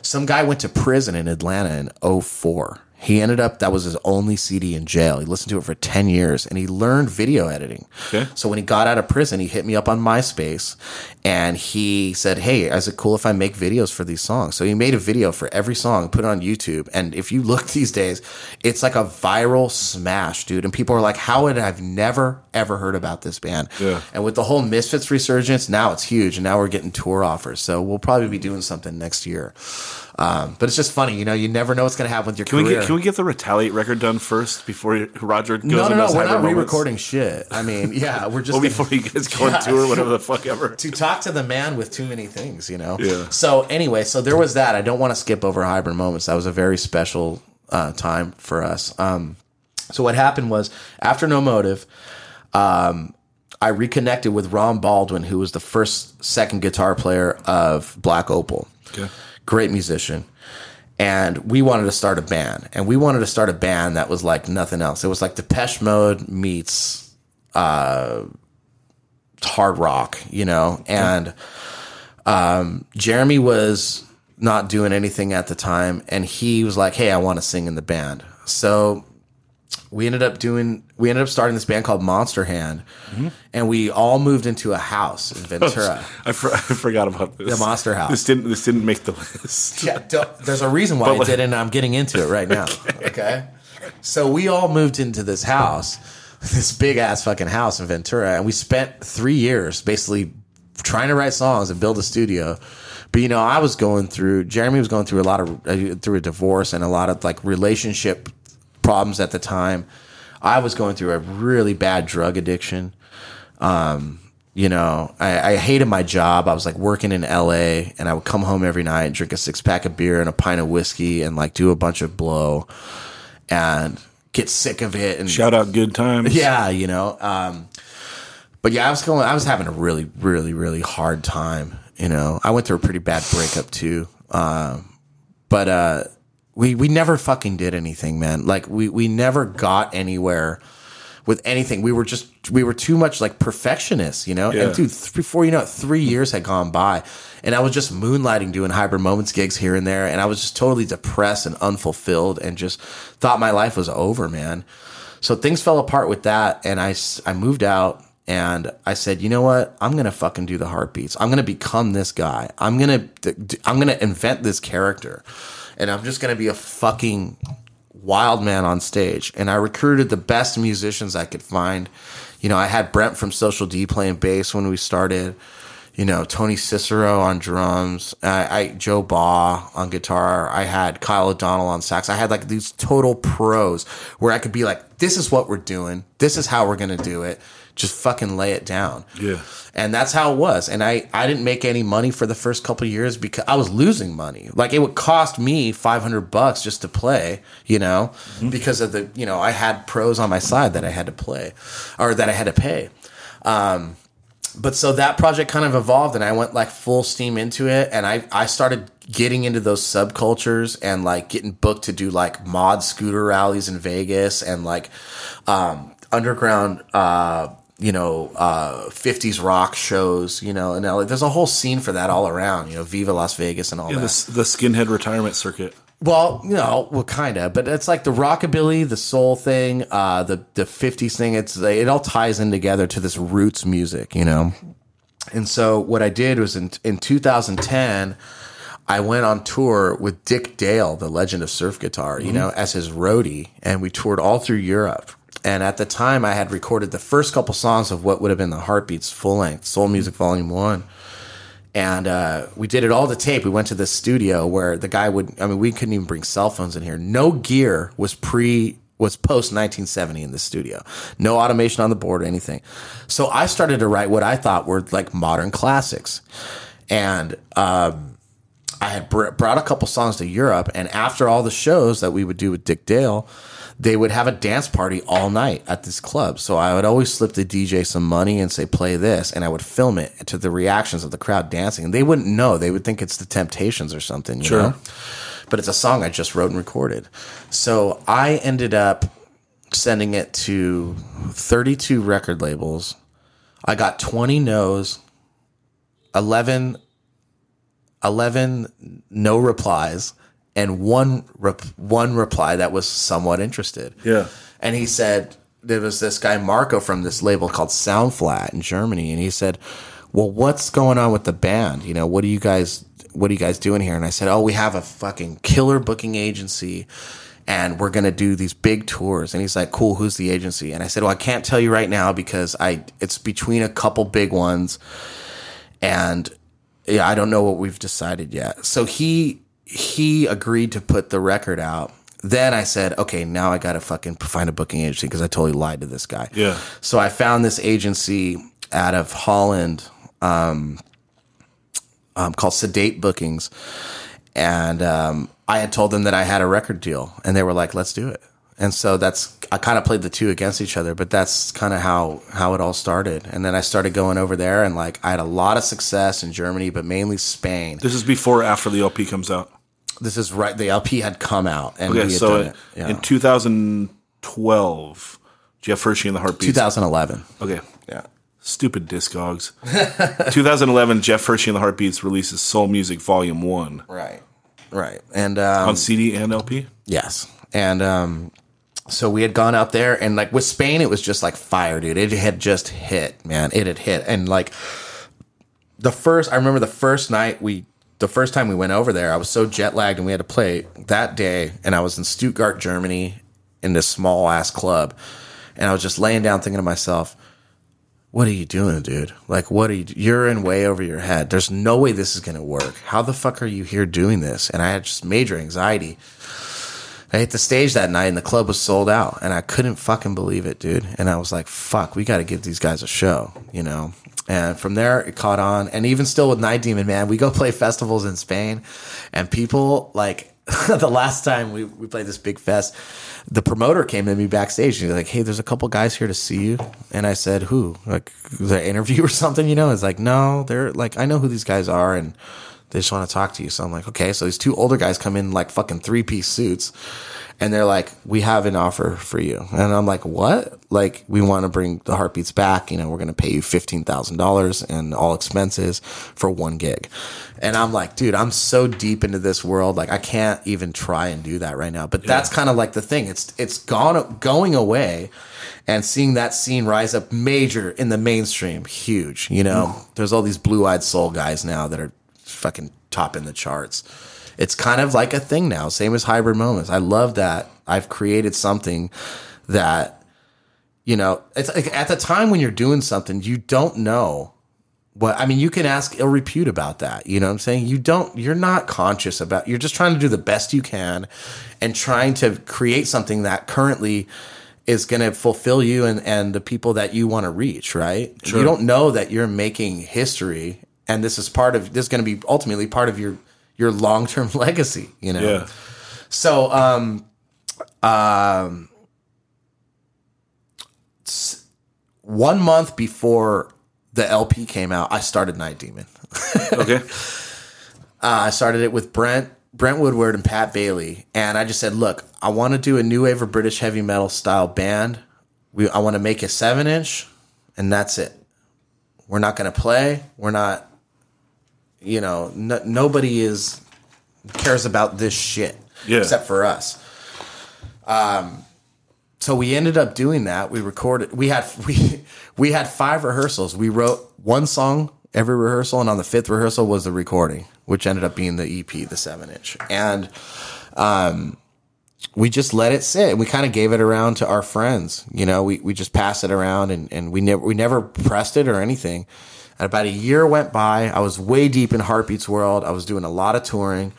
Some guy went to prison in Atlanta in 04. He ended up that was his only CD in jail. He listened to it for 10 years and he learned video editing. Okay. So when he got out of prison, he hit me up on MySpace and he said, Hey, is it cool if I make videos for these songs? So he made a video for every song, put it on YouTube. And if you look these days, it's like a viral smash, dude. And people are like, How would I have never, ever heard about this band? Yeah. And with the whole Misfits resurgence, now it's huge. And now we're getting tour offers. So we'll probably be doing something next year. Um, but it's just funny, you know, you never know what's going to happen with your Can we career. get can we get the Retaliate record done first before Roger goes no, no, no. We're not Moments? re-recording shit. I mean, yeah, we're just Well, gonna- before you guys go on Yeah. tour, whatever the fuck ever. to talk to the man with too many things, you know. Yeah. So anyway, so there was that. I don't want to skip over hybrid moments. That was a very special uh, time for us. Um, so what happened was after No Motive, um, I reconnected with Ron Baldwin, who was the first second guitar player of Black Opal. Okay. Great musician. And we wanted to start a band. And we wanted to start a band that was like nothing else. It was like Depeche Mode meets uh, hard rock, you know? And um, Jeremy was not doing anything at the time. And he was like, hey, I want to sing in the band. So we ended up doing we ended up starting this band called Monster Hand, and we all moved into a house in Ventura. I, for, I forgot about this. The Monster House. This didn't this didn't make the list. yeah, don't- there's a reason why But it like- didn't. and I'm getting into it right now. Okay, so we all moved into this house, this big ass fucking house in Ventura, and we spent three years basically trying to write songs and build a studio. But you know, I was going through. Jeremy was going through a lot of uh, through a divorce and a lot of like relationship problems at the time. I was going through a really bad drug addiction. Um, you know, I, I hated my job. I was like working in LA and I would come home every night and drink a six pack of beer and a pint of whiskey and like do a bunch of blow and get sick of it. And Shout out good times. yeah, you know. Um, but yeah, I was going. I was having a really, really, really hard time. You know, I went through a pretty bad breakup too. Um, but uh, we we never fucking did anything, man. Like we we never got anywhere with anything. We were just we were too much like perfectionists, you know. Yeah. And dude, th- before you know it, three years had gone by, and I was just moonlighting, doing hybrid moments gigs here and there, and I was just totally depressed and unfulfilled, and just thought my life was over, man. So things fell apart with that, and I I moved out. And I said, you know what? I'm gonna fucking do the heartbeats. I'm gonna become this guy. I'm gonna, I'm gonna invent this character, and I'm just gonna be a fucking wild man on stage. And I recruited the best musicians I could find. You know, I had Brent from Social D playing bass when we started. you know, Tony Cicero on drums, I, I Joe Baugh on guitar. I had Kyle O'Donnell on sax. I had like these total pros where I could be like, this is what we're doing. This is how we're going to do it. Just fucking lay it down. Yeah. And that's how it was. And I, I didn't make any money for the first couple of years because I was losing money. Like it would cost me 500 bucks just to play, you know, because of the, you know, I had pros on my side that I had to play or that I had to pay. Um, but so that project kind of evolved and I went like full steam into it. And I, I started getting into those subcultures and like getting booked to do like mod scooter rallies in Vegas and like, um, underground, uh, you know, uh, 50s rock shows, you know, and LA. There's a whole scene for that all around, you know, Viva Las Vegas and all Yeah, that. the, the skinhead retirement circuit. Well, you know, well, kind of, but it's like the rockabilly, the soul thing, uh, the the '50s thing. It's it all ties in together to this roots music, you know. And so what I did was in in 2010, I went on tour with Dick Dale, the legend of surf guitar, you know, as his roadie, and we toured all through Europe. And at the time, I had recorded the first couple songs of what would have been the Heartbeats full length Soul Music Volume One and uh, we did it all to tape. We went to this studio where the guy would. I mean, we couldn't even bring cell phones in here. No gear was pre was post 1970 in the studio. No automation on the board or anything. So I started to write what I thought were like modern classics, and um, I had br- brought a couple songs to Europe. And after all the shows that we would do with Dick Dale. They would have a dance party all night at this club. So I would always slip the DJ some money and say, play this. And I would film it to the reactions of the crowd dancing. And they wouldn't know. They would think it's the Temptations or something, you Sure. know? But it's a song I just wrote and recorded. So I ended up sending it to 32 record labels. I got 20 no's, 11, 11 no replies, and one rep- one reply that was somewhat interested. Yeah. And he said, there was this guy, Marco, from this label called Soundflat in Germany. And he said, well, what's going on with the band? You know, what are you guys, what are you guys doing here? And I said, oh, we have a fucking killer booking agency and we're going to do these big tours. And he's like, cool, who's the agency? And I said, well, I can't tell you right now because I, it's between a couple big ones and yeah, I don't know what we've decided yet. So he he agreed to put the record out. Then I said, okay, now I got to fucking find a booking agency because I totally lied to this guy. Yeah. So I found this agency out of Holland um, um, called Sedate Bookings, and um, I had told them that I had a record deal, and they were like, "Let's do it." And so that's I kind of played the two against each other, but that's kind of how how it all started. And then I started going over there, and like I had a lot of success in Germany, but mainly Spain. This is before or after the LP comes out. This is right. The LP had come out, and Okay, we had so done it. In 2012, Jeff Hershey and the Heartbeats. 2011. Okay. Yeah. Stupid discogs. 2011, Jeff Hershey and the Heartbeats releases Soul Music Volume 1 Right. Right. And um, on CD and LP. Yes. And um so we had gone out there and like with Spain it was just like fire, dude. It had just hit, man. It had hit. And like the first I remember the first night we the first time we went over there, I was so jet lagged and we had to play that day and I was in Stuttgart, Germany in this small ass club. And I was just laying down thinking to myself, what are you doing, dude? Like, what are you? You're in way over your head. There's no way this is gonna work. How the fuck are you here doing this? And I had just major anxiety. I hit the stage that night and the club was sold out, and I couldn't fucking believe it, dude. And I was like, "Fuck, we got to give these guys a show," you know. And from there, it caught on. And even still with Night Demon, man, we go play festivals in Spain, and people like the last time we, we played this big fest, the promoter came to me backstage and he's like, Hey, there's a couple guys here to see you. And I said, Who? Like the interview or something, you know? It's like, No, they're like, I know who these guys are and they just want to talk to you. So I'm like, okay. So these two older guys come in like fucking three piece suits and they're like, we have an offer for you. And I'm like, what? Like, we want to bring the heartbeats back. You know, we're going to pay you $15,000 and all expenses for one gig. And I'm like, dude, I'm so deep into this world. Like, I can't even try and do that right now. But that's kind of like the thing. It's, it's gone, going away and seeing that scene rise up major in the mainstream, huge. You know, mm. there's all these blue eyed soul guys now that are fucking topping the charts. It's kind of like a thing now, same as hybrid moments. I love that I've created something that, you know, it's like at the time when you're doing something, you don't know what I mean, you can ask ill repute about that. You know what I'm saying? You don't, you're not conscious about, you're just trying to do the best you can and trying to create something that currently is going to fulfill you and, and the people that you want to reach, right? You don't know that you're making history and this is part of, this is going to be ultimately part of your, your long term legacy, you know? Yeah. So, um, um, one month before the LP came out, I started Night Demon. Okay. Uh, I started it with Brent, Brent Woodward, and Pat Bailey, and I just said, "Look, I want to do a new wave of British heavy metal style band. We, I want to make a seven inch, and that's it. We're not going to play. We're not, you know, no, nobody is cares about this shit Yeah. except for us." Um, so we ended up doing that. We recorded. We had we we had five rehearsals. We wrote one song every rehearsal, and on the fifth rehearsal was the recording, which ended up being the EP, the seven inch. And um, we just let it sit. We kind of gave it around to our friends. You know, we we just passed it around, and and we never we never pressed it or anything. And about a year went by. I was way deep in Heartbeats world. I was doing a lot of touring,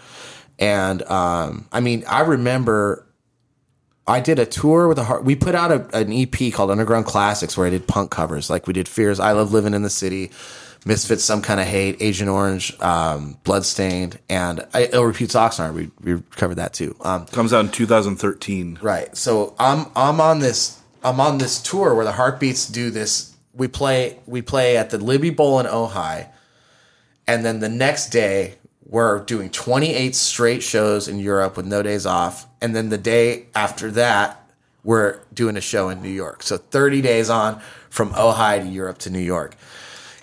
and um, I mean, I remember I did a tour with a heart. We put out a, an EP called Underground Classics where I did punk covers. Like we did Fears, I Love Living in the City, Misfits, Some Kind of Hate, Agent Orange, um, Bloodstained, and I, Ill Repute Oxnard. We, we covered that too. Um, Comes out in 2013. right. So I'm I'm on this I'm on this tour where the Heartbeats do this. We play we play at the Libby Bowl in Ojai, and then the next day we're doing 28 straight shows in Europe with no days off, and then the day after that we're doing a show in New York. So 30 days on from Ojai to Europe to New York.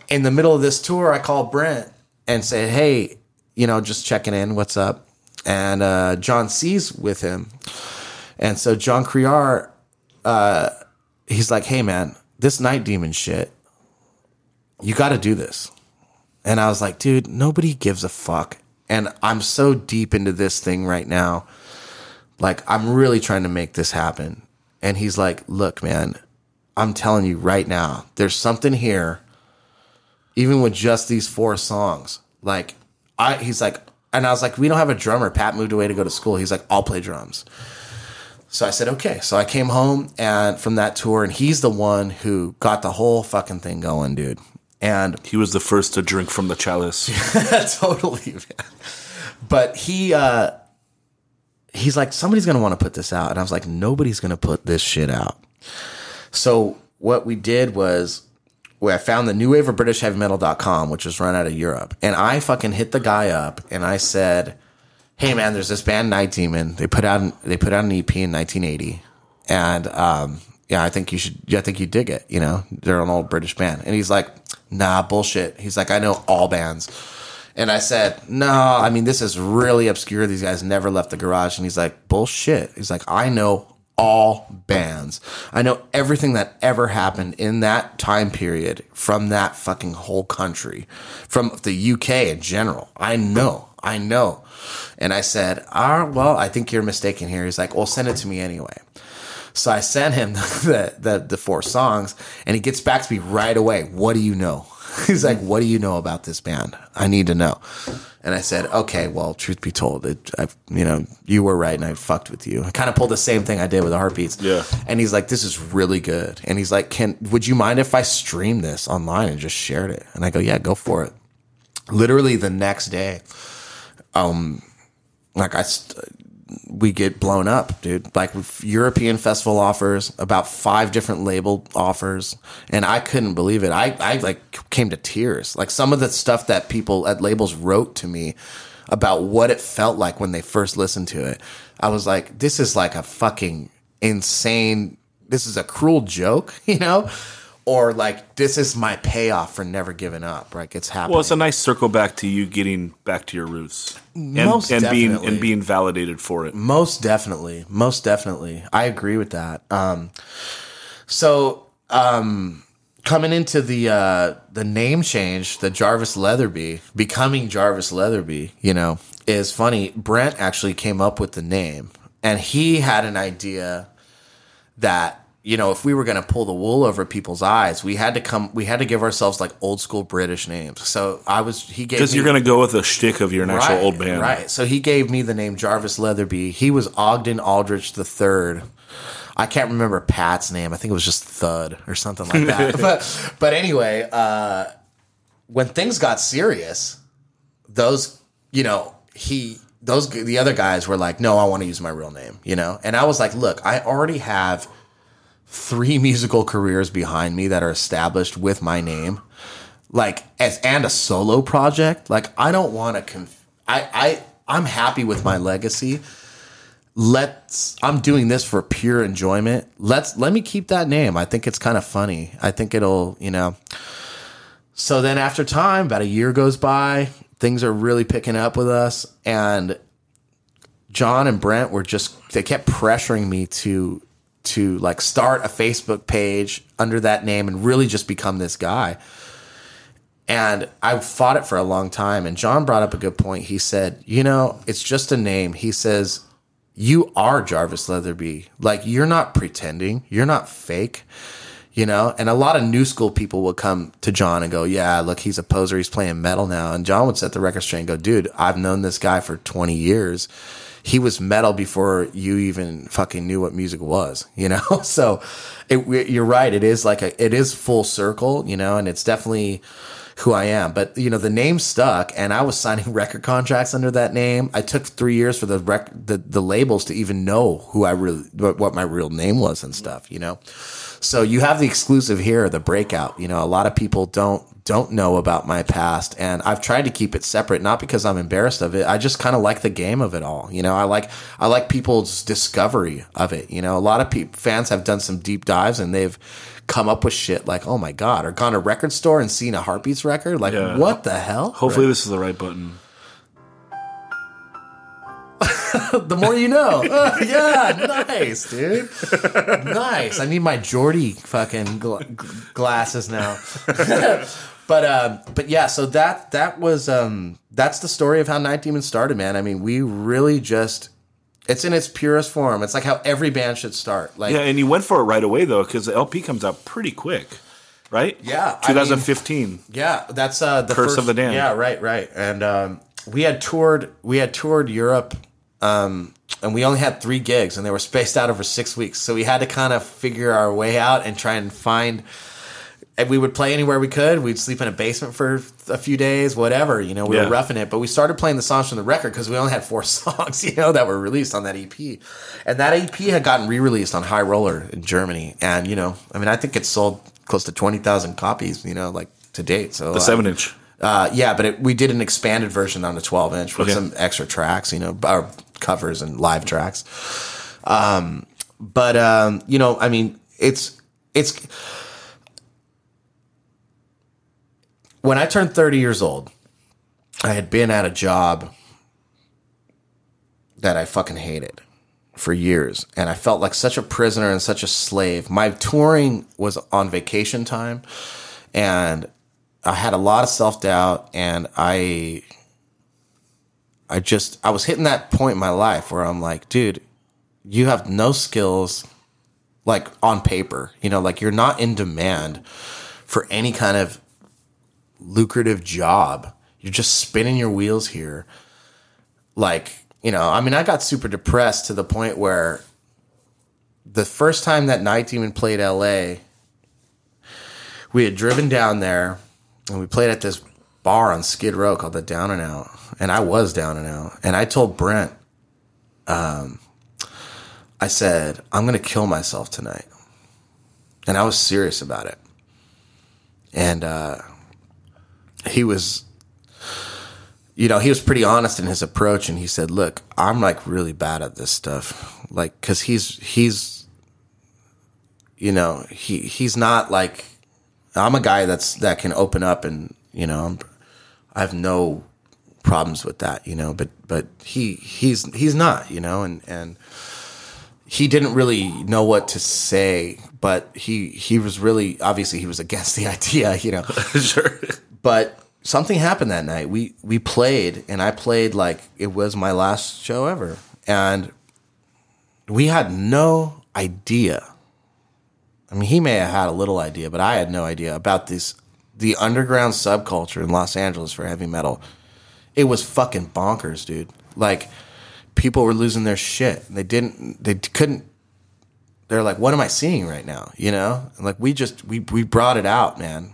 In the middle of this tour, I called Brent and said, "Hey, you know, just checking in. What's up?" And uh, John C's with him, and so John Criar, uh, he's like, "Hey, man, this Night Demon shit, you got to do this." And I was like, "Dude, nobody gives a fuck." And I'm so deep into this thing right now. Like, I'm really trying to make this happen. And he's like, "Look, man, I'm telling you right now, there's something here." even with just these four songs. Like I he's like and I was like, we don't have a drummer. Pat moved away to go to school. He's like, I'll play drums. So I said, okay. So I came home and from that tour, and he's the one who got the whole fucking thing going, dude. And He was the first to drink from the chalice. totally, man. But he uh he's like, somebody's gonna want to put this out. And I was like, nobody's gonna put this shit out. So what we did was where I found the new wave of British heavy metal.com, which was run out of Europe. And I fucking hit the guy up and I said, Hey man, there's this band Night Demon. They put out, they put out an EP in 1980. And, um, yeah, I think you should, Yeah, I think you dig it. You know, they're an old British band. And he's like, nah, bullshit. He's like, I know all bands. And I said, no, I mean, this is really obscure. These guys never left the garage. And he's like, bullshit. He's like, I know all bands. I know everything that ever happened in that time period from that fucking whole country, from the UK in general. I know, I know. And I said, ah, well, I think you're mistaken here. He's like, well, send it to me anyway. So I sent him the, the, the four songs and he gets back to me right away. What do you know? He's like, what do you know about this band? I need to know. And I said, okay, well, truth be told, it, I, you know, you were right and I fucked with you. I kind of pulled the same thing I did with the heartbeats. Yeah. And he's like, this is really good. And he's like, can, would you mind if I stream this online and just shared it? And I go, yeah, go for it. Literally the next day, um, like I, st- we get blown up, dude. Like European festival offers, about five different label offers, and I couldn't believe it. I, I like came to tears. Like some of the stuff that people at labels wrote to me about what it felt like when they first listened to it. I was like, this is like a fucking insane. This is a cruel joke, you know. Or like this is my payoff for never giving up. Like it's happening. Well, it's a nice circle back to you getting back to your roots and, Most and being and being validated for it. Most definitely. Most definitely. I agree with that. Um, so, um, coming into the, uh, the name change, the Jarvis Leatherby, becoming Jarvis Leatherby, you know, is funny. Brent actually came up with the name and he had an idea that, you know, if we were going to pull the wool over people's eyes, we had to come. We had to give ourselves like old school British names. So I was. He gave Because you're going to go with the shtick of your natural right, old band. Right. So he gave me the name Jarvis Leatherby. He was Ogden Aldrich the third. I can't remember Pat's name. I think it was just Thud or something like that. but but anyway, uh, when things got serious, those you know he those the other guys were like, no, I want to use my real name, you know. And I was like, look, I already have three musical careers behind me that are established with my name like as and a solo project like i don't want to conf- i i i'm happy with my legacy. Let's i'm doing this for pure enjoyment. Let's let me keep that name. I think it's kind of funny. I think it'll you know. So then after time about a year goes by things are really picking up with us and john and brent were just they kept pressuring me to to like start a facebook page under that name and really just become this guy and I fought it for a long time. And John brought up a good point. He said, You know, it's just a name. He says, You are Jarvis Leatherby. Like, you're not pretending, you're not fake, you know? And a lot of new school people would come to John and go, Yeah, look, he's a poser. He's playing metal now. And John would set the record straight and go, Dude, I've known this guy for 20 years. He was metal before you even fucking knew what music was, you know? So it, you're right. It is like a, it is full circle, you know, and it's definitely, who I am. But you know, the name stuck, and I was signing record contracts under that name. I took three years for the rec- the, the labels to even know who I really what what my real name was and stuff. You know, so you have the exclusive here, the breakout. You know, a lot of people don't don't know about my past, and I've tried to keep it separate, not because I'm embarrassed of it. I just kind of like the game of it all. You know, I like I like people's discovery of it. You know, a lot of pe- fans have done some deep dives, and they've come up with shit like, oh my god, or gone to a record store and seen a Heartbeats record. Like, Yeah. what the hell? Hopefully, this is the right button. the more you know. Uh, yeah, nice, dude. nice. I need my Jordy fucking glasses now. But um, but yeah, so that that was um, that's the story of how Night Demon started, man. I mean, we really just it's in its purest form. It's like how every band should start. Like Yeah, and you went for it right away though, because the LP comes out pretty quick, right? Yeah, I mean- 2015. Yeah, that's uh, the Curse first, of the Damned. Yeah, right, right. And um, we had toured. We had toured Europe, um, and we only had three gigs, and they were spaced out over six weeks. So we had to kind of figure our way out and try and find. And we would play anywhere we could. We'd sleep in a basement for a few days, whatever. You know, we Yeah. were roughing it. But we started playing the songs from the record because we only had four songs, you know, that were released on that EP. And that EP had gotten re-released on High Roller in Germany. And you know, I mean, I think it sold close to twenty thousand copies. You know, like to date. So The seven inch. uh, yeah, but it, we did an expanded version on the 12 inch with Okay. some extra tracks, you know, or covers and live tracks. Um, but um, you know, I mean, it's it's when I turned 30 years old, I had been at a job that I fucking hated for years. And I felt like such a prisoner and such a slave. My touring was on vacation time and I had a lot of self doubt and I I just I was hitting that point in my life where I'm like, dude, you have no skills like on paper. You know, like you're not in demand for any kind of lucrative job. You're just spinning your wheels here. Like, you know, I mean, I got super depressed to the point where the first time that Night Demon played LA, we had driven down there and we played at this bar on Skid Row called the Down and Out. And I was down and out. And I told Brent, um, I said, I'm going to kill myself tonight. And I was serious about it. And uh, he was, you know, he was pretty honest in his approach. And he said, Look, I'm like really bad at this stuff. Like, cause he's, he's, you know, he, he's not like, I'm a guy that's, that can open up and, you know, I'm, I have no problems with that, you know, but, but he, he's, he's not, you know, and, and, he didn't really know what to say, but he he was really obviously he was against the idea, you know. sure. But something happened that night. We we played and I played like it was my last show ever. And we had no idea I mean, he may have had a little idea, but I had no idea about this the underground subculture in Los Angeles for heavy metal. It was fucking bonkers, dude. Like people were losing their shit. They didn't they couldn't they're like, what am I seeing right now? You know? And like we just we we brought it out, man.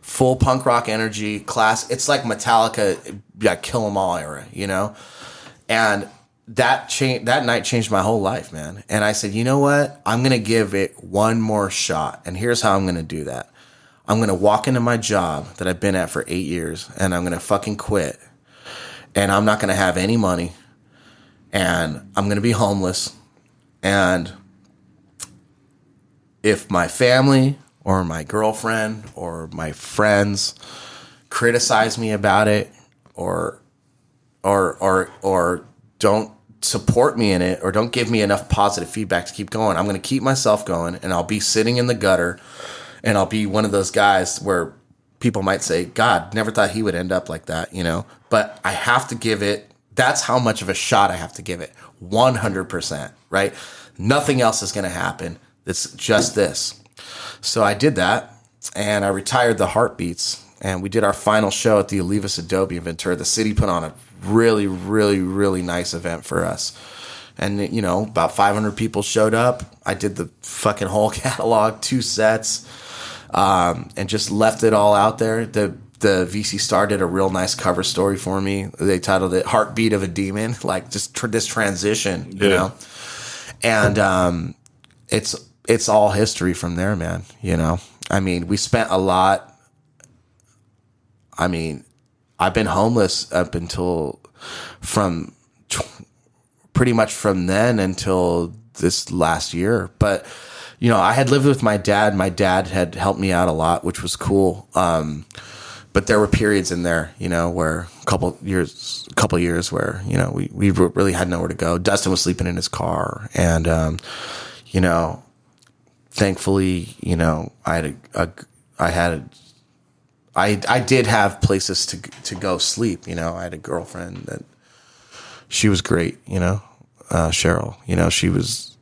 Full punk rock energy, class. It's like Metallica, yeah, Kill 'Em All era, you know. And that change that night changed my whole life, man. And I said, you know what? I'm gonna give it one more shot. And here's how I'm gonna do that. I'm gonna walk into my job that I've been at for eight years, and I'm gonna fucking quit. And I'm not gonna have any money, and I'm gonna be homeless, and if my family or my girlfriend or my friends criticize me about it or or or or don't support me in it or don't give me enough positive feedback to keep going i'm going to keep myself going and i'll be sitting in the gutter and i'll be one of those guys where people might say god never thought he would end up like that you know? But i have to give it that's how much of a shot i have to give it 100% right? Nothing else is going to happen. It's just this. So I did that and I retired the heartbeats and we did our final show at the Olivas Adobe in Ventura. The city put on a really, really, really nice event for us. And, you know, about 500 people showed up. I did the fucking whole catalog, two sets, um, and just left it all out there. The, the VC Star did a real nice cover story for me. They titled it "Heartbeat of a Demon," like just tr- this transition, you Yeah. know. And um, it's it's all history from there, man. You know, I mean, we spent a lot. I mean, I've been homeless up until from pretty much from then until this last year. But you know, I had lived with my dad. My dad had helped me out a lot, which was cool. Um, but there were periods in there, you know, where a couple years, a couple years where you know we we really had nowhere to go. Dustin was sleeping in his car, and um, you know, thankfully, you know, I had a, a I had a, I I did have places to to go sleep. You know, I had a girlfriend that she was great. You know, uh, Cheryl. You know, she was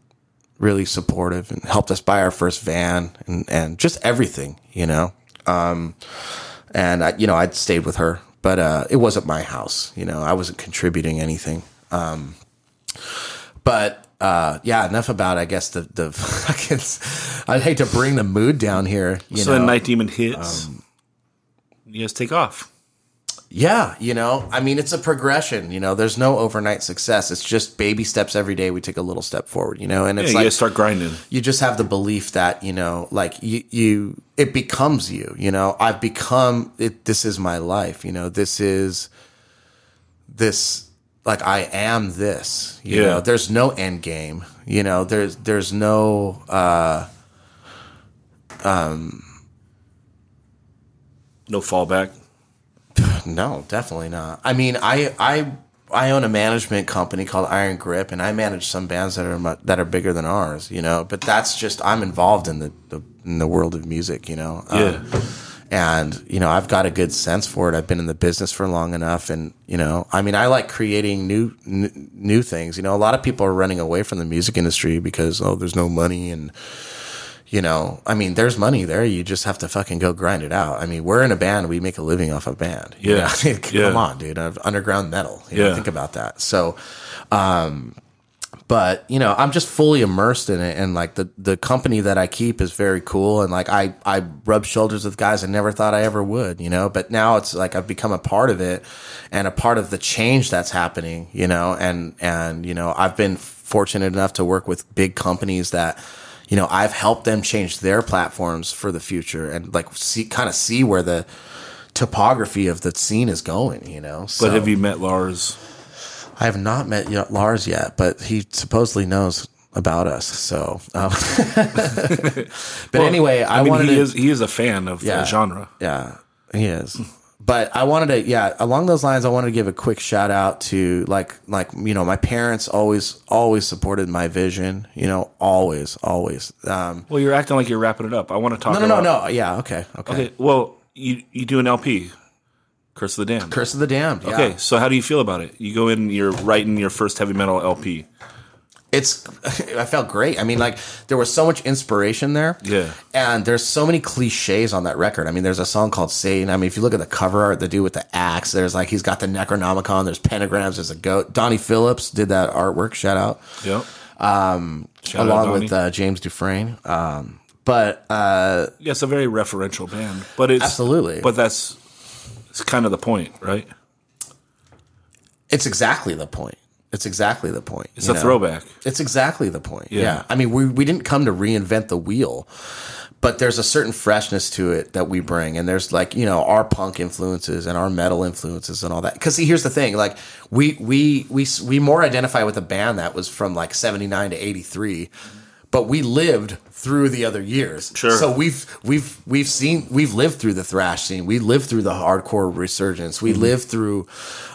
really supportive and helped us buy our first van and and just everything. You know, um, and I, you know, I'd stayed with her, but uh, it wasn't my house. You know, I wasn't contributing anything. Um, but uh, yeah, enough about I guess the the fucking. I'd hate to bring the mood down here. You so know, then Night Demon hits. you guys take off. Yeah, you know, I mean, it's a progression. You know, there's no overnight success. It's just baby steps every day. We take a little step forward. You know, and it's you like guys start grinding. you just have the belief that you know, like you, you, it becomes you. You know, I've become it. This is my life. You know, this is this. Like I am this. You Yeah. know, there's no end game. You know, there's there's no. uh um No fallback. No, definitely not. I mean, I I I own a management company called Iron Grip, and I manage some bands that are that are bigger than ours. You know, but that's just I'm involved in the, the in the world of music. You know, Yeah. Um, and you know I've got a good sense for it. I've been in the business for long enough, and you know, I mean, I like creating new n- new things. You know, a lot of people are running away from the music industry because oh, there's no money and you know, I mean, there's money there. You just have to fucking go grind it out. I mean, we're in a band. We make a living off a band. you Yeah. know? Come Yeah. on, dude. Of Underground metal. You know, Yeah. think about that. So, um, but you know, I'm just fully immersed in it, and like the the company that I keep is very cool, and like I I rub shoulders with guys I never thought I ever would, you know. But now it's like I've become a part of it, and a part of the change that's happening, you know. And and you know, I've been fortunate enough to work with big companies that you know I've helped them change their platforms for the future, and like see kind of see where the topography of the scene is going, you know. So, But have you met Lars? I have not met yet Lars yet, but he supposedly knows about us. So, um, but anyway, I, I mean, wanted he to, is he is a fan of Yeah. the genre. yeah, he is. But I wanted to, yeah, along those lines, I wanted to give a quick shout out to like, like you know, my parents always, always supported my vision. You know, always, always. Um, Well, you're acting like you're wrapping it up. I want to talk. no, no, no, no. Yeah, okay, okay. Okay. Well, you you do an LP, Curse of the Damned. Curse of the Damned. Yeah. Okay. So how do you feel about it? You go in, you're writing your first heavy metal LP. it's I felt great. I mean, like there was so much inspiration there. Yeah. And there's so many cliches on that record. I mean, there's a song called Satan. I mean, if you look at the cover art, the dude with the axe, there's like he's got the Necronomicon, there's pentagrams, there's a goat. Donnie Phillips did that artwork, shout out. Yep. Um Shout out, along with uh, James Dufresne. Um but uh Yeah, it's a very referential band, but it's Absolutely. But that's it's kind of the point, right? it's exactly the point. It's exactly the point. It's a know? throwback. It's exactly the point. Yeah. Yeah. I mean, we, we didn't come to reinvent the wheel, but there's a certain freshness to it that we bring. And there's like, you know, our punk influences and our metal influences and all that. Cause see, here's the thing. Like we, we, we, we more identify with a band that was from like 79 to 83, but we lived through the other years. Sure. So we've, we've, we've seen, we've lived through the thrash scene. We lived through the hardcore resurgence. We lived through,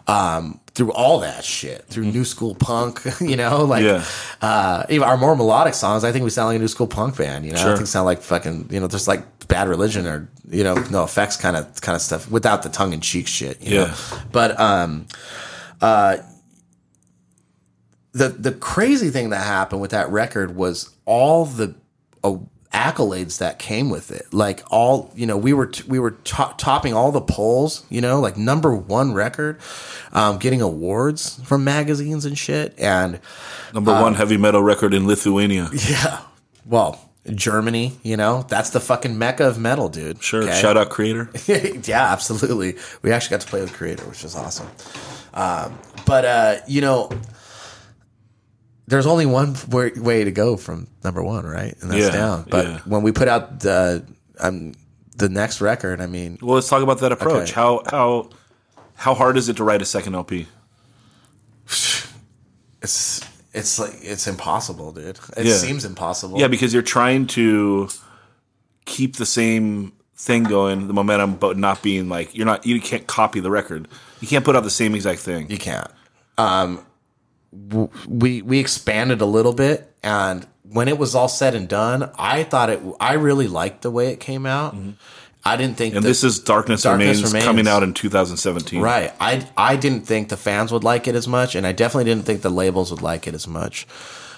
um, through all that shit, through new school punk, you know, like, Yeah. uh, even our more melodic songs, I think we sound like a new school punk band, you know, I Sure. don't think sound like fucking, you know, just like bad religion or, you know, NOFX kind of, kind of stuff without the tongue in cheek shit, you Yeah. know? But, um, uh, the, the crazy thing that happened with that record was all the uh, accolades that came with it. Like all, you know, we were, t- we were to- topping all the polls, you know, like number one record, um, getting awards from magazines and shit. And, Number one heavy metal record in Lithuania. yeah. Well, Germany, you know, that's the fucking mecca of metal, dude. Sure. Okay? Shout out Kreator. yeah, absolutely. We actually got to play with Kreator, which is awesome. Um, but uh, you know, there's only one way, to go from number one, right? And that's Yeah, down. But yeah. when we put out the um, the next record, I mean, Well, let's talk about that approach. Okay. How how how hard is it to write a second LP? it's it's like it's impossible, dude. It Yeah. seems impossible. Yeah, because you're trying to keep the same thing going, the momentum, but not being like you're not you can't copy the record. You can't put out the same exact thing. You can't. Um, we we expanded a little bit, and when it was all said and done, I thought it. I really liked the way it came out. I didn't think. Mm-hmm. And this is Darkness, Darkness Remains, Remains. coming out in 2017. right. I I didn't think the fans would like it as much, and I definitely didn't think the labels would like it as much.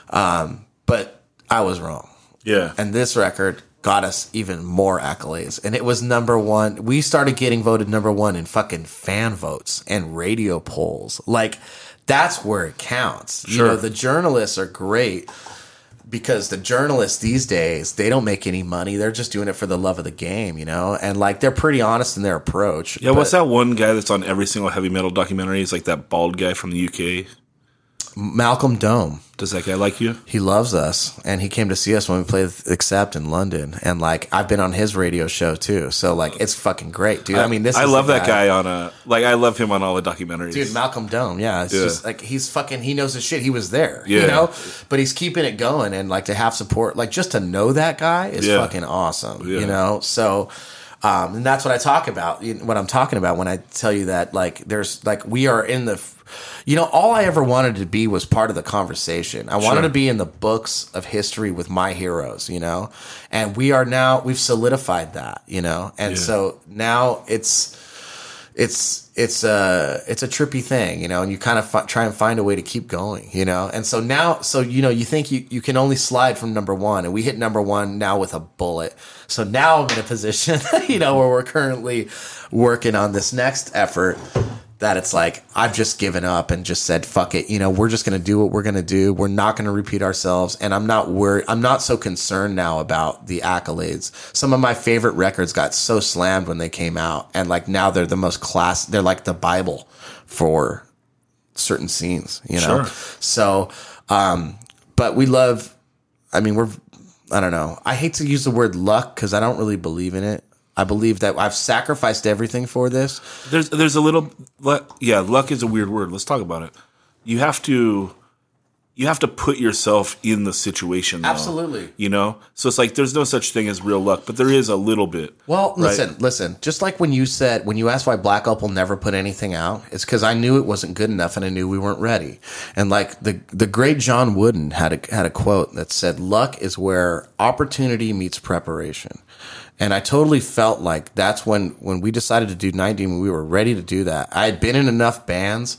Um, but I was wrong. Yeah. And this record got us even more accolades. And it was number one. We started getting voted number one in fucking fan votes and radio polls. Like, that's where it counts. You Sure. know, the journalists are great because the journalists these days, they don't make any money. They're just doing it for the love of the game, you know? And like, they're pretty honest in their approach. yeah, what's that one guy that's on every single heavy metal documentary? He's like that bald guy from the UK. Malcolm Dome. Does that guy like you? he loves us and he came to see us when we played accept in london and like i've been on his radio show too so like it's fucking great dude i, mean this I is love the that guy on a like I love him on all the documentaries. dude malcolm dome yeah it's Yeah. just like he's fucking he knows his shit he was there Yeah. you know but he's keeping it going and like to have support like just to know that guy is Yeah. fucking awesome you know so um, and that's what I talk about. What I'm talking about when I tell you that, like, there's like we are in the, you know, all I ever wanted to be was part of the conversation. I wanted Sure. to be in the books of history with my heroes, you know, and we are now we've solidified that, you know, and Yeah. so now it's it's it's a it's a trippy thing, you know, and you kind of try and find a way to keep going, you know. And so now, so you know, you think you you can only slide from number one, and we hit number one now with a bullet. So now I'm in a position, you know, where we're currently working on this next effort. That it's like I've just given up and just said fuck it. You know, we're just gonna do what we're gonna do. We're not gonna repeat ourselves, and I'm not worried. I'm not so concerned now about the accolades. Some of my favorite records got so slammed when they came out, and like now they're the most class. They're like the bible for certain scenes. You know, Sure. so um, but we love. I mean, we're. I don't know. I hate to use the word luck because I don't really believe in it. I believe that I've sacrificed everything for this. There's there's a little luck. Yeah, luck is a weird word. Let's talk about it. You have to you have to put yourself in the situation. though. Absolutely. You know, so it's like there's no such thing as real luck, but there is a little bit. Well, right? listen, listen. Just like when you said when you asked why Black Opal never put anything out, it's because I knew it wasn't good enough, and I knew we weren't ready. And like the the great John Wooden had a had a quote that said, "Luck is where opportunity meets preparation." And I totally felt like that's when when we decided to do 19, when we were ready to do that. I had been in enough bands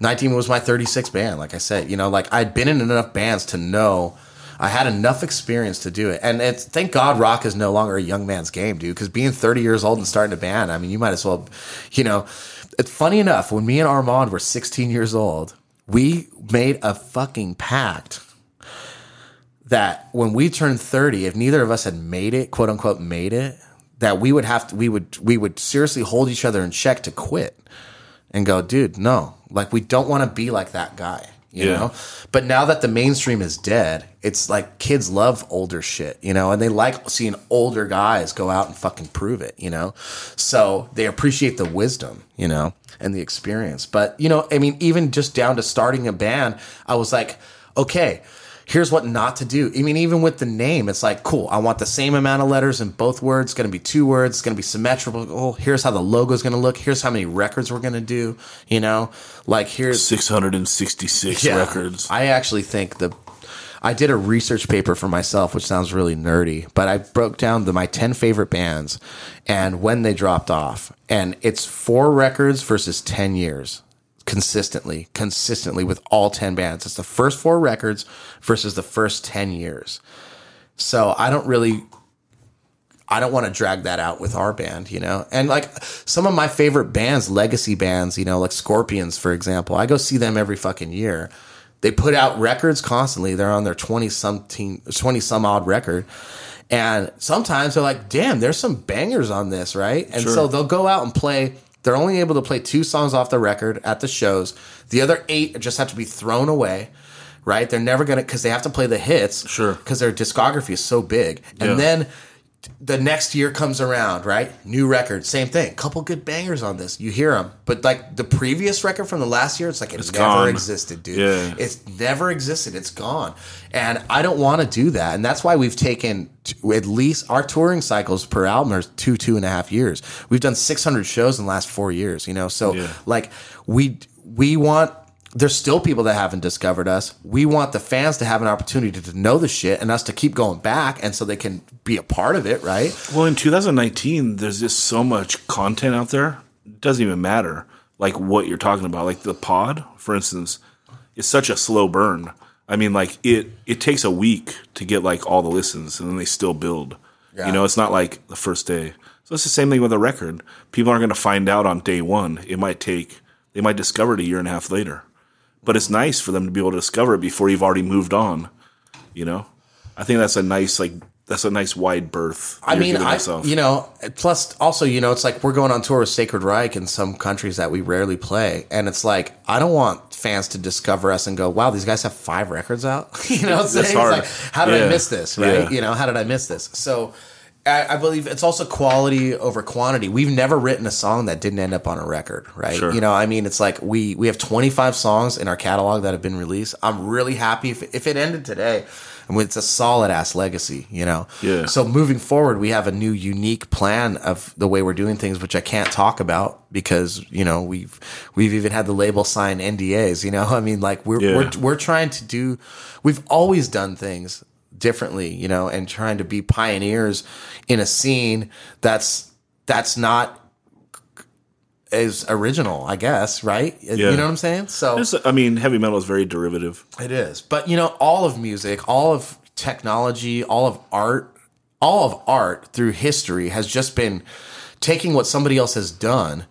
Night Demon was my 36th band. Like I said, you know, like I'd been in enough bands to know I had enough experience to do it. And it's thank God rock is no longer a young man's game, dude. Because being 30 years old and starting a band, I mean, you might as well, you know. It's funny enough when me and Armand were 16 years old, we made a fucking pact that when we turned 30, if neither of us had made it, quote unquote, made it, that we would have to, we would, we would seriously hold each other in check to quit and go, dude, no, like we don't want to be like that guy, you Yeah. know? But now that the mainstream is dead, it's like kids love older shit, you know, and they like seeing older guys go out and fucking prove it, you know? So they appreciate the wisdom, you know, and the experience. But, you know, I mean, even just down to starting a band, I was like, okay, here's what not to do. I mean, even with the name, it's like, cool, I want the same amount of letters in both words. It's going to be two words. It's going to be symmetrical. Oh, here's how the logo's going to look. Here's how many records we're going to do, you know? Like, here's 666 yeah. records. I actually think the I did a research paper for myself, which sounds really nerdy, but I broke down the my ten favorite bands and when they dropped off, and it's four records versus ten years consistently, consistently with all ten bands. It's the first four records versus the first ten years. So I don't really I don't want to drag that out with our band, you know? And like some of my favorite bands, legacy bands, you know, like Scorpions, for example, I go see them every fucking year. They put out records constantly. They're on their 20 something, 20 some odd record. And sometimes they're like, damn, there's some bangers on this, right? And so they'll go out and play. They're only able to play two songs off the record at the shows. The other eight just have to be thrown away, right? They're never going to, because they have to play the hits. Sure. Because their discography is so big. And Yeah. then the next year comes around, right? New record, same thing. Couple good bangers on this. You hear them, but like the previous record from the last year, it's like it never gone. existed, dude. Yeah. It's never existed. It's gone, and I don't want to do that. And that's why we've taken at least our touring cycles per album are two, two and a half years. We've done six hundred shows in the last four years. You know, so Yeah. like we we want there's still people that haven't discovered us. We want the fans to have an opportunity to know the shit and us to keep going back and so they can be a part of it, right? Well, in 2019, there's just so much content out there. It doesn't even matter like what you're talking about. Like the pod, for instance, is such a slow burn. I mean, like it it takes a week to get like all the listens, and then they still build. Yeah. You know, it's not like the first day. So it's the same thing with a record. People aren't going to find out on day one. It might take. They might discover it a year and a half later. But it's nice for them to be able to discover it before you've already moved on. You know, I think that's a nice like that's a nice wide berth. I mean, I, you know, plus also, you know, it's like we're going on tour with Sacred Reich in some countries that we rarely play. And it's like, I don't want fans to discover us and go, wow, these guys have five records out. you know what I'm saying? It's like, how did I miss this? Right. Yeah. You know, how did I miss this? So I, I believe it's also quality over quantity. We've never written a song that didn't end up on a record, right? Sure. You know, I mean, it's like we we have 25 songs in our catalog that have been released. I'm really happy if, if it ended today. I mean, it's a solid ass legacy, you know. Yeah. So moving forward, we have a new unique plan of the way we're doing things, which I can't talk about because you know we've we've even had the label sign NDAs. You know, I mean, like we're Yeah. we're we're trying to do. We've always done things differently, you know, and trying to be pioneers in a scene that's that's not as original, I guess, right? Yeah. You know what I'm saying? So There's- I mean, heavy metal is very derivative. it is. But you know, all of music, all of technology, all of art, all of art through history has just been taking what somebody else has done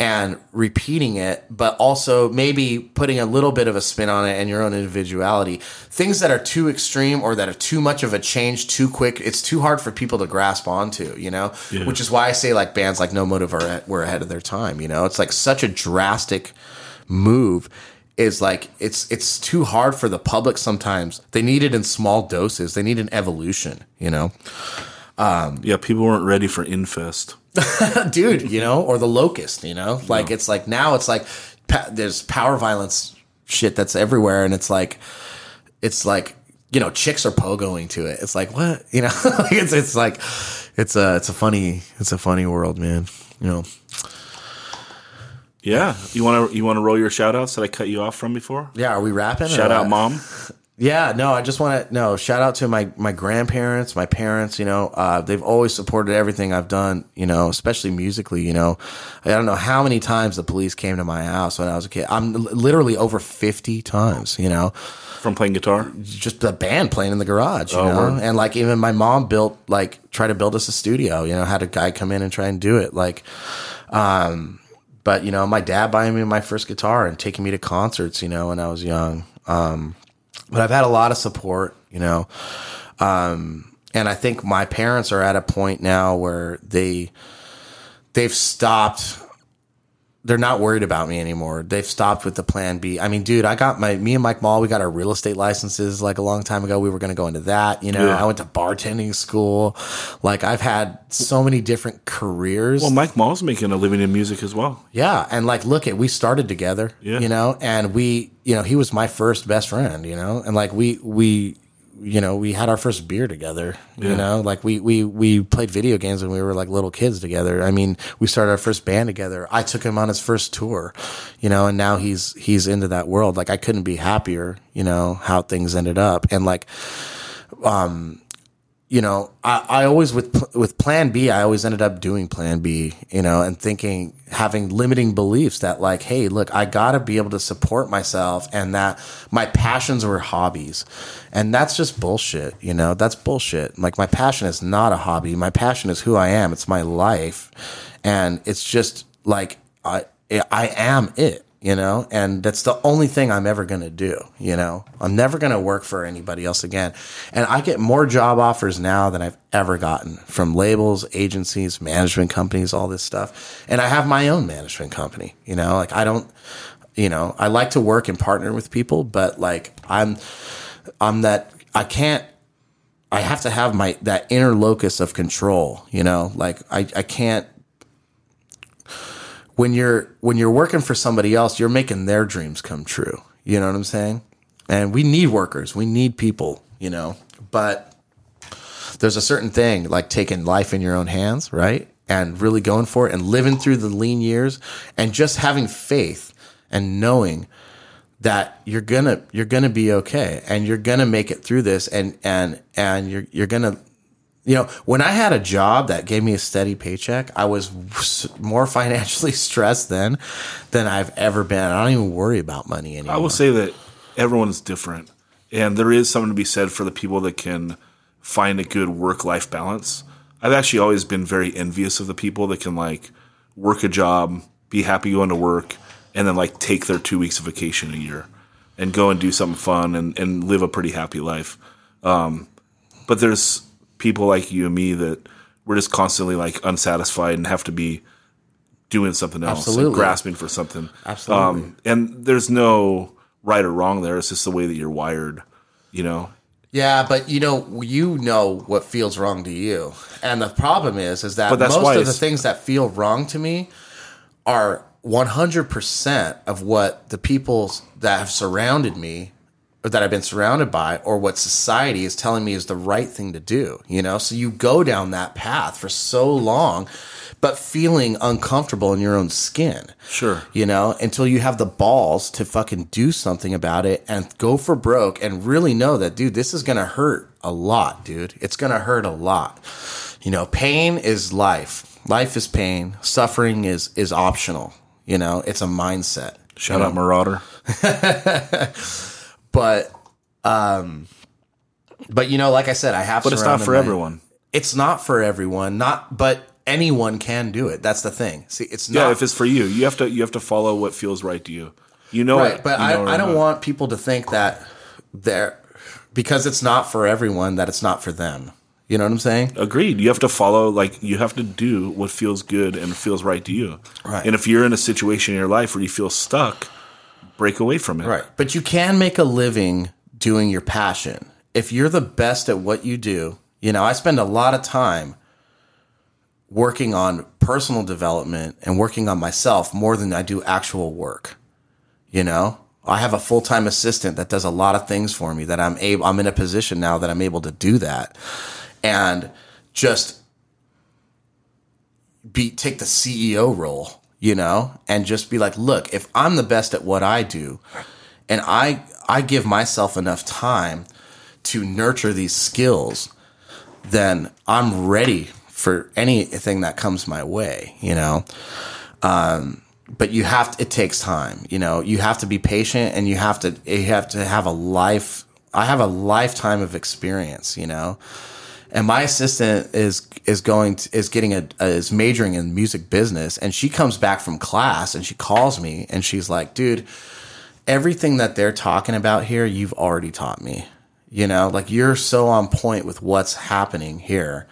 and repeating it, but also maybe putting a little bit of a spin on it and your own individuality. Things that are too extreme or that are too much of a change too quick, it's too hard for people to grasp onto, you know? Yeah. Which is why I say like bands like No Motiv are at, were ahead of their time, you know? It's like such a drastic move is like it's it's too hard for the public sometimes. They need it in small doses. They need an evolution, you know. Yeah, people weren't ready for Infest. Dude, you know, or the locust, you know? Like it's like now it's like pa- there's power violence shit that's everywhere and it's like it's like you know, chicks are pogoing to it. It's like what? You know, it's it's like it's a it's a funny it's a funny world, man. You know. Yeah, you want to you want to roll your shout outs that I cut you off from before? Yeah, are we rapping? Shout out, mom. Yeah, no, I just want to no shout out to my my grandparents, my parents. You know, uh, they've always supported everything I've done. You know, especially musically. You know, I don't know how many times the police came to my house when I was a kid. I'm literally over fifty times. You know, From playing guitar? just the band playing in the garage. You Oh, know, word. and like even my mom built like try to build us a studio. You know, had a guy come in and try and do it. Like, um, but you know, my dad buying me my first guitar and taking me to concerts. You know, when I was young. Um, but I've had a lot of support, you know. Um, and I think my parents are at a point now where they they've stopped they're not worried about me anymore. They've stopped with the plan B. I mean, dude, I got my me and Mike Mall, we got our real estate licenses like a long time ago. We were going to go into that, you know. Yeah. I went to bartending school. Like I've had so many different careers. Well, Mike Mall's making a living in music as well. Yeah, and like, look at we started together, Yeah. you know, and we, you know, he was my first best friend, you know, and like we we, you know, we had our first beer together, you know, like we we we played video games when we were like little kids together. I mean, we started our first band together. I took him on his first tour, you know, and now he's he's into that world. Like I couldn't be happier, you know, how things ended up, and like um you know, I, I always with with Plan B, I always ended up doing Plan B, you know, and thinking having limiting beliefs that like, hey, look, I got to be able to support myself, and that my passions were hobbies, and that's just bullshit, you know, that's bullshit. Like my passion is not a hobby, my passion is who I am, it's my life, and it's just like I I am it you know? And that's the only thing i'm ever going to do you know? I'm never going to work for anybody else again. And i get more job offers now than i've ever gotten from labels agencies management companies all this stuff. And i have my own management company you know? Like i don't you know i like to work and partner with people but like i'm i'm that i can't i have to have my that inner locus of control you know like i i can't when you're when you're working for somebody else, you're making their dreams come true. You know what I'm saying? And we need workers. We need people, you know. But there's a certain thing like taking life in your own hands, right? And really going for it and living through the lean years and just having faith and knowing that you're gonna you're gonna be okay and you're gonna make it through this and and and you're you're gonna you know when I had a job that gave me a steady paycheck, I was more financially stressed then than I've ever been. I don't even worry about money anymore. I will say that everyone's different, and there is something to be said for the people that can find a good work life balance. I've actually always been very envious of the people that can like work a job, be happy going to work, and then like take their two weeks of vacation a year and go and do something fun and, and live a pretty happy life. Um, but there's people like you and me that we're just constantly like unsatisfied and have to be doing something else, and grasping for something. Absolutely. Um, and there's no right or wrong there. It's just the way that you're wired, you know? Yeah, but you know, you know what feels wrong to you, and the problem is, is that most of the things that feel wrong to me are one hundred percent of what the people that have surrounded me, or that I've been surrounded by, or what society is telling me is the right thing to do. You know, so you go down that path for so long, but feeling uncomfortable in your own skin Sure. you know, until you have the balls to fucking do something about it and go for broke and really know that, dude, this is going to hurt a lot, dude. It's going to hurt a lot. You know, pain is life. Life is pain. Suffering is is optional. You know, it's a mindset. Shout out Marauder. But um but you know, like I said, I have But it's not for my- everyone. It's not for everyone. Not but anyone can do it. That's the thing. See, it's not Yeah, if it's for you, you have to you have to follow what feels right to you. You know right it, but you I, know I or don't not. want people to think that they're because it's not for everyone that it's not for them you know what i'm saying Agreed. You have to follow, like, you have to do what feels good and feels right to you. Right. And if you're in a situation in your life where you feel stuck, break away from it. right but you can make a living doing your passion if you're the best at what you do you know i spend a lot of time working on personal development and working on myself more than i do actual work you know i have a full-time assistant that does a lot of things for me that i'm able i'm in a position now that i'm able to do that and just be take the ceo role you know and just be like look if i'm the best at what i do and I I give myself enough time to nurture these skills, then I'm ready for anything that comes my way, you know. Um, but you have to, it takes time, you know. You have to be patient, and you have to you have to have a life. I have a lifetime of experience, you know. And my assistant is is going to, is getting a, is majoring in music business, and she comes back from class and she calls me and she's like, "Dude, everything that they're talking about here, you've already taught me." You know, like you're so on point with what's happening here.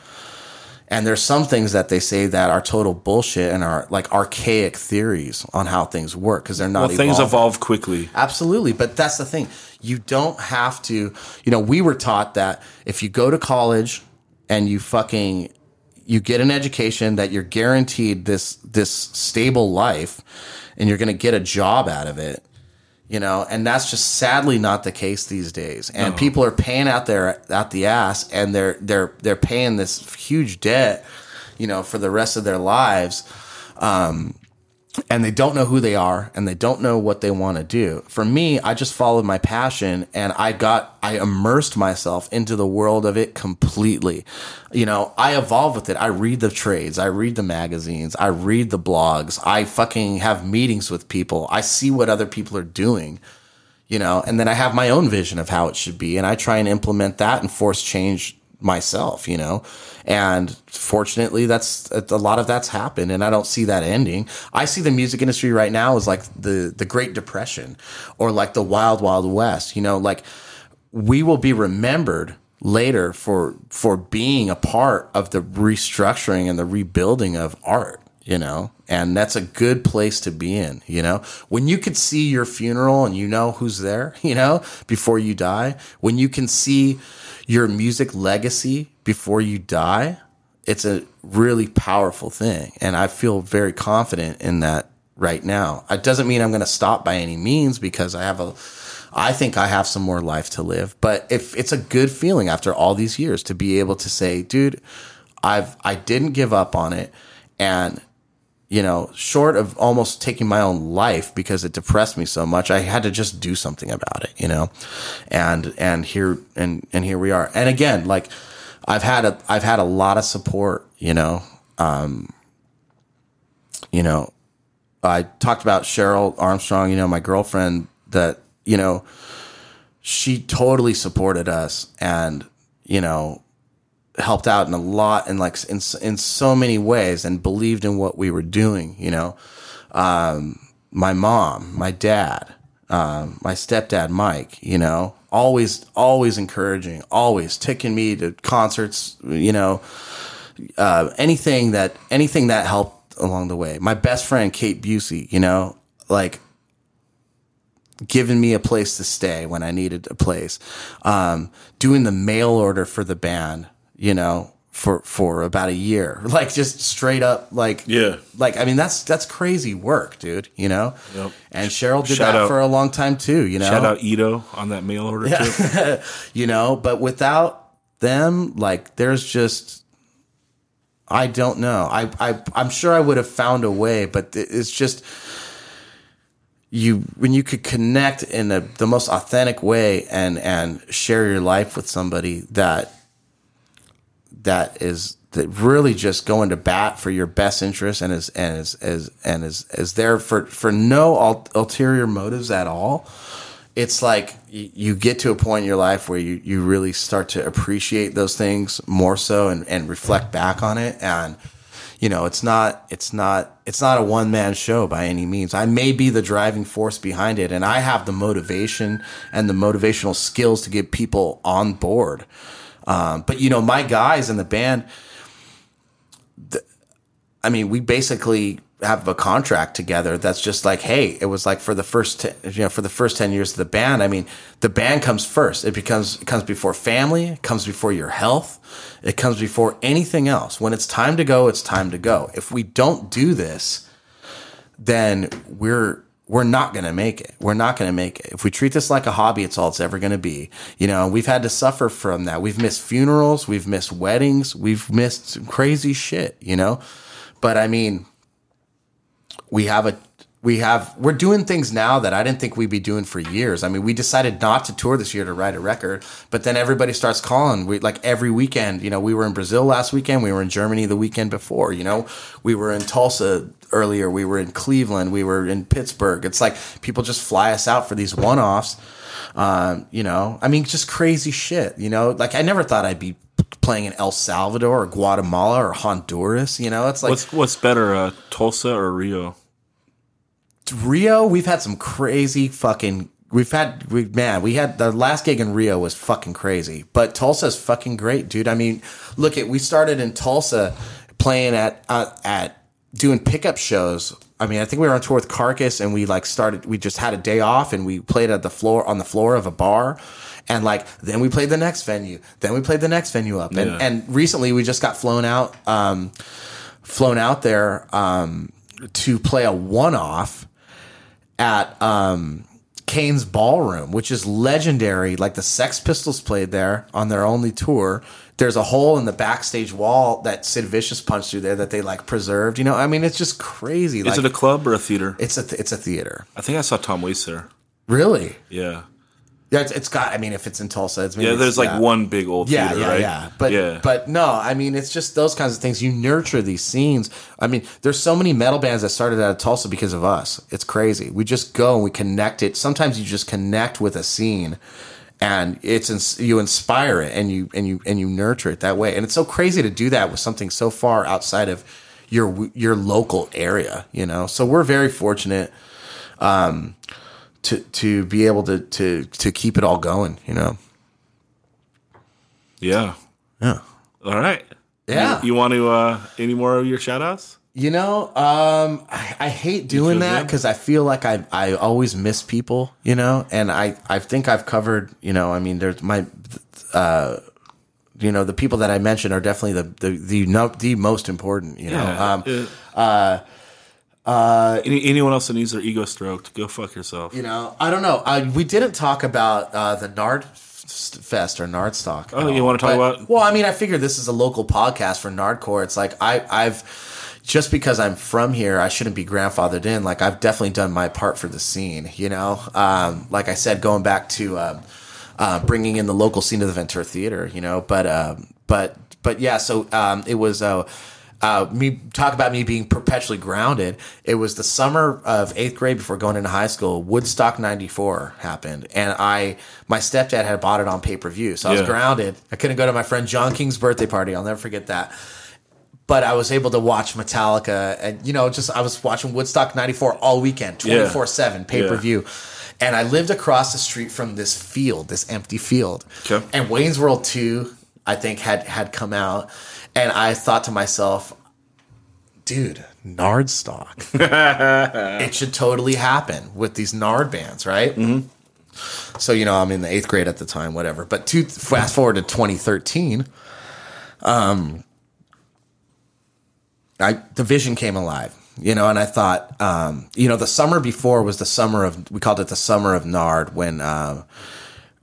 And there's some things that they say that are total bullshit and are like archaic theories on how things work because they're not. Well, things evolve quickly. Absolutely. But that's the thing. You don't have to, you know, we were taught that if you go to college and you fucking you get an education that you're guaranteed this this stable life and you're going to get a job out of it. You know, and that's just sadly not the case these days. And people are paying out their out the ass and they're they're they're paying this huge debt, you know, for the rest of their lives um, and they don't know who they are and they don't know what they want to do. For me, I just followed my passion and I got, I immersed myself into the world of it completely. You know, I evolve with it. I read the trades, I read the magazines, I read the blogs, I fucking have meetings with people, I see what other people are doing. You know, and then I have my own vision of how it should be, and I try and implement that and force change myself, you know. And fortunately, that's a lot of that's happened, and I don't see that ending. I see the music industry right now as like the the Great Depression, or like the Wild Wild West. You know, like we will be remembered later for for being a part of the restructuring and the rebuilding of art. You know, and that's a good place to be in. You know, when you could see your funeral and you know who's there. You know, before you die, when you can see your music legacy before you die, it's a really powerful thing. And I feel very confident in that right now. It doesn't mean I'm going to stop by any means because I have a, I think I have some more life to live. But if it's a good feeling after all these years to be able to say, dude, I've, I didn't give up on it. And, you know, short of almost taking my own life because it depressed me so much, I had to just do something about it, you know? And, and here, and, and here we are. And again, like, I've had a I've had a lot of support, you know. Um, you know, I talked about Cheryl Armstrong, you know, my girlfriend that, you know, she totally supported us and, you know, helped out in a lot and like in in so many ways and believed in what we were doing, you know. Um, my mom, my dad, um, my stepdad Mike, you know, always always encouraging, always taking me to concerts, you know, uh, anything that anything that helped along the way. My best friend Kate Busey, you know, like giving me a place to stay when I needed a place, um, doing the mail order for the band, you know, for for about a year, like just straight up, like Yeah. like I mean that's that's crazy work, dude. You know, Yep. and Cheryl did Shout that out- for a long time too. You know, Shout out Ito on that mail order too. you know, but without them, like there's just I don't know. I I I'm sure I would have found a way, but it- it's just you when you could connect in a, the most authentic way and and share your life with somebody that that is that really just going to bat for your best interest and is and is, is and is is there for for no ul- ulterior motives at all. It's like you, you get to a point in your life where you, you really start to appreciate those things more so and, and reflect back on it. And you know it's not it's not it's not a one man show by any means. I may be the driving force behind it and i have the motivation and the motivational skills to get people on board um, but you know my guys in the band I mean, we basically have a contract together that's just like, hey, it was like for the first, ten, you know, for the first 10 years of the band. I mean, the band comes first. It becomes, it comes before family. It comes before your health. It comes before anything else. When it's time to go, it's time to go. If we don't do this, then we're, we're not going to make it. We're not going to make it. If we treat this like a hobby, it's all it's ever going to be. You know, we've had to suffer from that. We've missed funerals. We've missed weddings. We've missed some crazy shit, you know? But I mean, we have a we have we're doing things now that I didn't think we'd be doing for years. I mean, we decided not to tour this year to write a record, but then everybody starts calling. We like every weekend. You know, we were in Brazil last weekend. We were in Germany the weekend before. You know, we were in Tulsa earlier. We were in Cleveland. We were in Pittsburgh. It's like people just fly us out for these one offs. Um, you know, I mean, just crazy shit. You know, like I never thought I'd be playing in El Salvador or Guatemala or Honduras. You know, it's like What's what's better, uh, Tulsa or Rio? Rio, we've had some crazy fucking. We've had we man, we had the last gig in Rio was fucking crazy, but Tulsa's fucking great, dude. I mean, look at we started in Tulsa playing at uh, at doing pickup shows. I mean, I think we were on tour with Carcass, and we like started. We just had a day off, and we played at the floor on the floor of a bar, and like then we played the next venue, then we played the next venue up, and Yeah. and recently we just got flown out, um, flown out there um, to play a one off at um, Cain's Ballroom, which is legendary. Like the Sex Pistols played there on their only tour. There's a hole in the backstage wall that Sid Vicious punched through there that they like preserved. You know, I mean, it's just crazy. Is like, it a club or a theater? it's a th- it's a theater. I think I saw Tom Waits there. Really? Yeah, Yeah, it's, it's got. I mean, if it's in Tulsa, it's maybe yeah. it's- There's like yeah. one big old Yeah, theater, yeah, right? yeah. But yeah, but no, I mean it's just those kinds of things. You nurture these scenes. I mean, there's so many metal bands that started out of Tulsa because of us. It's crazy. We just go and we connect it. Sometimes you just connect with a scene, and it's you inspire it and you and you and you nurture it that way. And it's so crazy to do that with something so far outside of your your local area. You know, so we're very fortunate um, to to be able to to to keep it all going. You know. yeah. Yeah. All right. Yeah. You, you want to uh any more of your shout outs? You know, um, I, I hate doing that because I feel like I I always miss people, you know, and I I think I've covered, you know, I mean, there's my, uh, you know, the people that I mentioned are definitely the the the, no, the most important, you know. Um, uh, any, anyone else that needs their ego stroked, go fuck yourself. you know, I don't know. I, we didn't talk about uh, the Nard Fest or Nardstock. Oh, you wanna talk about- Well, I mean, I figure this is a local podcast for Nardcore. It's like I, I've just because I'm from here, I shouldn't be grandfathered in. Like I've definitely done my part for the scene. You know, um, like I said, going back to um, uh, bringing in the local scene to the Ventura Theater. You know, but um, but but yeah. So um, it was. Uh, uh, me talk about me being perpetually grounded. It was the summer of eighth grade before going into high school. Woodstock '94 happened, and I my stepdad had bought it on pay per view, so I was Yeah. grounded. I couldn't go to my friend John King's birthday party. I'll never forget that. But I was able to watch Metallica, and you know, just I was watching Woodstock '94 all weekend, twenty four seven pay per view. And I lived across the street from this field, this empty field. Okay. And Wayne's World 2, I think, had had come out. And I thought to myself, dude, Nardstock. it should totally happen with these Nard bands, right? Mm-hmm. So, you know, I'm in the eighth grade at the time, whatever. But to fast forward to 2013, I the vision came alive, you know, and I thought, um, you know, the summer before was the summer of we called it the summer of Nard when uh,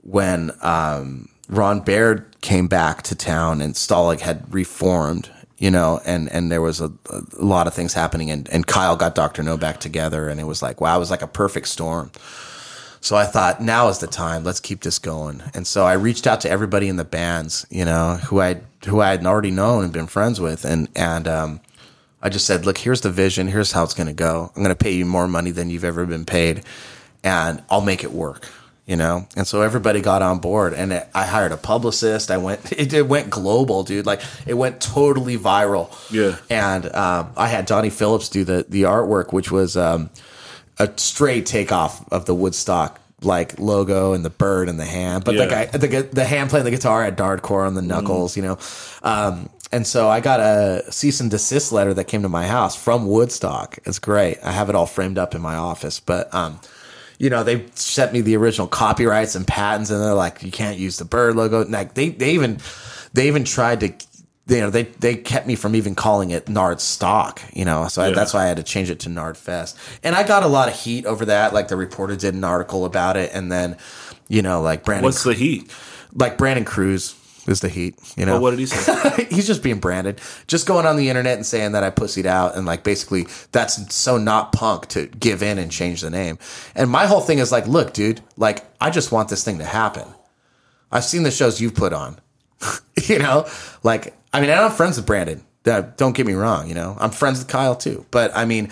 when um, Ron Baird came back to town and Stalag had reformed, you know, and and there was a, a lot of things happening, and and Kyle got Dr. Know back together, and it was like wow, it was like a perfect storm. So I thought now is the time. Let's keep this going. And so I reached out to everybody in the bands, you know, who I who I had already known and been friends with, and and um, I just said, look, here's the vision. Here's how it's going to go. I'm going to pay you more money than you've ever been paid, and I'll make it work. You know, and so everybody got on board, and it, I hired a publicist. I went, it, it went global, dude. Like it went totally viral. Yeah. And um, I had Donnie Phillips do the the artwork, which was um, a straight takeoff of the Woodstock like logo and the bird and the hand, but the guy, the the hand playing the guitar had Nardcore on the knuckles, you know. Um, and so I got a cease and desist letter that came to my house from Woodstock. It's great. I have it all framed up in my office, but um, you know, they sent me the original copyrights and patents, and they're like, you can't use the bird logo. And, Like they, they even, they even tried to, you know, they they kept me from even calling it Nard Stock. You know, so I, that's why I had to change it to Nard Fest. And I got a lot of heat over that. Like the reporter did an article about it, and then, you know, like Brandon, What's the heat? like Brandon Cruz is the heat. You know, Well, what did he say? he's just being Brandon, just going on the internet and saying that I pussied out, and like basically that's so not punk to give in and change the name. And my whole thing is like, look, dude, like I just want this thing to happen. I've seen the shows you've put on, you know, like I mean, I'm friends with Brandon. That don't get me wrong, you know, I'm friends with Kyle too. But I mean,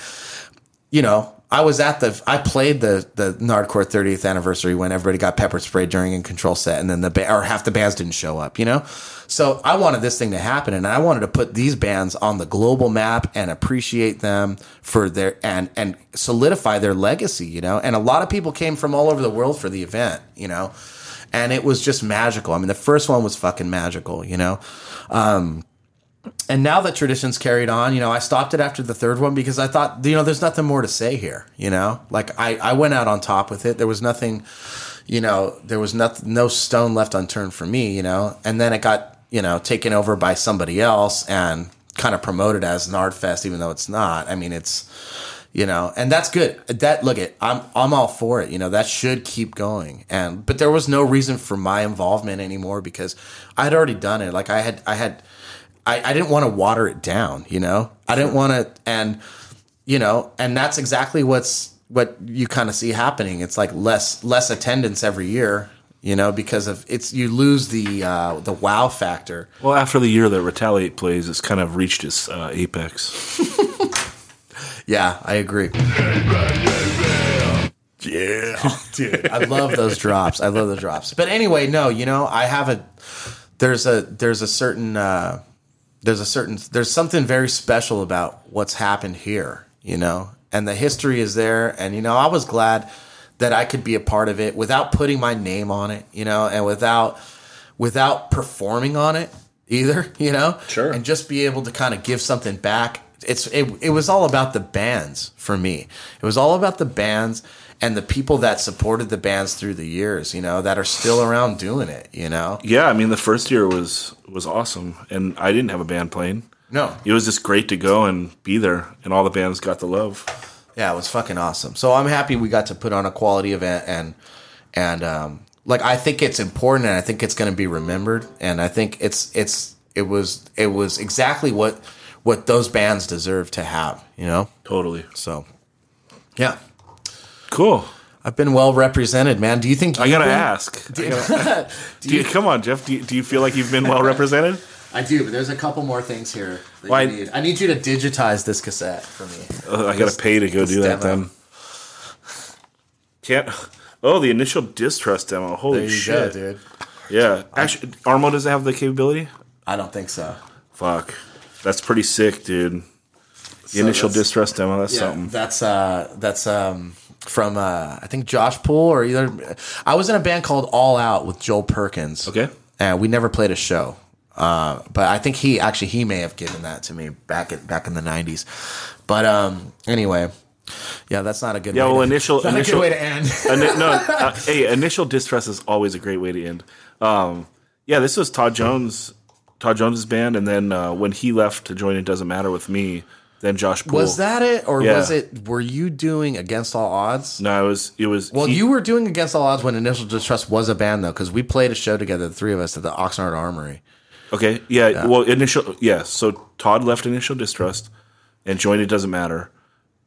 you know, I was at the I played the the Nardcore 30th anniversary when everybody got pepper sprayed during a control set, and then the or half the bands didn't show up. You know, so I wanted this thing to happen, and I wanted to put these bands on the global map and appreciate them for their and and solidify their legacy. You know, and a lot of people came from all over the world for the event. You know. And it was just magical. I mean, the first one was fucking magical, you know? Um, and now that tradition's carried on, you know, I stopped it after the third one because I thought, you know, there's nothing more to say here, you know, like I, I went out on top with it. There was nothing, you know, there was no stone left unturned for me, you know, and then it got, you know, taken over by somebody else and kind of promoted as Nardfest, even though it's not. I mean, it's, you know, and that's good. That look it, I'm I'm all for it. You know, that should keep going. And but there was no reason for my involvement anymore because I had already done it. Like I had I had I, I didn't want to water it down, you know? I didn't want to and you know, and that's exactly what's what you kind of see happening. It's like less less attendance every year, you know, because of it's you lose the uh the wow factor. well, after the year that Retaliate plays, it's kind of reached its uh, apex. Yeah, I agree. Yeah, dude, I love those drops. I love the drops. But anyway, no, you know, I have a there's a there's a certain uh, there's a certain there's something very special about what's happened here, you know, and the history is there. And you know, I was glad that I could be a part of it without putting my name on it, you know, and without without performing on it either, you know, Sure. and just be able to kind of give something back. It's it, it was all about the bands for me. It was all about the bands and the people that supported the bands through the years, you know, that are still around doing it, you know. yeah, I mean, the first year was was awesome, and I didn't have a band playing. No, It was just great to go and be there, and all the bands got the love. Yeah, it was fucking awesome. So I'm happy we got to put on a quality event and and um like I think it's important and I think it's going to be remembered and I think it's it's it was it was exactly what what those bands deserve to have, you know? Totally So yeah. Cool. I've been well represented, man. Do you think I gotta been- ask. I gotta- do you, come on, Jeff. Do you, do you feel like you've been well represented? I do, but there's a couple more things here. That Why- you need. I need you to digitize this cassette for me. Uh, I gotta pay to go do that then. Can't. Oh, the initial distrust demo. Holy shit! go, dude. Yeah, actually, Armo doesn't have the capability. I don't think so. Fuck, that's pretty sick, dude. The So initial distrust demo. That's Yeah, something. that's uh that's um from uh I think Josh Poole or either I was in a band called All Out with Joel Perkins. Okay. And we never played a show. Uh, but I think he actually he may have given that to me back at back in the nineties. But um anyway. Yeah, that's not a good Yeah, way well, to, initial initial way to end. No, uh, hey, initial distress is always a great way to end. Um, yeah, this was Todd Jones, Todd Jones's band, and then uh, when he left to join It Doesn't Matter with me, then Josh Poole. was that it? Or Yeah. was it were you doing Against All Odds? No, it was. It was. Well, he- you were doing Against All Odds when Initial Distrust was a band, though, because we played a show together, the three of us, at the Oxnard Armory. Okay. Yeah, Well, initial. Yeah. So Todd left Initial Distrust and joined It Doesn't Matter,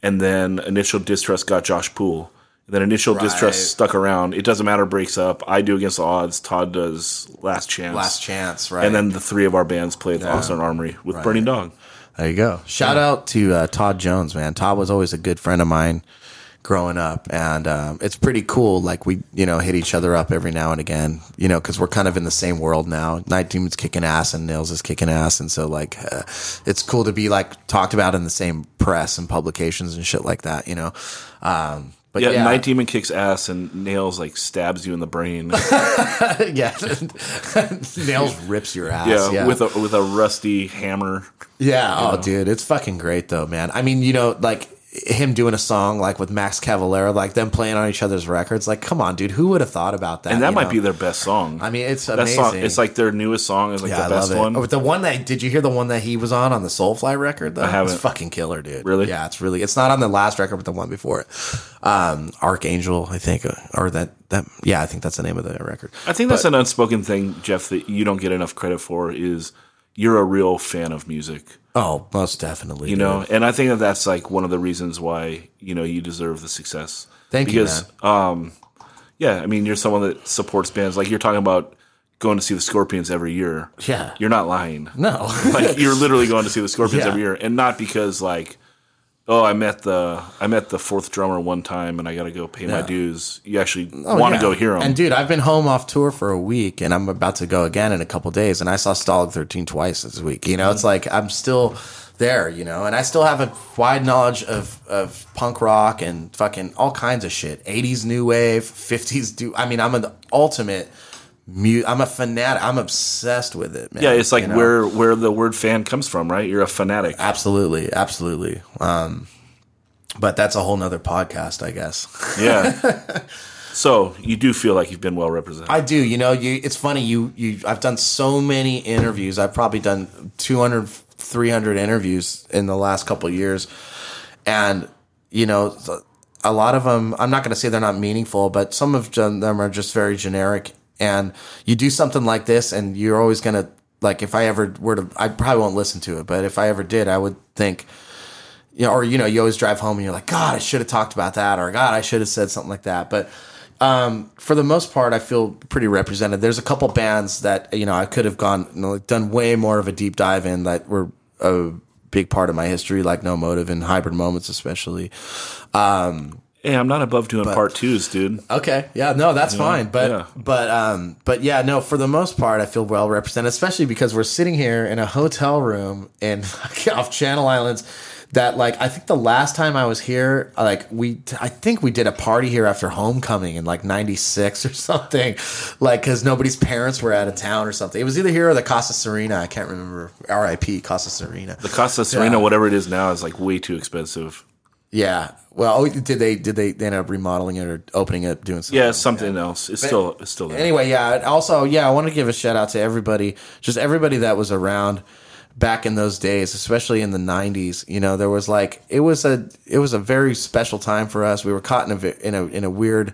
and then Initial Distrust got Josh Poole. And then Initial Right. Distrust stuck around. It Doesn't Matter breaks up. I do Against the Odds. Todd does Last Chance. Last Chance, right? And then the three of our bands played at the Oxnard Armory with Burning Dog. There you go. Shout out to uh, Todd Jones, man. Todd was always a good friend of mine growing up, and um, it's pretty cool. Like we, you know, hit each other up every now and again, you know, because we're kind of in the same world now. Night Demon's kicking ass, and Nails is kicking ass, and so like, uh, it's cool to be like talked about in the same press and publications and shit like that, you know. Um, but Yeah, yeah, Night Demon kicks ass and Nails like stabs you in the brain. yeah, Nails rips your ass. yeah, yeah, with a with a rusty hammer. Yeah. Oh, dude, it's fucking great though, man. I mean, you know, like him doing a song like with Max Cavalera, like them playing on each other's records. Like, come on, dude, who would have thought about that? and that might know? be their best song. I mean, it's that amazing. song. It's like their newest song is like Yeah, the I best one. Oh, the one that did you hear the one that he was on on the Soulfly record? Though? I haven't. It's fucking killer, dude. Really? Yeah, it's really. It's not on the last record, but the one before it. Um, Archangel, I think, uh, or that that. Yeah, I think that's the name of the record. I think that's an unspoken thing, Jeff, that you don't get enough credit for. Is you're a real fan of music, Oh, most definitely. you know, and I think that that's like one of the reasons why you know you deserve the success. Thank you, because, um, yeah, I mean, you're someone that supports bands. Like you're talking about going to see the Scorpions every year. Yeah. you're not lying. No. like you're literally going to see the Scorpions Yeah. every year, and not because like, oh, I met the I met the fourth drummer one time, and I got to go pay my dues. You actually Oh, want to yeah. go hear them. And dude, I've been home off tour for a week, and I'm about to go again in a couple days. And I saw Stalag 13 twice this week. You know, it's like I'm still there. You know, and I still have a wide knowledge of of punk rock and fucking all kinds of shit. 80s new wave, 50s do. I mean, I'm an ultimate. Mu- I'm a fanatic. I'm obsessed with it, man. yeah, it's like you know? where where the word fan comes from, right? You're a fanatic. absolutely, absolutely. Um, but that's a whole nother podcast, I guess. Yeah. so you do feel like you've been well represented. I do. You know, you it's funny you you I've done so many interviews. I've probably done 200 300 interviews in the last couple of years. And you know, a lot of them I'm not going to say they're not meaningful, but some of them are just very generic and you do something like this and you're always going to like if I ever were to I probably won't listen to it, but if I ever did, I would think you know, or you know, you always drive home and you're like, God, I should have talked about that, or God, I should have said something like that. But um, for the most part, I feel pretty represented. There's a couple bands that you know I could have gone, you know, done way more of a deep dive in that were a big part of my history, like No Motiv and Hybrid Moments, especially. Hey, I'm not above doing part twos, dude. Okay, yeah, no, that's fine. But yeah. but um but yeah, no, for the most part, I feel well represented, especially because we're sitting here in a hotel room in off Channel Islands. That like I think the last time I was here, like we I think we did a party here after homecoming in like '96 or something, like because nobody's parents were out of town or something. It was either here or the Casa Serena. I can't remember. R.I.P. Casa Serena. The Costa Serena, Yeah. whatever it is now, is like way too expensive. Yeah. Well, oh, did they did they, they end up remodeling it or opening it, doing something? Yeah, something else. It's still it's still there. anyway, yeah. Also, yeah, I want to give a shout out to everybody, just everybody that was around back in those days, especially in the '90s. You know, there was like it was a it was a very special time for us. We were caught in a in a in a weird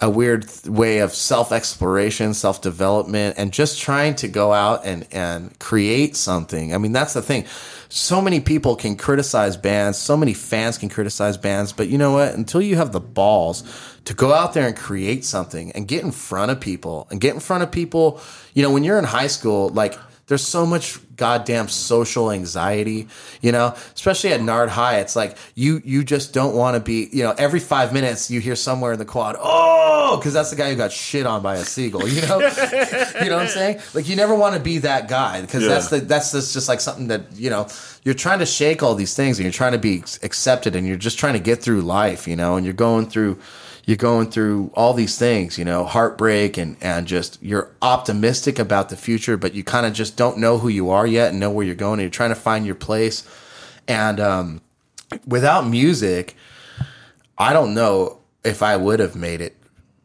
a weird way of self exploration, self development, and just trying to go out and and create something. I mean, that's the thing. So many people can criticize bands, so many fans can criticize bands, but you know what? Until you have the balls to go out there and create something and get in front of people and get in front of people, you know, when you're in high school, like there's so much goddamn social anxiety, you know, especially at Nard High. It's like you you just don't want to be, you know, every five minutes you hear somewhere in the quad, oh, because that's the guy who got shit on by a seagull, you know, you know what I'm saying? Like you never want to be that guy because Yeah. that's the that's just, just like something that you know you're trying to shake all these things and you're trying to be accepted and you're just trying to get through life, you know, and you're going through you're going through all these things, you know, heartbreak and and just you're optimistic about the future, but you kind of just don't know who you are yet and know where you're going. And you're trying to find your place, and um, without music, I don't know if I would have made it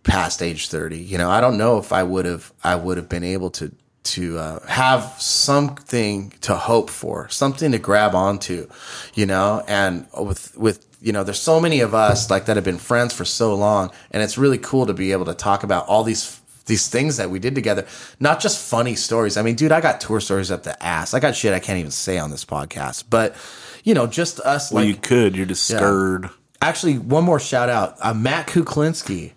past age 30. You know, I don't know if I would have I would have been able to to uh, have something to hope for, something to grab onto, you know, and with with you know, there's so many of us like that have been friends for so long, and it's really cool to be able to talk about all these these things that we did together, not just funny stories. I mean, dude, I got tour stories up the ass. I got shit I can't even say on this podcast, but you know, just us well, like you could. You're just scared. actually one more shout out uh, matt kuklinski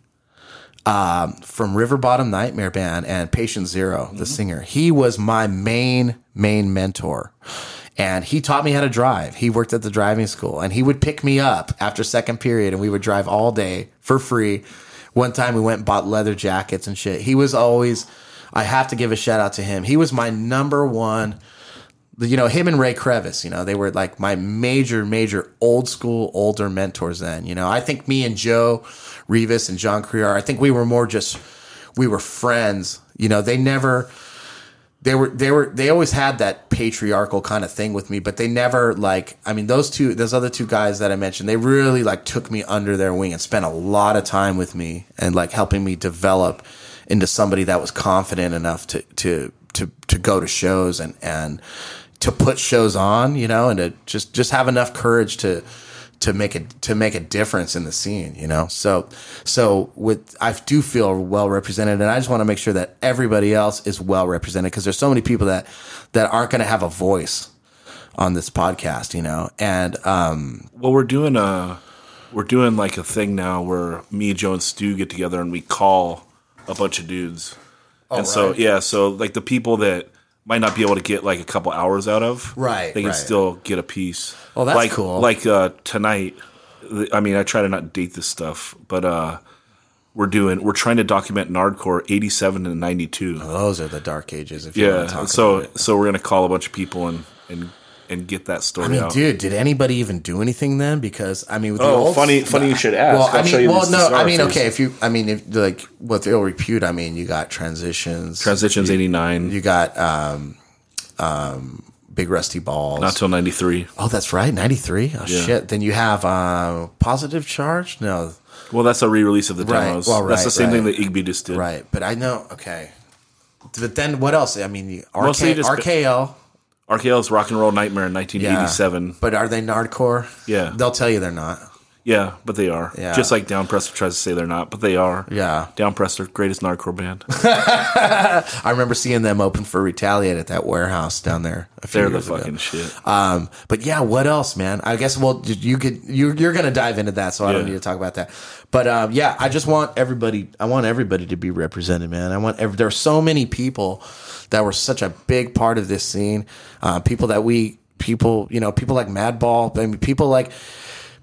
um, from river bottom nightmare band and patient 0 the singer he was my main main mentor and he taught me how to drive. He worked at the driving school. And he would pick me up after second period and we would drive all day for free. One time we went and bought leather jackets and shit. He was always i have to give a shout out to him. He was my number one you know him and ray crevice you know they were like my major major old school older mentors then. You know i think me and joe revis and john crear i think we were more just we were friends. You know they never they were they were they always had that patriarchal kind of thing with me, but they never like I mean those two those other two guys that I mentioned, they really like took me under their wing and spent a lot of time with me and like helping me develop into somebody that was confident enough to to to to go to shows and and to put shows on, you know, and to just just have enough courage to to make a to make a difference in the scene, you know. So so with I do feel well represented, and I just want to make sure that everybody else is well represented because there's so many people that that aren't going to have a voice on this podcast, you know. And um, Well, we're doing a we're doing like a thing now where me, Joe, and Stu get together and we call a bunch of dudes. and so yeah, so like the people that might not be able to get like a couple hours out of, Right, They can right. still get a piece. Oh, that's like, cool. Like uh, tonight, I mean, I try to not date this stuff, but uh, we're doing we're trying to document Nardcore eighty seven and ninety two. those are the dark ages. If you want to Yeah, talk so so we're gonna call a bunch of people and and and get that story I mean, out. dude, did anybody even do anything then? Because I mean, with the Oh, old funny- funny you should ask. Well, I'll I show mean, you well, this no, I mean, discography. okay, if you, I mean, if like with ill repute, I mean, you got transitions, Transitions eighty nine, you got um, um, big rusty balls. not till ninety three. oh, that's right, ninety three. Oh Yeah. shit. Then you have uh, positive charge. No, Well, that's a re-release of the Right. demos. Well, that's the right, same thing that Igby just did. right, but I know. Okay, but then what else? I mean, RK, Mostly just- RKL. RKL's Rock and Roll Nightmare in Yeah. 1987. But are they nardcore? Yeah. they'll tell you they're not. Yeah, but they are. Yeah. Just like Downpressor tries to say they're not, but they are. Yeah. Downpressor, greatest nardcore band. I remember seeing them open for Retaliate at that warehouse down there. They're the ago. fucking shit. Um, but yeah, what else, man? I guess well, you could you you're gonna dive into that, so I don't need to talk about that. But um, yeah, I just want everybody. I want everybody to be represented, man. I want. Every, there are so many people that were such a big part of this scene. Uh, people that we people you know people like Madball. I mean, people like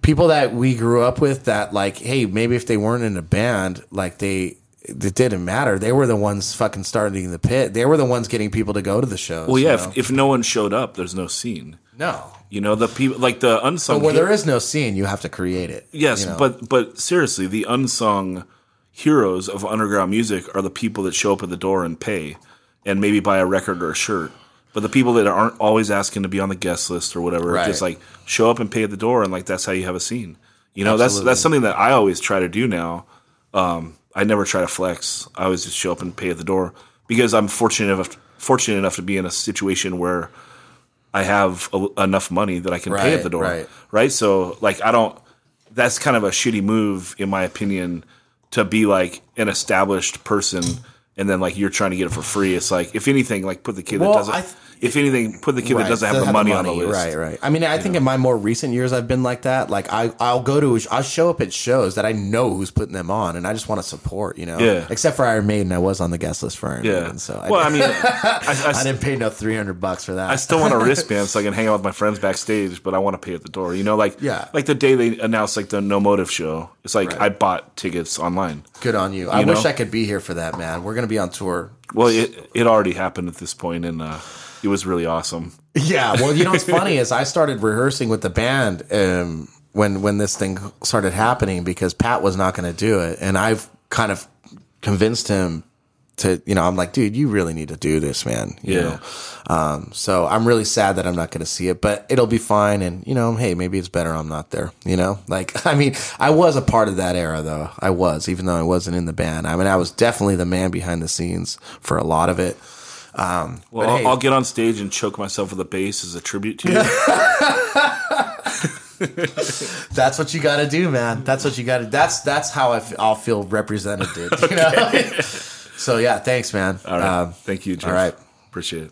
people that we grew up with that like hey maybe if they weren't in a band like they it didn't matter they were the ones fucking starting the pit they were the ones getting people to go to the shows Well, you yeah, know? if, if no one showed up, there's no scene. no You know, the people, like the unsung. but where hero- there is no scene you have to create it Yes, you know? but but seriously, the unsung heroes of underground music are the people that show up at the door and pay, and maybe buy a record or a shirt. But the people that aren't always asking to be on the guest list or whatever, Right. just like show up and pay at the door, and like that's how you have a scene. You know, Absolutely. that's that's something that I always try to do now. Um, I never try to flex. I always just show up and pay at the door because I'm fortunate enough fortunate enough to be in a situation where I have a, enough money that I can pay at the door. right. right? So like I don't that's kind of a shitty move in my opinion to be like an established person and then like you're trying to get it for free. It's like if anything, like put the kid Well, that doesn't I th- if anything, put the kid that doesn't have the money, on the list. Right, right. I mean, I think in my more recent years, I've been like that. Like, I, I'll go to, I'll show up at shows that I know who's putting them on, and I just want to support, you know? Yeah. Except for Iron Maiden, I was on the guest list for Iron Yeah. Maiden, so I, well, I mean, I, I, I didn't pay no 300 bucks for that. I still want a wristband so I can hang out with my friends backstage, but I want to pay at the door. You know, like Yeah. like the day they announced like the No Motiv show. It's like Right. I bought tickets online. Good on you. I You wish? I could be here for that, man. We're going to be on tour. Well, it it already happened at this point, and uh, it was really awesome. Yeah. Well, you know what's funny is I started rehearsing with the band um, when when this thing started happening because Pat was not going to do it, and I've kind of convinced him to. You know, I'm like, dude, you really need to do this, man. You Yeah. Know? Um, so I'm really sad that I'm not going to see it, but it'll be fine. And you know, hey, maybe it's better I'm not there. You know, like I mean, I was a part of that era though. I was, even though I wasn't in the band. I mean, I was definitely the man behind the scenes for a lot of it. Um, Well, I'll, hey, I'll get on stage and choke myself with a bass as a tribute to you. That's what you got to do, man. That's what you got to. That's that's how I f- I'll feel represented, dude. You know? so yeah, thanks, man. All right. Um, Thank you, Jeff. all right. Appreciate it.